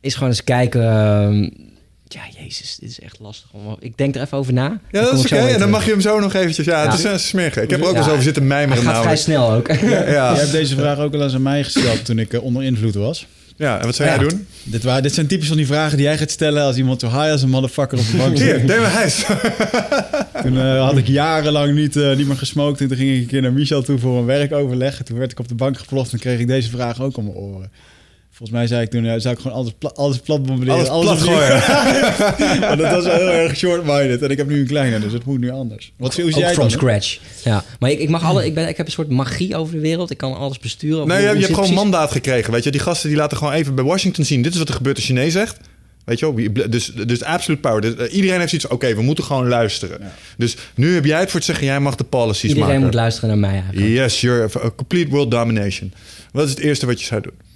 Is gewoon eens kijken... Um, ja, jezus, dit is echt lastig. Ik denk er even over na. Ja, dat is oké. Okay. En dan mag je hem zo nog eventjes... Ja, ja. het is een smerig. Ik heb er ook wel eens over zitten mijmeren. Het gaat vrij snel ook. Ja, ja. Je hebt deze vraag ook al eens aan mij gesteld toen ik uh, onder invloed was. Ja, en wat zou jij doen? Dit, waren, dit zijn typisch van die vragen die jij gaat stellen als iemand zo high als een motherfucker op de bank zit. Hier, neem huis. toen uh, had ik jarenlang niet, uh, niet meer gesmokt. En toen ging ik een keer naar Michel toe voor een werkoverleg. En toen werd ik op de bank geploft en kreeg ik deze vraag ook om mijn oren. Volgens mij zei ik toen, ja, zou ik gewoon alles, pla alles plat bombarderen. Alles, alles plat gooien. maar dat was wel heel erg short-minded. En ik heb nu een kleine, dus het moet nu anders. Wat hoe jij from scratch. Ja, maar ik, ik mag alle, ik, ben, ik heb een soort magie over de wereld. Ik kan alles besturen. Nee, je, je hebt gewoon precies? mandaat gekregen. Weet je, die gasten die laten gewoon even bij Washington zien. Dit is wat er gebeurt als je nee zegt. Weet je wel? Dus, dus absolute power. Dus, uh, iedereen heeft iets oké, we moeten gewoon luisteren. Ja. Dus nu heb jij het voor het zeggen, jij mag de policies iedereen maken. Iedereen moet luisteren naar mij eigenlijk. Yes, you're a complete world domination. Wat is het eerste wat je zou doen?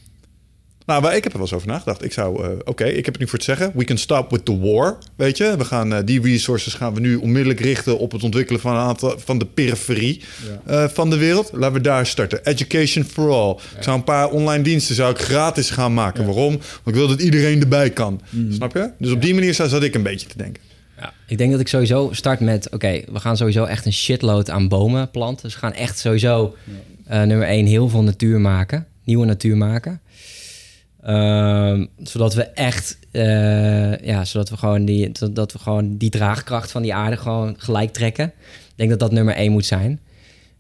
Nou, ik heb er wel eens over nagedacht. Ik zou, eh, oké, ik heb het nu voor het zeggen. We can stop with the war, weet je. We gaan, eh, die resources gaan we nu onmiddellijk richten op het ontwikkelen van een aantal van de periferie eh, van de wereld. Laten we daar starten. Education for all. Ik zou een paar online diensten zou ik gratis gaan maken. Waarom? Want ik wil dat iedereen erbij kan. Snap je? Dus op die manier zou- zat ik een beetje te denken. Ja. Ik denk dat ik sowieso start met... Oké, we gaan sowieso echt een shitload aan bomen planten. Dus we gaan echt sowieso eh, nummer één heel veel natuur maken. Nieuwe natuur maken. Ehm, zodat we echt... eh, ja, zodat we, gewoon die, dat we gewoon die draagkracht van die aarde gewoon gelijk trekken. Ik denk dat dat nummer één moet zijn.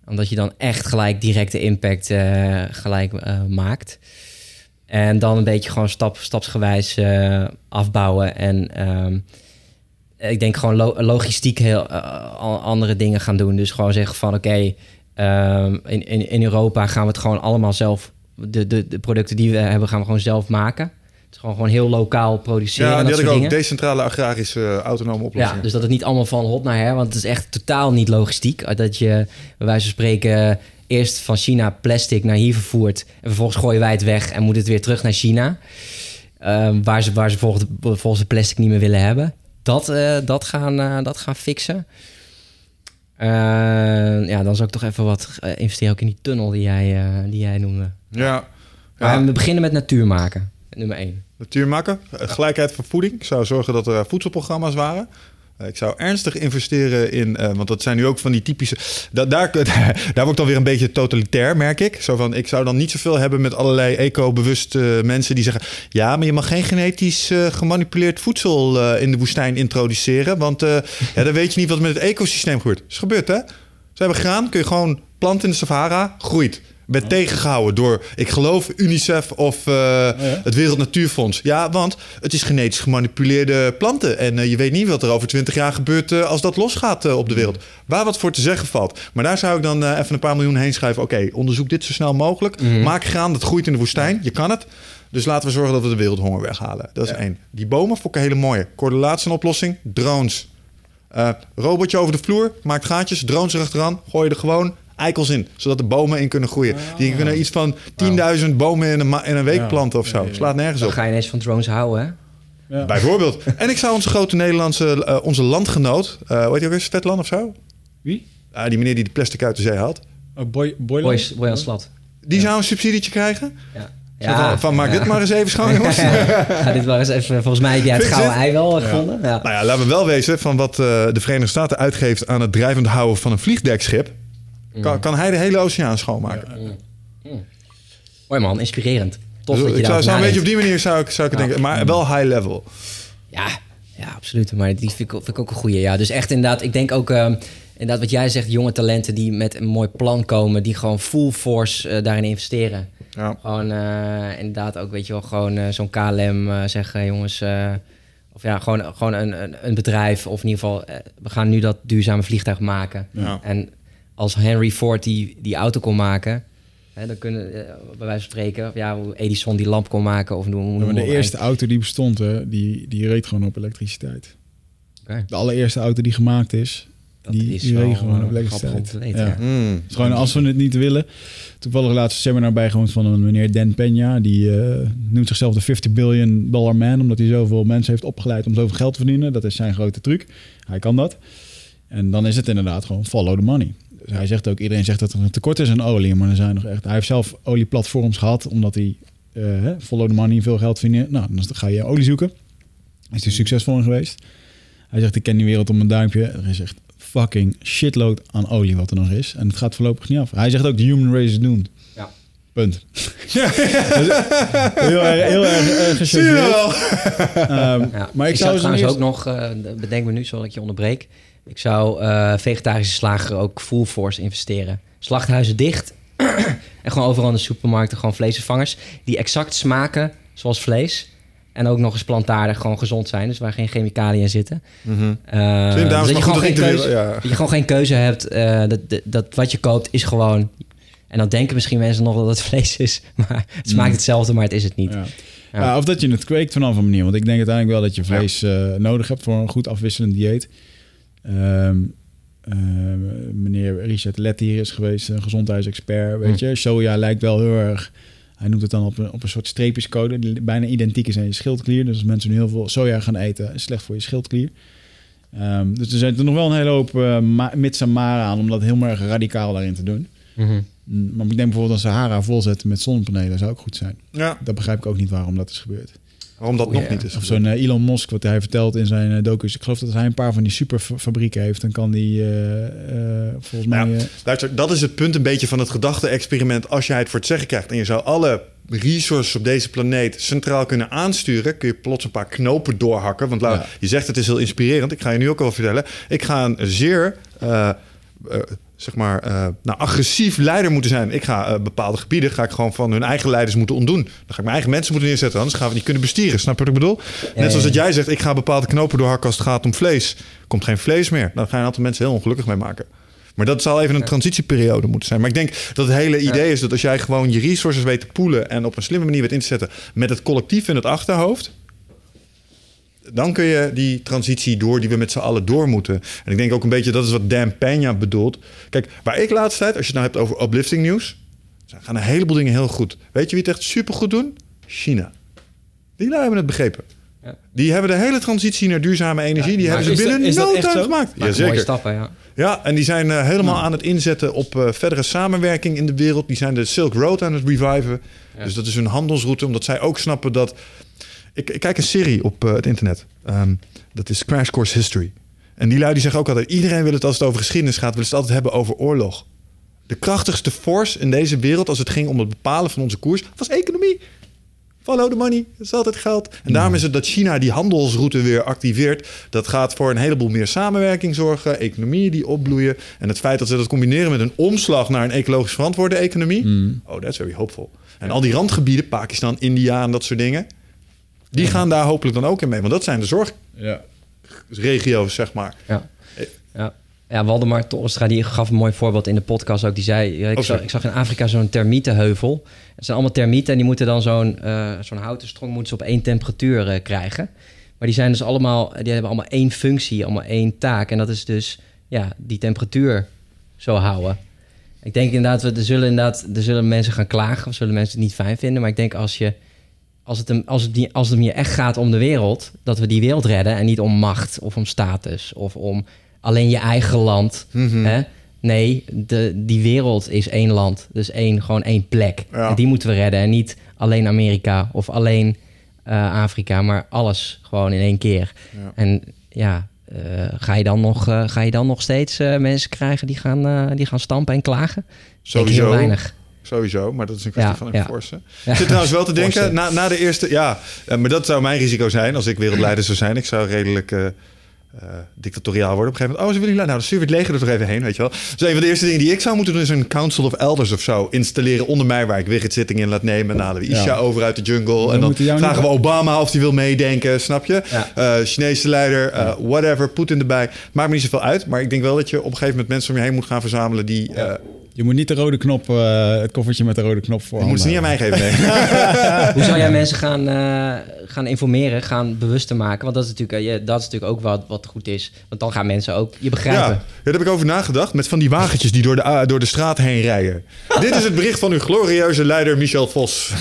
Omdat je dan echt gelijk directe impact eh, gelijk eh, maakt. En dan een beetje gewoon stap, stapsgewijs afbouwen. En ehm, ik denk gewoon lo- logistiek heel andere dingen gaan doen. Dus gewoon zeggen van oké, ehm, in, in, in Europa gaan we het gewoon allemaal zelf... De, de, de producten die we hebben gaan we gewoon zelf maken. Het is gewoon, gewoon heel lokaal produceren Ja, en die had ik ook. dingen. Decentrale agrarische eh, autonome oplossingen. Ja, dus dat het niet allemaal van hot naar her, want het is echt totaal niet logistiek. Dat je bij wijze van spreken eerst van China plastic naar hier vervoert en vervolgens gooien wij het weg en moet het weer terug naar China. Ehm, waar ze, waar ze volgens, volgens de plastic niet meer willen hebben. Dat, eh, dat, gaan, eh, dat gaan fixen. Eh, ja, dan zou ik toch even wat eh, investeren ook in die tunnel die jij, eh, die jij noemde. Ja. Maar ja. we beginnen met natuur maken, nummer één. Natuur maken. Eh, Gelijkheid van voeding. Ik zou zorgen dat er eh, voedselprogramma's waren. Eh, Ik zou ernstig investeren in, want dat zijn nu ook van die typische. Da daar, daar wordt dan weer een beetje totalitair, merk ik. Zo van, ik zou dan niet zoveel hebben met allerlei eco-bewuste mensen die zeggen: ja, maar je mag geen genetisch gemanipuleerd voedsel in de woestijn introduceren, want ja, dan weet je niet wat met het ecosysteem gebeurt. is gebeurd, hè? Ze hebben graan, kun je gewoon planten in de Sahara, groeit. Bent tegengehouden door, ik geloof, UNICEF of eh, het Wereld Natuurfonds. Ja, want het is genetisch gemanipuleerde planten. En eh, je weet niet wat er over twintig jaar gebeurt eh, als dat losgaat op de wereld. Waar wat voor te zeggen valt. Maar daar zou ik dan even een paar miljoen heen schrijven. Oké, onderzoek dit zo snel mogelijk. Maak graan, dat groeit in de woestijn. Je kan het. Dus laten we zorgen dat we de wereldhonger weghalen. Dat is één. Die bomen vond ik een hele mooie. Correlatie een oplossing. Drones. Robotje over de vloer, maakt gaatjes, drones erachteraan, gooi je er gewoon eikels in, zodat de bomen in kunnen groeien. Die kunnen iets van 10.000 bomen in een, in een week Ja. planten of zo. Slaat nergens Dan op. ga je ineens van drones houden, hè? Ja. Bijvoorbeeld. En ik zou onze grote Nederlandse, eh, onze landgenoot, eh hoe heet hij ook eens, Vetland of zo? Wie? Ah, die meneer die de plastic uit de zee haalt. Oh, boy, Boylan? Boys, Boyan Slat. Die zou een subsidietje krijgen. Ja. Van, van, maak ja. dit maar eens even schoon, jongens. Ja, dit was even, volgens mij heb jij het gouden ei wel eh, gevonden. Ja. Nou ja, laten we wel wezen van wat eh, de Verenigde Staten uitgeeft aan het drijvend houden van een vliegdekschip. Kan, kan hij de hele oceaan schoonmaken? Mooi man, inspirerend. Tof Dus dat je ik zou, zou een beetje op die manier zou ik, zou ik denken. Maar wel high level. Ja, ja, absoluut. Maar die vind ik, vind ik ook een goeie. Ja, dus echt inderdaad, ik denk ook... ehm, inderdaad, wat jij zegt, jonge talenten die met een mooi plan komen... die gewoon full force eh, daarin investeren. Ja. Gewoon eh, inderdaad ook, weet je wel, gewoon eh, zo'n KLM zeggen, jongens... of ja, gewoon, gewoon een, een, een bedrijf of in ieder geval... we gaan nu dat duurzame vliegtuig maken. Ja. En als Henry Ford die, die auto kon maken... Hè, dan kunnen, eh, bij wijze van spreken... of Ja, hoe Edison die lamp kon maken of maar we de eerste auto die bestond, hè, die, die reed gewoon op elektriciteit. De allereerste auto die gemaakt is, Dat die, is die reed gewoon op elektriciteit. weten, ja. Mm. Is gewoon als we het niet willen. Toevallig laatst een seminar bijgewoond van een meneer Dan Peña. Die eh, noemt zichzelf de 50 billion dollar man. Omdat hij zoveel mensen heeft opgeleid om zoveel geld te verdienen. Dat is zijn grote truc. Hij kan dat. En dan is het inderdaad gewoon follow the money. Hij zegt ook, iedereen zegt dat er een tekort is aan olie. Maar er zijn nog echt... Hij heeft zelf olieplatforms gehad. Omdat hij eh, hè, follow the money, veel geld verdienen. Nou, dan ga je olie zoeken. Is hij succesvol in geweest. Hij zegt, ik ken die wereld om een duimpje. Er is echt fucking shitload aan olie wat er nog is. En het gaat voorlopig niet af. Hij zegt ook, de human race is doomed. Ja. Punt. heel erg, heel erg uh, Zie je wel? Ja. Maar ik, ik zou zou trouwens eerst- ook nog, eh, bedenk me nu, zodat ik je onderbreek. Ik zou eh, vegetarische slager ook full force investeren. Slachthuizen dicht. en gewoon overal in de supermarkten gewoon vleesvervangers. Die exact smaken zoals vlees. En ook nog eens plantaardig, gewoon gezond zijn. Dus waar geen chemicaliën in zitten. Eh, dat je gewoon geen keuze, wereld- ja. dat je gewoon geen keuze hebt. eh, dat, dat, dat wat je koopt is gewoon... En dan denken misschien mensen nog dat het vlees is. Maar het smaakt hetzelfde, maar het is het niet. Ja. Of dat je het kweekt vanaf een manier. Want ik denk uiteindelijk wel dat je vlees eh, nodig hebt voor een goed afwisselend dieet. Ehm, ehm, meneer Richard Lett hier is geweest, een gezondheidsexpert. Weet Hm. je, soja lijkt wel heel erg Hij noemt het dan op een, op een soort streepjescode, die bijna identiek is aan je schildklier. Dus als mensen nu heel veel soja gaan eten, is het slecht voor je schildklier. Ehm, dus er zit er nog wel een hele hoop uh, mits en maren aan om dat heel erg radicaal daarin te doen. Mhm. Mm, Maar ik denk bijvoorbeeld een Sahara volzetten met zonnepanelen zou ook goed zijn. Ja, Dat begrijp ik ook niet waarom dat is gebeurd. Waarom dat Oh, nog ja. niet is. Of zo'n eh, Elon Musk, wat hij vertelt in zijn uh, docu's. Ik geloof dat hij een paar van die superfabrieken heeft. Dan kan die eh, eh, volgens mij... Ja. eh, Luister, dat is het punt een beetje van het gedachte-experiment. Als jij het voor het zeggen krijgt en je zou alle resources op deze planeet centraal kunnen aansturen, kun je plots een paar knopen doorhakken. Want Ja. je zegt het is heel inspirerend. Ik ga je nu ook al vertellen. Ik ga een zeer, eh, eh, zeg maar, eh, nou, agressief leider moeten zijn. Ik ga eh, bepaalde gebieden ga ik gewoon van hun eigen leiders moeten ontdoen. Dan ga ik mijn eigen mensen moeten neerzetten. Anders gaan we niet kunnen bestieren. Snap je wat ik bedoel? Net zoals dat jij zegt, ik ga bepaalde knopen doorhakken als het gaat om vlees. Komt geen vlees meer. Dan ga je een aantal mensen heel ongelukkig mee maken. Maar dat zal even een transitieperiode moeten zijn. Maar ik denk dat het hele idee is dat als jij gewoon je resources weet te poelen en op een slimme manier weet in te zetten met het collectief in het achterhoofd, dan kun je die transitie door die we met z'n allen door moeten. En ik denk ook een beetje dat is wat Dan Peña bedoelt. Kijk, waar ik laatst tijd, als je het nou hebt over uplifting nieuws, gaan een heleboel dingen heel goed. Weet je wie het echt supergoed doen? China. Die lui hebben het begrepen. Ja. Die hebben de hele transitie naar duurzame energie, die hebben ze binnen no time gemaakt. Maakt mooie stappen, ja. Ja, en die zijn eh, helemaal aan het inzetten op eh, verdere samenwerking in de wereld. Die zijn de Silk Road aan het reviven. Ja. Dus dat is hun handelsroute, omdat zij ook snappen dat... Ik, ik kijk een serie op eh, het internet. Ehm, dat is Crash Course History. En die lui die zeggen ook altijd... iedereen wil het als het over geschiedenis gaat... wil het altijd hebben over oorlog. De krachtigste force in deze wereld... als het ging om het bepalen van onze koers... was economie. Follow the money, dat is altijd geld. En daarom is het dat China die handelsroute weer activeert. Dat gaat voor een heleboel meer samenwerking zorgen, economieën die opbloeien. En het feit dat ze dat combineren met een omslag naar een ecologisch verantwoorde economie. Oh, that's very hopeful. En al die randgebieden, Pakistan, India en dat soort dingen. Die gaan daar hopelijk dan ook in mee. Want dat zijn de ja. zorgregio's, zeg maar. Ja. Ja. Ja, Waldemar Torstra die gaf een mooi voorbeeld in de podcast ook. Die zei, ik, Oh, zag, ik zag in Afrika zo'n termietenheuvel. Het zijn allemaal termieten en die moeten dan zo'n eh, zo'n houten strong moeten ze op één temperatuur eh, krijgen. Maar die zijn dus allemaal, die hebben allemaal één functie, allemaal één taak. En dat is dus ja, die temperatuur zo houden. Ik denk inderdaad, we- er zullen inderdaad, er zullen mensen gaan klagen, of zullen mensen het niet fijn vinden. Maar ik denk als je als het, hem, als, het, niet- als het hem hier echt gaat om de wereld, dat we die wereld redden en niet om macht of om status of om alleen je eigen land. Mhm. Hè? Nee, de, die wereld is één land, dus één, gewoon één plek. Ja. En die moeten we redden en niet alleen Amerika of alleen eh, Afrika, maar alles gewoon in één keer. Ja. En ja, eh, ga, je dan nog, eh, ga je dan nog steeds mensen krijgen die gaan, die gaan stampen en klagen? Ik Sowieso. heel weinig. Sowieso, maar dat is een kwestie Ja, van enforcen. Ja. Ik zit trouwens wel te denken, na, na de eerste... Ja, eh, maar dat zou mijn risico zijn als ik wereldleider zou zijn. Ik zou redelijk eh, eh, dictatoriaal worden op een gegeven moment. Oh, ze willen. Nou, dan stuur we het leger er toch even heen, weet je wel. Dus een van de eerste dingen die ik zou moeten doen... is een Council of Elders of zo installeren onder mij... waar ik Wigget zitting in laat nemen. En dan halen we Isha Ja. over uit de jungle. en dan vragen we Obama of hij wil meedenken, snap je? Ja. Chinese leider, whatever, Poetin erbij. Maakt me niet zoveel uit. Maar ik denk wel dat je op een gegeven moment mensen om je heen moet gaan verzamelen... die... Je moet niet de rode knop, eh, het koffertje met de rode knop voor je moet ze niet aan mij geven, nee. Hoe zou jij mensen gaan, eh, gaan informeren, gaan bewuster maken? Want dat is natuurlijk, eh, ja, dat is natuurlijk ook wat, wat goed is. Want dan gaan mensen ook je begrijpen. Ja, daar heb ik over nagedacht. Met van die wagentjes die door de, door de straat heen rijden. Dit is het bericht van uw glorieuze leider Michel Vos.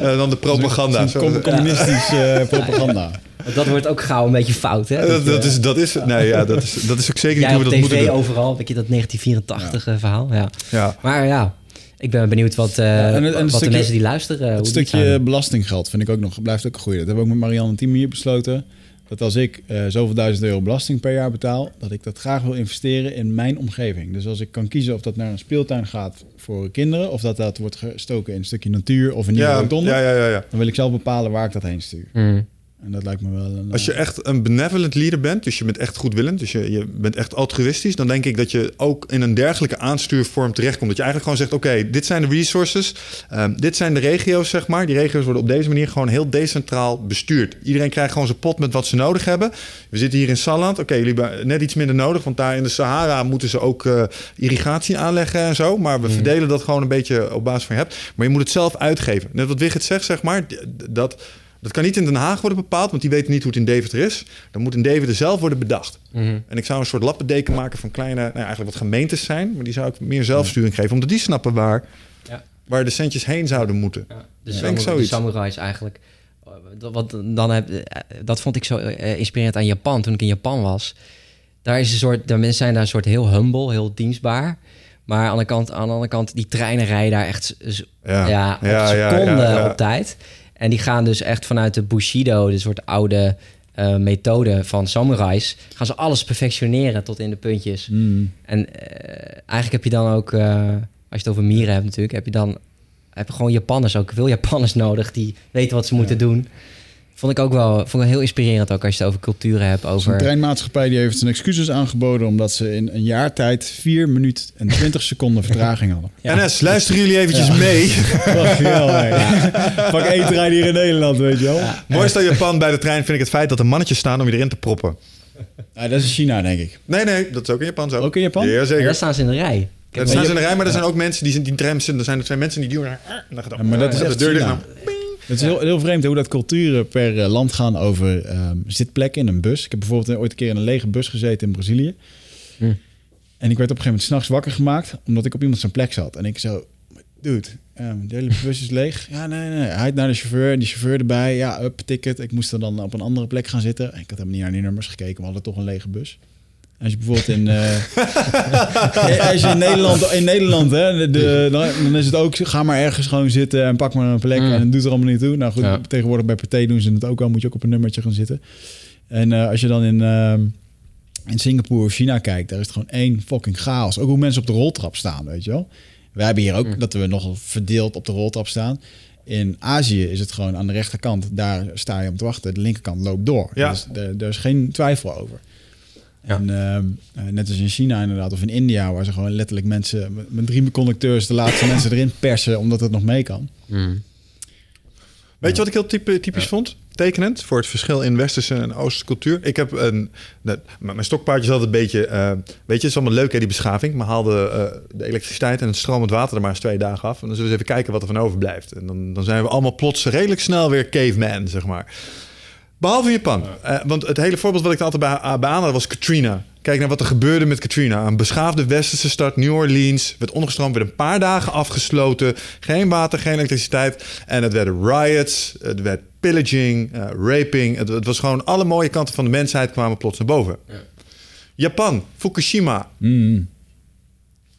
en dan de propaganda. Communistische eh, propaganda. Dat wordt ook gauw een beetje fout, hè? dat, dat, is, dat, is, nee, ja, dat, is, dat is ook zeker niet hoe we dat moeten tv doen. overal, weet je, dat 1984 eh, verhaal. Ja. Ja. Maar ja, ik ben benieuwd wat, eh, en en wat stukje- de mensen die luisteren... Het stukje belastinggeld vind ik ook nog, blijft ook een goeie. Dat hebben we ook met Marianne en Team hier besloten. Dat als ik eh, zoveel duizend euro belasting per jaar betaal, dat ik dat graag wil investeren in mijn omgeving. Dus als ik kan kiezen of dat naar een speeltuin gaat voor kinderen, of dat dat wordt gestoken in een stukje natuur of een nieuwe Ja, rotonde, ja, ja, ja, ja. dan wil ik zelf bepalen waar ik dat heen stuur. Hmm. En dat lijkt me wel een... Als je echt een benevolent leader bent, dus je bent echt goedwillend, dus je, je bent echt altruïstisch, dan denk ik dat je ook in een dergelijke aanstuurvorm terechtkomt. Dat je eigenlijk gewoon zegt: Oké, dit zijn de resources, ehm, dit zijn de regio's, zeg maar. Die regio's worden op deze manier gewoon heel decentraal bestuurd. Iedereen krijgt gewoon zijn pot met wat ze nodig hebben. We zitten hier in Salland. Oké, jullie hebben net iets minder nodig, want daar in de Sahara moeten ze ook eh, irrigatie aanleggen en zo. Maar we verdelen dat gewoon een beetje op basis van je hebt. Maar je moet het zelf uitgeven. Net wat Wigert zegt, zeg maar, dat. Dat kan niet in Den Haag worden bepaald, want die weten niet hoe het in Deventer is. Dan moet in Deventer zelf worden bedacht. Mhm. En ik zou een soort lappendeken maken van kleine, nou ja, eigenlijk wat gemeentes zijn. Maar die zou ik meer zelfsturing geven, omdat die snappen waar waar de centjes heen zouden moeten. Ja, de, denk samu- de samurais eigenlijk. Dat- Wat dan heb, eh, dat vond ik zo eh, inspirerend aan Japan toen ik in Japan was. Daar is een soort, de mensen zijn daar een soort heel humble, heel dienstbaar. Maar aan de, kant, aan de andere kant, die treinen rijden daar echt Ja. ja, op Ja, ja, seconden ja, ja. op tijd. En die gaan dus echt vanuit de Bushido, de soort oude eh, methode van samurais, gaan ze alles perfectioneren tot in de puntjes. Mm. En eh, eigenlijk heb je dan ook, eh, als je het over mieren hebt natuurlijk, heb je dan heb je gewoon Japanners ook, veel Japanners nodig die weten wat ze moeten doen. Vond ik ook wel, vond ik heel inspirerend ook als je het over culturen hebt, over... treinmaatschappij die heeft zijn excuses aangeboden... omdat ze in een jaar tijd 4 minuten en 20 seconden vertraging hadden. Ja. NS, luisteren jullie eventjes mee? Hey. Fuck één trein hier in Nederland, weet je wel. Mooiste aan Japan bij de trein vind ik het feit dat er mannetjes staan om je erin te proppen. Ja, dat is in China, denk ik. Nee, nee, dat is ook in Japan zo. Ook in Japan? Ja, Ja, zeker. daar staan ze in de rij. Er staan ze in de rij, maar er zijn ook mensen die, die tram zitten. Er zijn er twee mensen die duwen. En dan gaat Ja, maar dat is de echt. China. Het is heel, heel vreemd hoe dat culturen per eh, land gaan over ehm, zitplekken in een bus. Ik heb bijvoorbeeld ooit een keer in een lege bus gezeten in Brazilië. Hm. En ik werd op een gegeven moment s'nachts wakker gemaakt omdat ik op iemand zijn plek zat. En ik zo, dude, ehm, de hele bus is leeg. Ja, nee, nee. Hij naar de chauffeur, die chauffeur erbij. Ja, up, ticket. Ik moest er dan op een andere plek gaan zitten. Ik had helemaal niet naar die nummers gekeken, we hadden toch een lege bus. Als je bijvoorbeeld in, eh, als je in Nederland, in Nederland hè, de, dan, dan is het ook, ga maar ergens gewoon zitten en pak maar een plek Mm. en het doet er allemaal niet toe. Nou goed, Ja. tegenwoordig bij Pathé doen ze het ook wel, moet je ook op een nummertje gaan zitten. En eh, als je dan in, ehm, in Singapore of China kijkt, daar is het gewoon één fucking chaos. Ook hoe mensen op de roltrap staan, weet je wel. We hebben hier ook Mm. dat we nogal verdeeld op de roltrap staan. In Azië is het gewoon aan de rechterkant, daar sta je om te wachten. De linkerkant loopt door. Ja. Dus er, er is geen twijfel over. Ja. En ehm, eh, net als in China inderdaad, of in India, waar ze gewoon letterlijk mensen met, drie conducteurs de laatste mensen erin persen, omdat het nog mee kan. Mm. Weet je wat ik heel type, typisch vond? Tekenend voor het verschil in westerse en oosterse cultuur. Ik heb een. de- mijn stokpaardje is altijd een beetje. eh, weet je, het is allemaal leuk, hè, die beschaving. Maar haalde eh, de elektriciteit en het stromend water er maar eens twee dagen af. En dan zullen we eens even kijken wat er van overblijft. En dan, dan zijn we allemaal plots redelijk snel weer caveman, zeg maar. Behalve Japan. Eh, want het hele voorbeeld wat ik er altijd bij, bij aanhaalde was Katrina. Kijk naar wat er gebeurde met Katrina. Een beschaafde westerse stad, New Orleans. Werd ondergestroomd, werd een paar dagen afgesloten. Geen water, geen elektriciteit. En het werden riots, het werd pillaging, eh, raping. Het, het was gewoon alle mooie kanten van de mensheid kwamen plots naar boven. Japan, Fukushima, Mm.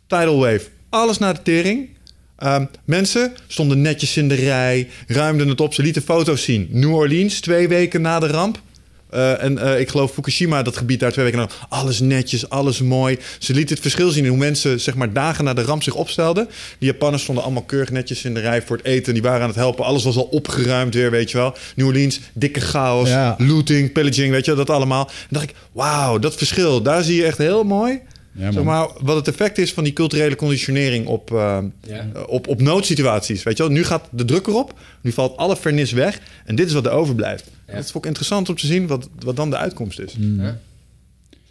tidal wave. Alles naar de tering. Ehm, mensen stonden netjes in de rij, ruimden het op. Ze lieten foto's zien. New Orleans, twee weken na de ramp. Eh, en eh, ik geloof Fukushima, dat gebied daar twee weken na. Alles netjes, alles mooi. Ze lieten het verschil zien in hoe mensen zeg maar, dagen na de ramp zich opstelden. Die Japanners stonden allemaal keurig netjes in de rij voor het eten. Die waren aan het helpen. Alles was al opgeruimd weer, weet je wel. New Orleans, dikke chaos, Ja. looting, pillaging, weet je wel, dat allemaal. En dacht ik, wauw, dat verschil, daar zie je echt heel mooi... Ja. Zeg maar, wat het effect is van die culturele conditionering op, eh, Ja. eh, op, op noodsituaties. Weet je wel, nu gaat de druk erop, nu valt alle vernis weg en dit is wat er overblijft. Ja. Dat is ook interessant om te zien wat, wat dan de uitkomst is. Mm. Ja.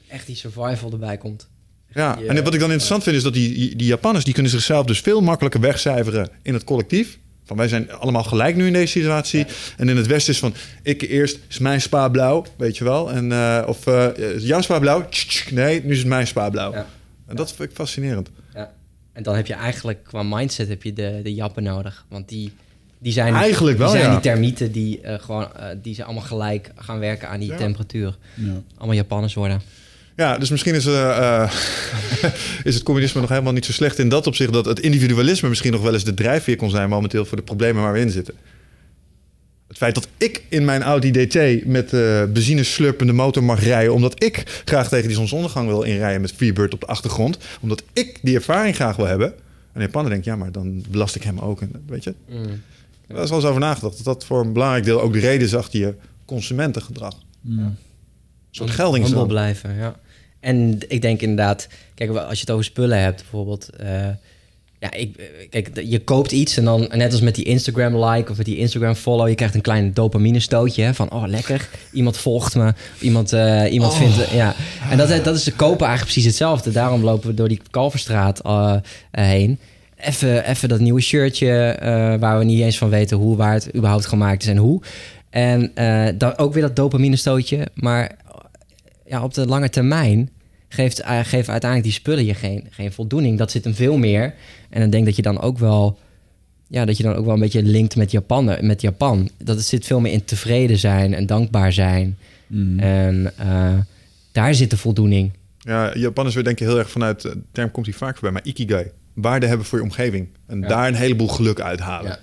Echt die survival erbij komt. Ja, Ja. en wat ik dan interessant vind is dat die, die Japanners die kunnen zichzelf dus veel makkelijker wegcijferen in het collectief. Van wij zijn allemaal gelijk nu in deze situatie. En in het Westen is van ik eerst is mijn spa blauw, weet je wel. En, eh, of eh, is jouw spa blauw? Nee, nu is het mijn spa blauw. Ja. En dat vind ik fascinerend. Ja. En dan heb je eigenlijk qua mindset heb je de, de jappen nodig. Want die, die zijn, Eigenlijk wel, die, zijn ja. die termieten die, eh, gewoon, eh, die zijn allemaal gelijk gaan werken aan die Ja. temperatuur. Ja. Allemaal Japanners worden. Ja, dus misschien is, eh, eh, is het communisme nog helemaal niet zo slecht in dat opzicht... dat het individualisme misschien nog wel eens de drijfveer kon zijn... momenteel voor de problemen waar we in zitten. Het feit dat ik in mijn Audi DT met eh benzine slurpende motor mag rijden... omdat ik graag tegen die zonsondergang wil inrijden met Freebird op de achtergrond... omdat ik die ervaring graag wil hebben... En Japaner denkt, ja, maar dan belast ik hem ook. En, weet je, Mm. daar is wel eens over nagedacht. Dat dat voor een belangrijk deel ook de reden is achter je consumentengedrag. Mm. Een soort gelding blijven, ja. En ik denk inderdaad, kijk, als je het over spullen hebt, bijvoorbeeld. eh, ja, ik, eh, kijk, je koopt iets en dan, net als met die Instagram like of met die Instagram follow, je krijgt een klein dopamine stootje hè, van, oh lekker, iemand volgt me, iemand, eh, iemand vindt, ja. En dat, dat is de kopen eigenlijk precies hetzelfde. Daarom lopen we door die Kalverstraat heen. Even, even dat nieuwe shirtje waar we niet eens van weten hoe, waar het überhaupt gemaakt is en hoe. En dan ook weer dat dopamine stootje, maar ja, op de lange termijn geeft, eh, geven uiteindelijk die spullen je geen, geen voldoening. Dat zit hem veel meer. En dan denk dat je dan ook wel ja, dat je dan ook wel een beetje linkt met Japan. Met Japan. Dat het zit veel meer in tevreden zijn en dankbaar zijn. Mm. En eh, daar zit de voldoening. Ja, Japanners weer denken heel erg vanuit, de term komt hier vaak voorbij, maar ikigai. Waarde hebben voor je omgeving. En Ja. daar een heleboel geluk uithalen. Ja.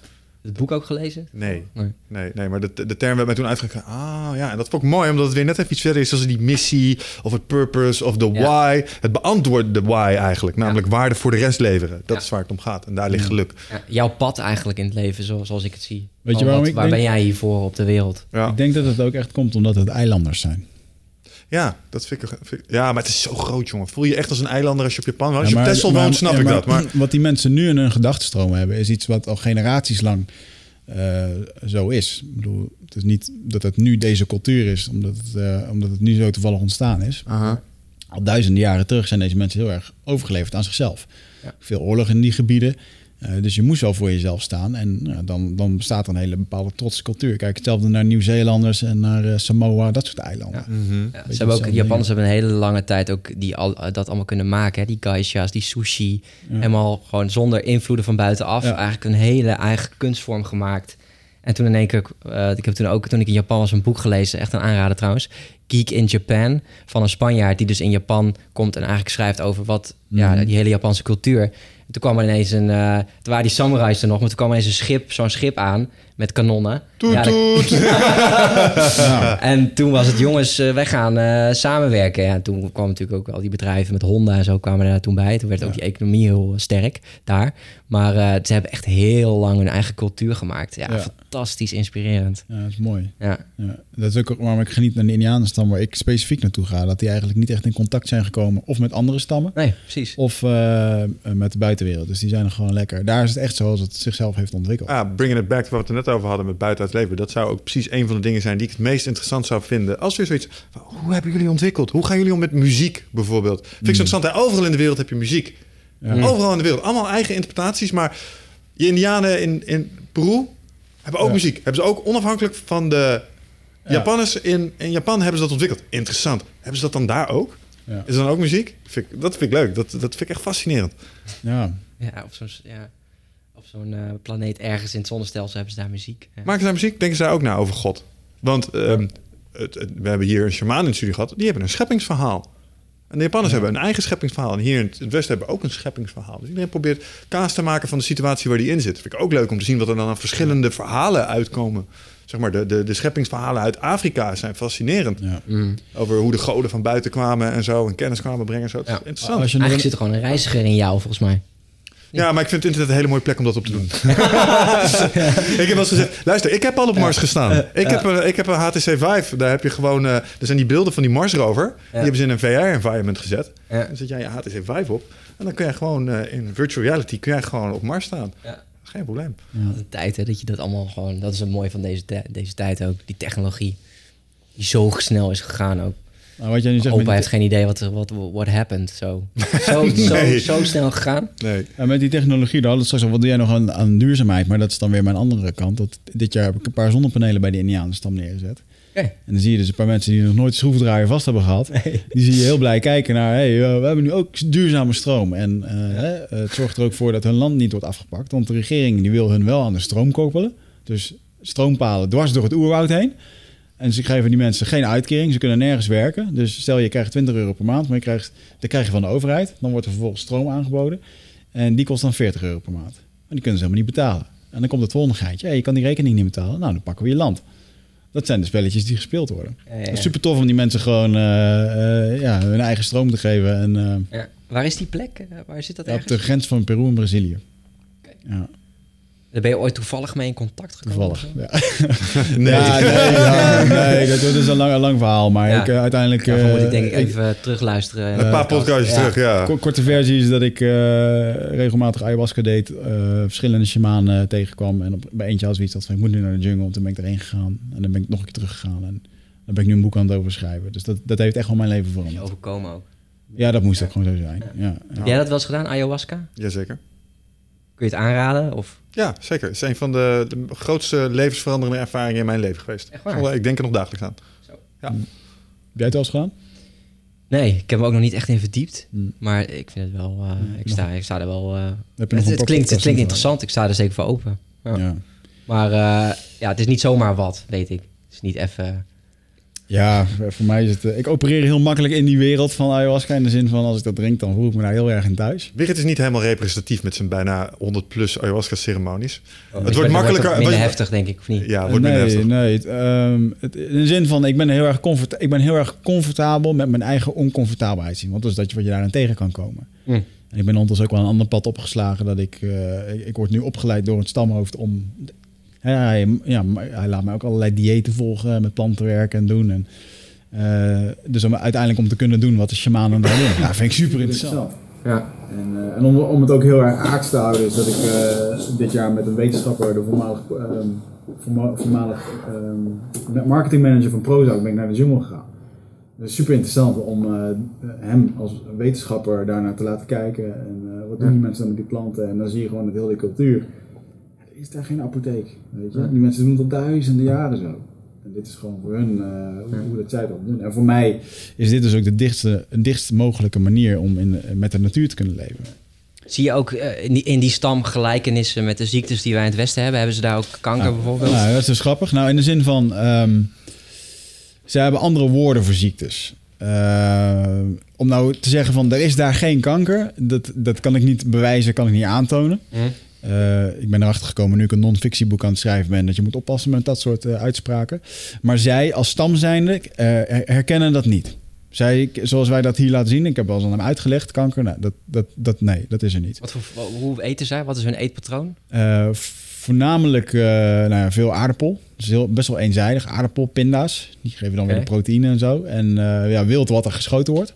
Het boek ook gelezen? Nee, Nee. nee, nee, maar de, de term werd mij toen uitgegaan. Ah ja, en dat vond ik mooi, omdat het weer net even iets verder is. Zoals die missie, of het purpose, of de Ja. why. Het beantwoordt de why eigenlijk. Namelijk waarde voor de rest leveren. Dat Ja. is waar het om gaat. En daar ligt Ja. geluk. Ja, jouw pad eigenlijk in het leven, zoals, zoals ik het zie. Weet je waarom wat- ik waar denk- ben jij hiervoor op de wereld? Ja, Ik denk dat het ook echt komt omdat het eilanders zijn. Ja dat vind ik, vind ik- Ja, maar het is zo groot, jongen. Voel je echt als een eilander als je op Japan woont? Als Ja, je op Texel woont, snap ja, ik maar dat. Maar Wat die mensen nu in hun gedachtenstroom hebben, is iets wat al generaties lang eh, zo is. Ik bedoel, het is niet dat het nu deze cultuur is, omdat het, eh, omdat het nu zo toevallig ontstaan is. Al duizenden jaren terug zijn deze mensen heel erg overgeleverd aan zichzelf. Ja. Veel oorlog in die gebieden. Eh, dus je moest wel voor jezelf staan. En nou, dan, dan bestaat er een hele bepaalde trotse cultuur. Kijk, hetzelfde naar Nieuw-Zeelanders en naar eh, Samoa, dat soort eilanden. Ja. Mhm. Ja, ze hebben ook, Japanners hebben een hele lange tijd ook die al, dat allemaal kunnen maken. Hè? Die geisha's, die sushi. Ja. Helemaal gewoon zonder invloeden van buitenaf. Ja. Eigenlijk een hele eigen kunstvorm gemaakt. En toen in één keer, eh, ik heb toen ook toen ik in Japan was een boek gelezen, echt een aanrader trouwens. Geek in Japan, van een Spanjaard die dus in Japan komt en eigenlijk schrijft over wat, ja, Mhm. die hele Japanse cultuur. En toen kwam er ineens een, eh toen waren die samurais er nog, maar toen kwam er ineens een schip, zo'n schip aan met kanonnen. Toet, Ja, en toen was het, jongens, eh, wij gaan eh, samenwerken. Ja, en toen kwamen natuurlijk ook al die bedrijven met Honda en zo kwamen er toen bij. Toen werd ook die economie heel eh, sterk daar. Maar eh, ze hebben echt heel lang hun eigen cultuur gemaakt. Ja, Ja. fantastisch inspirerend. Ja, dat is mooi. Ja, Ja, dat is ook waarom ik geniet naar de Indianenstam, waar ik specifiek naartoe ga. Dat die eigenlijk niet echt in contact zijn gekomen. Of met andere stammen, nee, precies. of eh, met de buitenwereld. Dus die zijn er gewoon lekker. Daar is het echt zoals het zichzelf heeft ontwikkeld. Ah, bringing it back to wat we het er over hadden met buiten het leven. Dat zou ook precies een van de dingen zijn die ik het meest interessant zou vinden. Als weer zoiets hoe hebben jullie ontwikkeld? Hoe gaan jullie om met muziek bijvoorbeeld? Vind ik zo interessant. hè? Overal in de wereld heb je muziek. Ja. Overal in de wereld. Allemaal eigen interpretaties. Maar je indianen in, in Peru hebben ook Ja. muziek. Hebben ze ook onafhankelijk van de Ja. Japanners in, in Japan hebben ze dat ontwikkeld. Interessant. Hebben ze dat dan daar ook? Ja. Is er dan ook muziek? Vind ik, dat vind ik leuk. Dat, dat vind ik echt fascinerend. Ja. Ja, op zo'n ja, zo'n eh, planeet ergens in het zonnestelsel hebben ze daar muziek. Ja. Maken ze daar muziek? Denken ze daar ook na over God? Want ehm, het, het- we hebben hier een shaman in de studie gehad. Die hebben een scheppingsverhaal. En de Japanners hebben een eigen scheppingsverhaal. En hier in het Westen hebben we ook een scheppingsverhaal. Dus iedereen probeert kaas te maken van de situatie waar die in zit. Vind ik ook leuk om te zien wat er dan aan verschillende verhalen uitkomen. Zeg maar, de, de, de scheppingsverhalen uit Afrika zijn fascinerend. ja. Mm. Over hoe de goden van buiten kwamen en zo. En kennis kwamen brengen en zo. Het Ja. interessant. Als je nog Eigenlijk een- zit er gewoon een reiziger in jou, volgens mij. Ja, maar ik vind het internet een hele mooie plek om dat op te doen. ik heb wel eens gezegd, luister, ik heb al op Mars gestaan. Ik, heb, een- ik heb een HTC Vive. Daar heb je gewoon, eh, er zijn die beelden van die Mars rover. Die hebben ze in een VR-environment gezet. Dan zet jij je HTC Vive op. En dan kun je gewoon eh, in virtual reality kun jij gewoon op Mars staan. Geen probleem. Wat een tijd, hè, dat je dat allemaal gewoon... Dat is het mooie van deze, deze tijd ook. Die technologie. Die zo snel is gegaan ook. Nou, wat jij nu zegt, Opa heeft geen idee wat er wat what happened. Zo, zo, Nee. zo, zo snel gegaan. Nee. ja, met die technologie, daar hadden we straks al. Wat doe jij nog aan, aan duurzaamheid? Maar dat is dan weer mijn andere kant. Dat, dit jaar heb ik een paar zonnepanelen bij de Indianenstam neergezet. Oké. En dan zie je dus een paar mensen die nog nooit de schroevendraaier vast hebben gehad. Die zie je heel blij kijken naar, hey, we hebben nu ook duurzame stroom. En eh, hè, het zorgt er ook voor dat hun land niet wordt afgepakt. Want de regering die wil hun wel aan de stroom koppelen. Dus stroompalen dwars door het oerwoud heen. En ze geven die mensen geen uitkering. Ze kunnen nergens werken. Dus stel je krijgt 20 euro per maand, maar je krijgt, dat krijg je van de overheid. Dan wordt er vervolgens stroom aangeboden. En die kost dan 40 euro per maand. Maar die kunnen ze helemaal niet betalen. En dan komt het volgende geintje. Hey, je kan die rekening niet betalen. Nou, dan pakken we je land. Dat zijn de spelletjes die gespeeld worden. Ja, is super tof om die mensen gewoon eh, eh, ja, hun eigen stroom te geven. En, eh, Ja. Waar is die plek? Waar zit dat op ergens? de grens van Peru en Brazilië. Ja, Daar ben je ooit toevallig mee in contact gekomen? toevallig. Ja. Nee. Ja, nee, ja, nee, dat, dat is een lang, een lang verhaal. Maar Ja. ik, eh, uiteindelijk... Daarvoor moet ik eh, denk ik even terugluisteren. Een paar podcast. podcastjes Ja. terug, ja. Ko- Korte versie is dat ik eh, regelmatig ayahuasca deed, eh, verschillende shamanen eh, tegenkwam. En op, bij eentje had zoiets dat van, ik moet nu naar de jungle. Toen ben ik erheen gegaan en dan ben ik nog een keer teruggegaan. En dan ben ik nu een boek aan het overschrijven. Dus dat, dat heeft echt wel mijn leven Je veranderd. overkomen ook. Ja, dat moest ook gewoon zo zijn. Ja, ja. Heb jij dat wel eens gedaan, ayahuasca? Jazeker. Kun je het aanraden? Of? Ja, zeker. Het is een van de, de grootste levensveranderende ervaringen in mijn leven geweest. Echt waar? Ik denk er nog dagelijks aan. Heb jij het wel eens gedaan? Nee, ik heb me ook nog niet echt in verdiept. Hmm. Maar ik vind het wel... eh, ik, sta, ik sta er wel... eh, Heb je het, klinkt, het klinkt interessant. Ik sta er zeker voor open. Ja. Ja. Maar eh, ja, het is niet zomaar wat, weet ik. Het is niet even... Ja, voor mij is het... eh, ik opereer heel makkelijk in die wereld van ayahuasca. In de zin van, als ik dat drink, dan voel ik me daar heel erg in thuis. Wigert is niet helemaal representatief met zijn bijna 100 plus ayahuasca-ceremonies. Het het wordt makkelijker... minder wat- heftig, denk ik, of niet? Ja, het wordt minder nee, heftig. nee. Het, ehm, het- in de zin van, ik ben heel erg, comfort, ik ben heel erg comfortabel met mijn eigen oncomfortabelheid zien. Want dat is dat je wat je daarin tegen kan komen. Hm. En ik ben ondertussen ook wel een ander pad opgeslagen. Dat ik, eh, ik, ik word nu opgeleid door het stamhoofd om... Ja, hij, ja, maar hij laat mij ook allerlei diëten volgen met plantenwerk en doen. En, eh, dus om, uiteindelijk om te kunnen doen wat de shamanen daar doen. Ja, vind ik super interessant. Ja. En, eh, en om, om het ook heel erg aards te houden, is dat ik eh, dit jaar met een wetenschapper, de voormalig, ehm, voorma- voormalig ehm, marketingmanager van Prozac, ben ik naar de jungle gegaan. Dat is super interessant om eh, hem als wetenschapper daarnaar te laten kijken. En eh, wat doen die mensen dan met die planten? En dan zie je gewoon dat heel die cultuur. Is daar geen apotheek. Weet je? Die mensen doen het al duizenden jaren zo. En dit is gewoon voor hun eh, hoe, hoe dat zij dat doen. En voor mij is dit dus ook de dichtste, dichtst mogelijke manier om in, met de natuur te kunnen leven. Zie je ook eh, in, die, in die stam gelijkenissen met de ziektes die wij in het Westen hebben? Hebben ze daar ook kanker Nou, bijvoorbeeld? Nou, dat is dus grappig. Nou, in de zin van, ehm ze hebben andere woorden voor ziektes. Eh, om nou te zeggen van, er is daar geen kanker, dat, dat kan ik niet bewijzen, kan ik niet aantonen. Hm? Eh, ik ben erachter gekomen nu ik een non-fictieboek aan het schrijven ben, dat je moet oppassen met dat soort eh, uitspraken. Maar zij als stam zijnde eh, her- herkennen dat niet. Zij, zoals wij dat hier laten zien, ik heb wel eens aan hem uitgelegd, kanker, nou, dat, dat, dat, nee, dat is er niet. Wat voor, hoe eten zij? Wat is hun eetpatroon? Voornamelijk nou ja, veel aardappel. Dus heel, best wel eenzijdig. Aardappel, pinda's. Die geven dan weer de proteïne en zo. En ja, wild wat er geschoten wordt.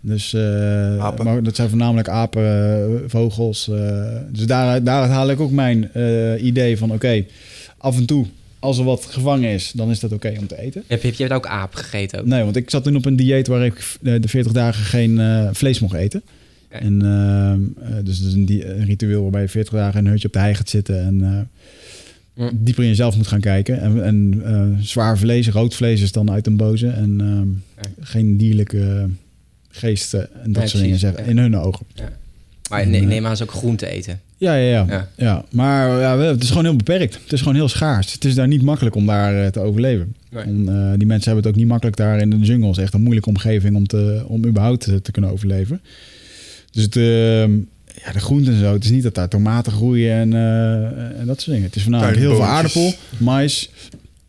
Dus eh, maar dat zijn voornamelijk apen, eh, vogels. eh. dus daaruit, daaruit haal ik ook mijn idee van... oké, af en toe, als er wat gevangen is... dan is dat oké om te eten. Heb je, heb je ook aap gegeten ook? Nee, want ik zat toen op een dieet... waar ik de 40 dagen geen vlees mocht eten. En, dus dat is een, een ritueel waarbij je 40 dagen in een hutje op de hei gaat zitten... en dieper in jezelf moet gaan kijken. En, en zwaar vlees, rood vlees is dan uit een boze. En ehm, geen dierlijke geesten en dat soort dingen zeggen. ja. In hun ogen. Maar nee, eh, neem aan ze ook groente eten. Ja, ja, ja. Ja. ja. Maar ja, het is gewoon heel beperkt. Het is gewoon heel schaars. Het is daar niet makkelijk om daar eh, te overleven. Nee. En, eh, die mensen hebben het ook niet makkelijk daar in de jungle. Het is echt een moeilijke omgeving om, te, om überhaupt te, te kunnen overleven. Dus het, ehm, ja, de groenten en zo. Het is niet dat daar tomaten groeien en, eh, en dat soort dingen. Het is voornamelijk heel veel aardappel, mais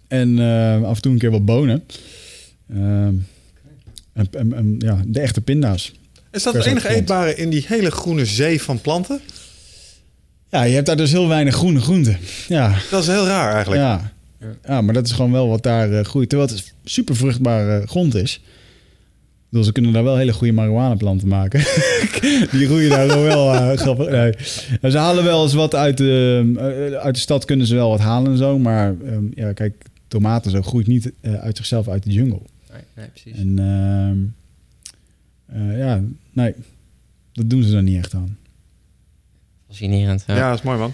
en eh, af en toe een keer wat bonen. En, en- en, ja, de echte pinda's. Is dat het enige eetbare in die hele groene zee van planten? Ja, je hebt daar dus heel weinig groene groenten. Ja, Dat is heel raar eigenlijk. Ja. ja, maar dat is gewoon wel wat daar eh, groeit. Terwijl het super vruchtbare grond is. Dus ze kunnen daar wel hele goede marihuana-planten maken. Die groeien daar wel eh, grappig. Nee. Ze halen wel eens wat uit de, eh, uit de stad, kunnen ze wel wat halen en zo. Maar ehm, ja, kijk, tomaten zo groeit niet eh, uit zichzelf uit de jungle. Nee, nee precies. En ehm, eh, ja, nee, dat doen ze dan niet echt aan. Fascinerend. Ja. Ja, dat is mooi man.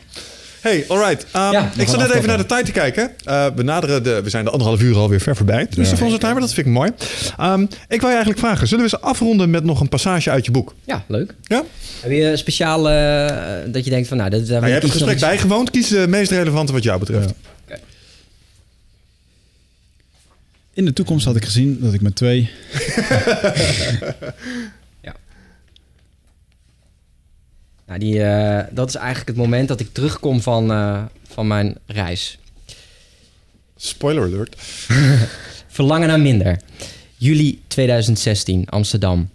Hey, alright. Um, Ja, ik zat net even naar de tijd te kijken. Eh, we, naderen de, we zijn de anderhalf uur alweer ver voorbij. Dus Ja. voor onze timer, dat vind ik mooi. Um, ik wil je eigenlijk vragen, zullen we eens afronden met nog een passage uit je boek? Ja, leuk. Ja? Heb je een speciaal eh, dat je denkt van nou, dat, daar Nou, je hebt het iets gesprek nog iets- bijgewoond. Kies de meest relevante wat jou betreft. Ja. In de toekomst had ik gezien dat ik met twee Nou, die, eh, dat is eigenlijk het moment dat ik terugkom van, eh, van mijn reis. Spoiler alert. Verlangen naar minder. Juli 2016, Amsterdam.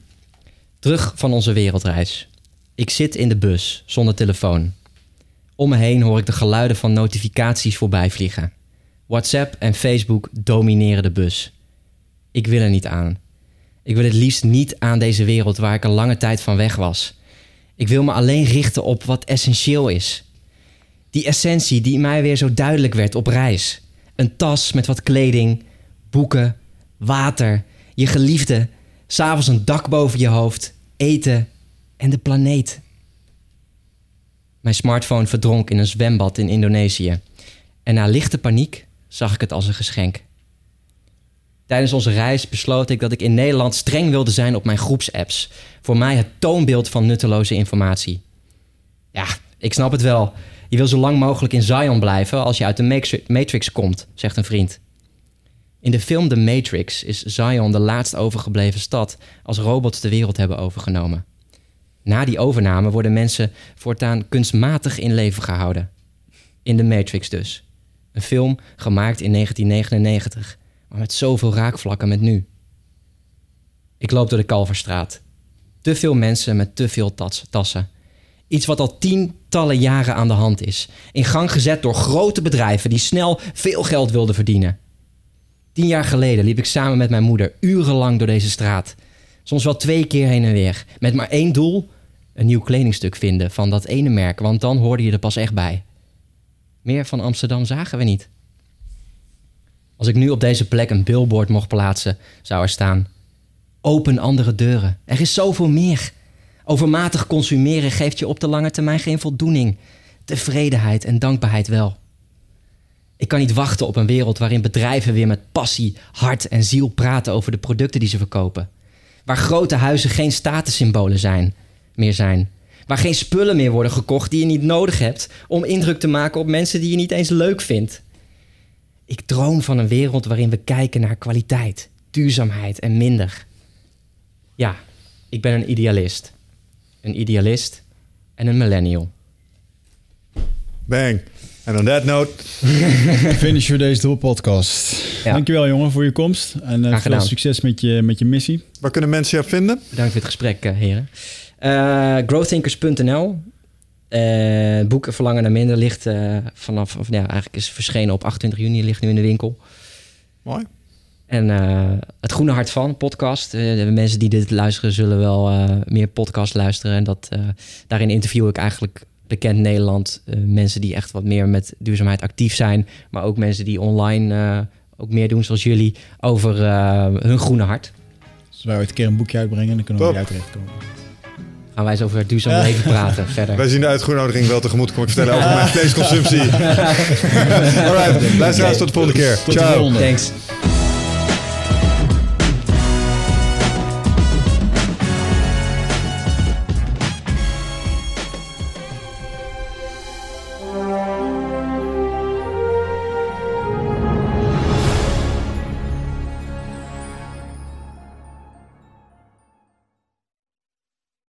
Terug van onze wereldreis. Ik zit in de bus, zonder telefoon. Om me heen hoor ik de geluiden van notificaties voorbij vliegen. WhatsApp en Facebook domineren de bus. Ik wil er niet aan. Ik wil het liefst niet aan deze wereld waar ik een lange tijd van weg was. Ik wil me alleen richten op wat essentieel is. Die essentie die mij weer zo duidelijk werd op reis. Een tas met wat kleding, boeken, water, je geliefde, s'avonds een dak boven je hoofd, eten en de planeet. Mijn smartphone verdronk in een zwembad in Indonesië. En na lichte paniek zag ik het als een geschenk. Tijdens onze reis besloot ik dat ik in Nederland streng wilde zijn op mijn groepsapps. Voor mij het toonbeeld van nutteloze informatie. Ja, ik snap het wel. Je wil zo lang mogelijk in Zion blijven als je uit de Matri- Matrix komt, zegt een vriend. In de film The Matrix is Zion de laatst overgebleven stad als robots de wereld hebben overgenomen. Na die overname worden mensen voortaan kunstmatig in leven gehouden. In The Matrix dus. Een film gemaakt in 1999, maar met zoveel raakvlakken met nu. Ik loop door de Kalverstraat. Te veel mensen met te veel tas- tassen. Iets wat al tientallen jaren aan de hand is. In gang gezet door grote bedrijven die snel veel geld wilden verdienen. Tien jaar geleden liep ik samen met mijn moeder urenlang door deze straat. Soms wel twee keer heen en weer. Met maar één doel: een nieuw kledingstuk vinden van dat ene merk, want dan hoorde je er pas echt bij. Meer van Amsterdam zagen we niet. Als ik nu op deze plek een billboard mocht plaatsen, zou er staan: Open andere deuren. Er is zoveel meer. Overmatig consumeren geeft je op de lange termijn geen voldoening. Tevredenheid en dankbaarheid wel. Ik kan niet wachten op een wereld waarin bedrijven weer met passie, hart en ziel praten over de producten die ze verkopen. Waar grote huizen geen statussymbolen zijn, meer zijn. Waar geen spullen meer worden gekocht die je niet nodig hebt om indruk te maken op mensen die je niet eens leuk vindt. Ik droom van een wereld waarin we kijken naar kwaliteit, duurzaamheid en minder. Ja, ik ben een idealist. Een idealist en een millennial. Bang. En on that note, Finish voor deze door podcast. Ja. Dankjewel jongen voor je komst. En eh, Graag veel succes met je, met je missie. waar kunnen mensen je vinden? Bedankt voor het gesprek, eh, heren. Eh growthinkers.nl. Eh boek Verlangen naar Minder ligt eh, vanaf, of, ja, eigenlijk is verschenen op 28 juni, ligt nu in de winkel. Mooi. En eh, Het Groene Hart van, podcast. Eh, de mensen die dit luisteren zullen wel eh, meer podcast luisteren. En dat, eh, daarin interview ik eigenlijk bekend Nederland. eh, mensen die echt wat meer met duurzaamheid actief zijn. Maar ook mensen die online eh, ook meer doen zoals jullie. Over eh, hun groene hart. Als wij ooit een keer een boekje uitbrengen, dan kunnen we Top. bij jou terechtkomen. Gaan wij eens over het duurzaam leven praten verder. Wij zien de uitgenodiging wel tegemoet. Kom ik vertellen over mijn vleesconsumptie. Alright, luisteraars, tot de volgende keer. Tot de Ciao. volgende. Thanks.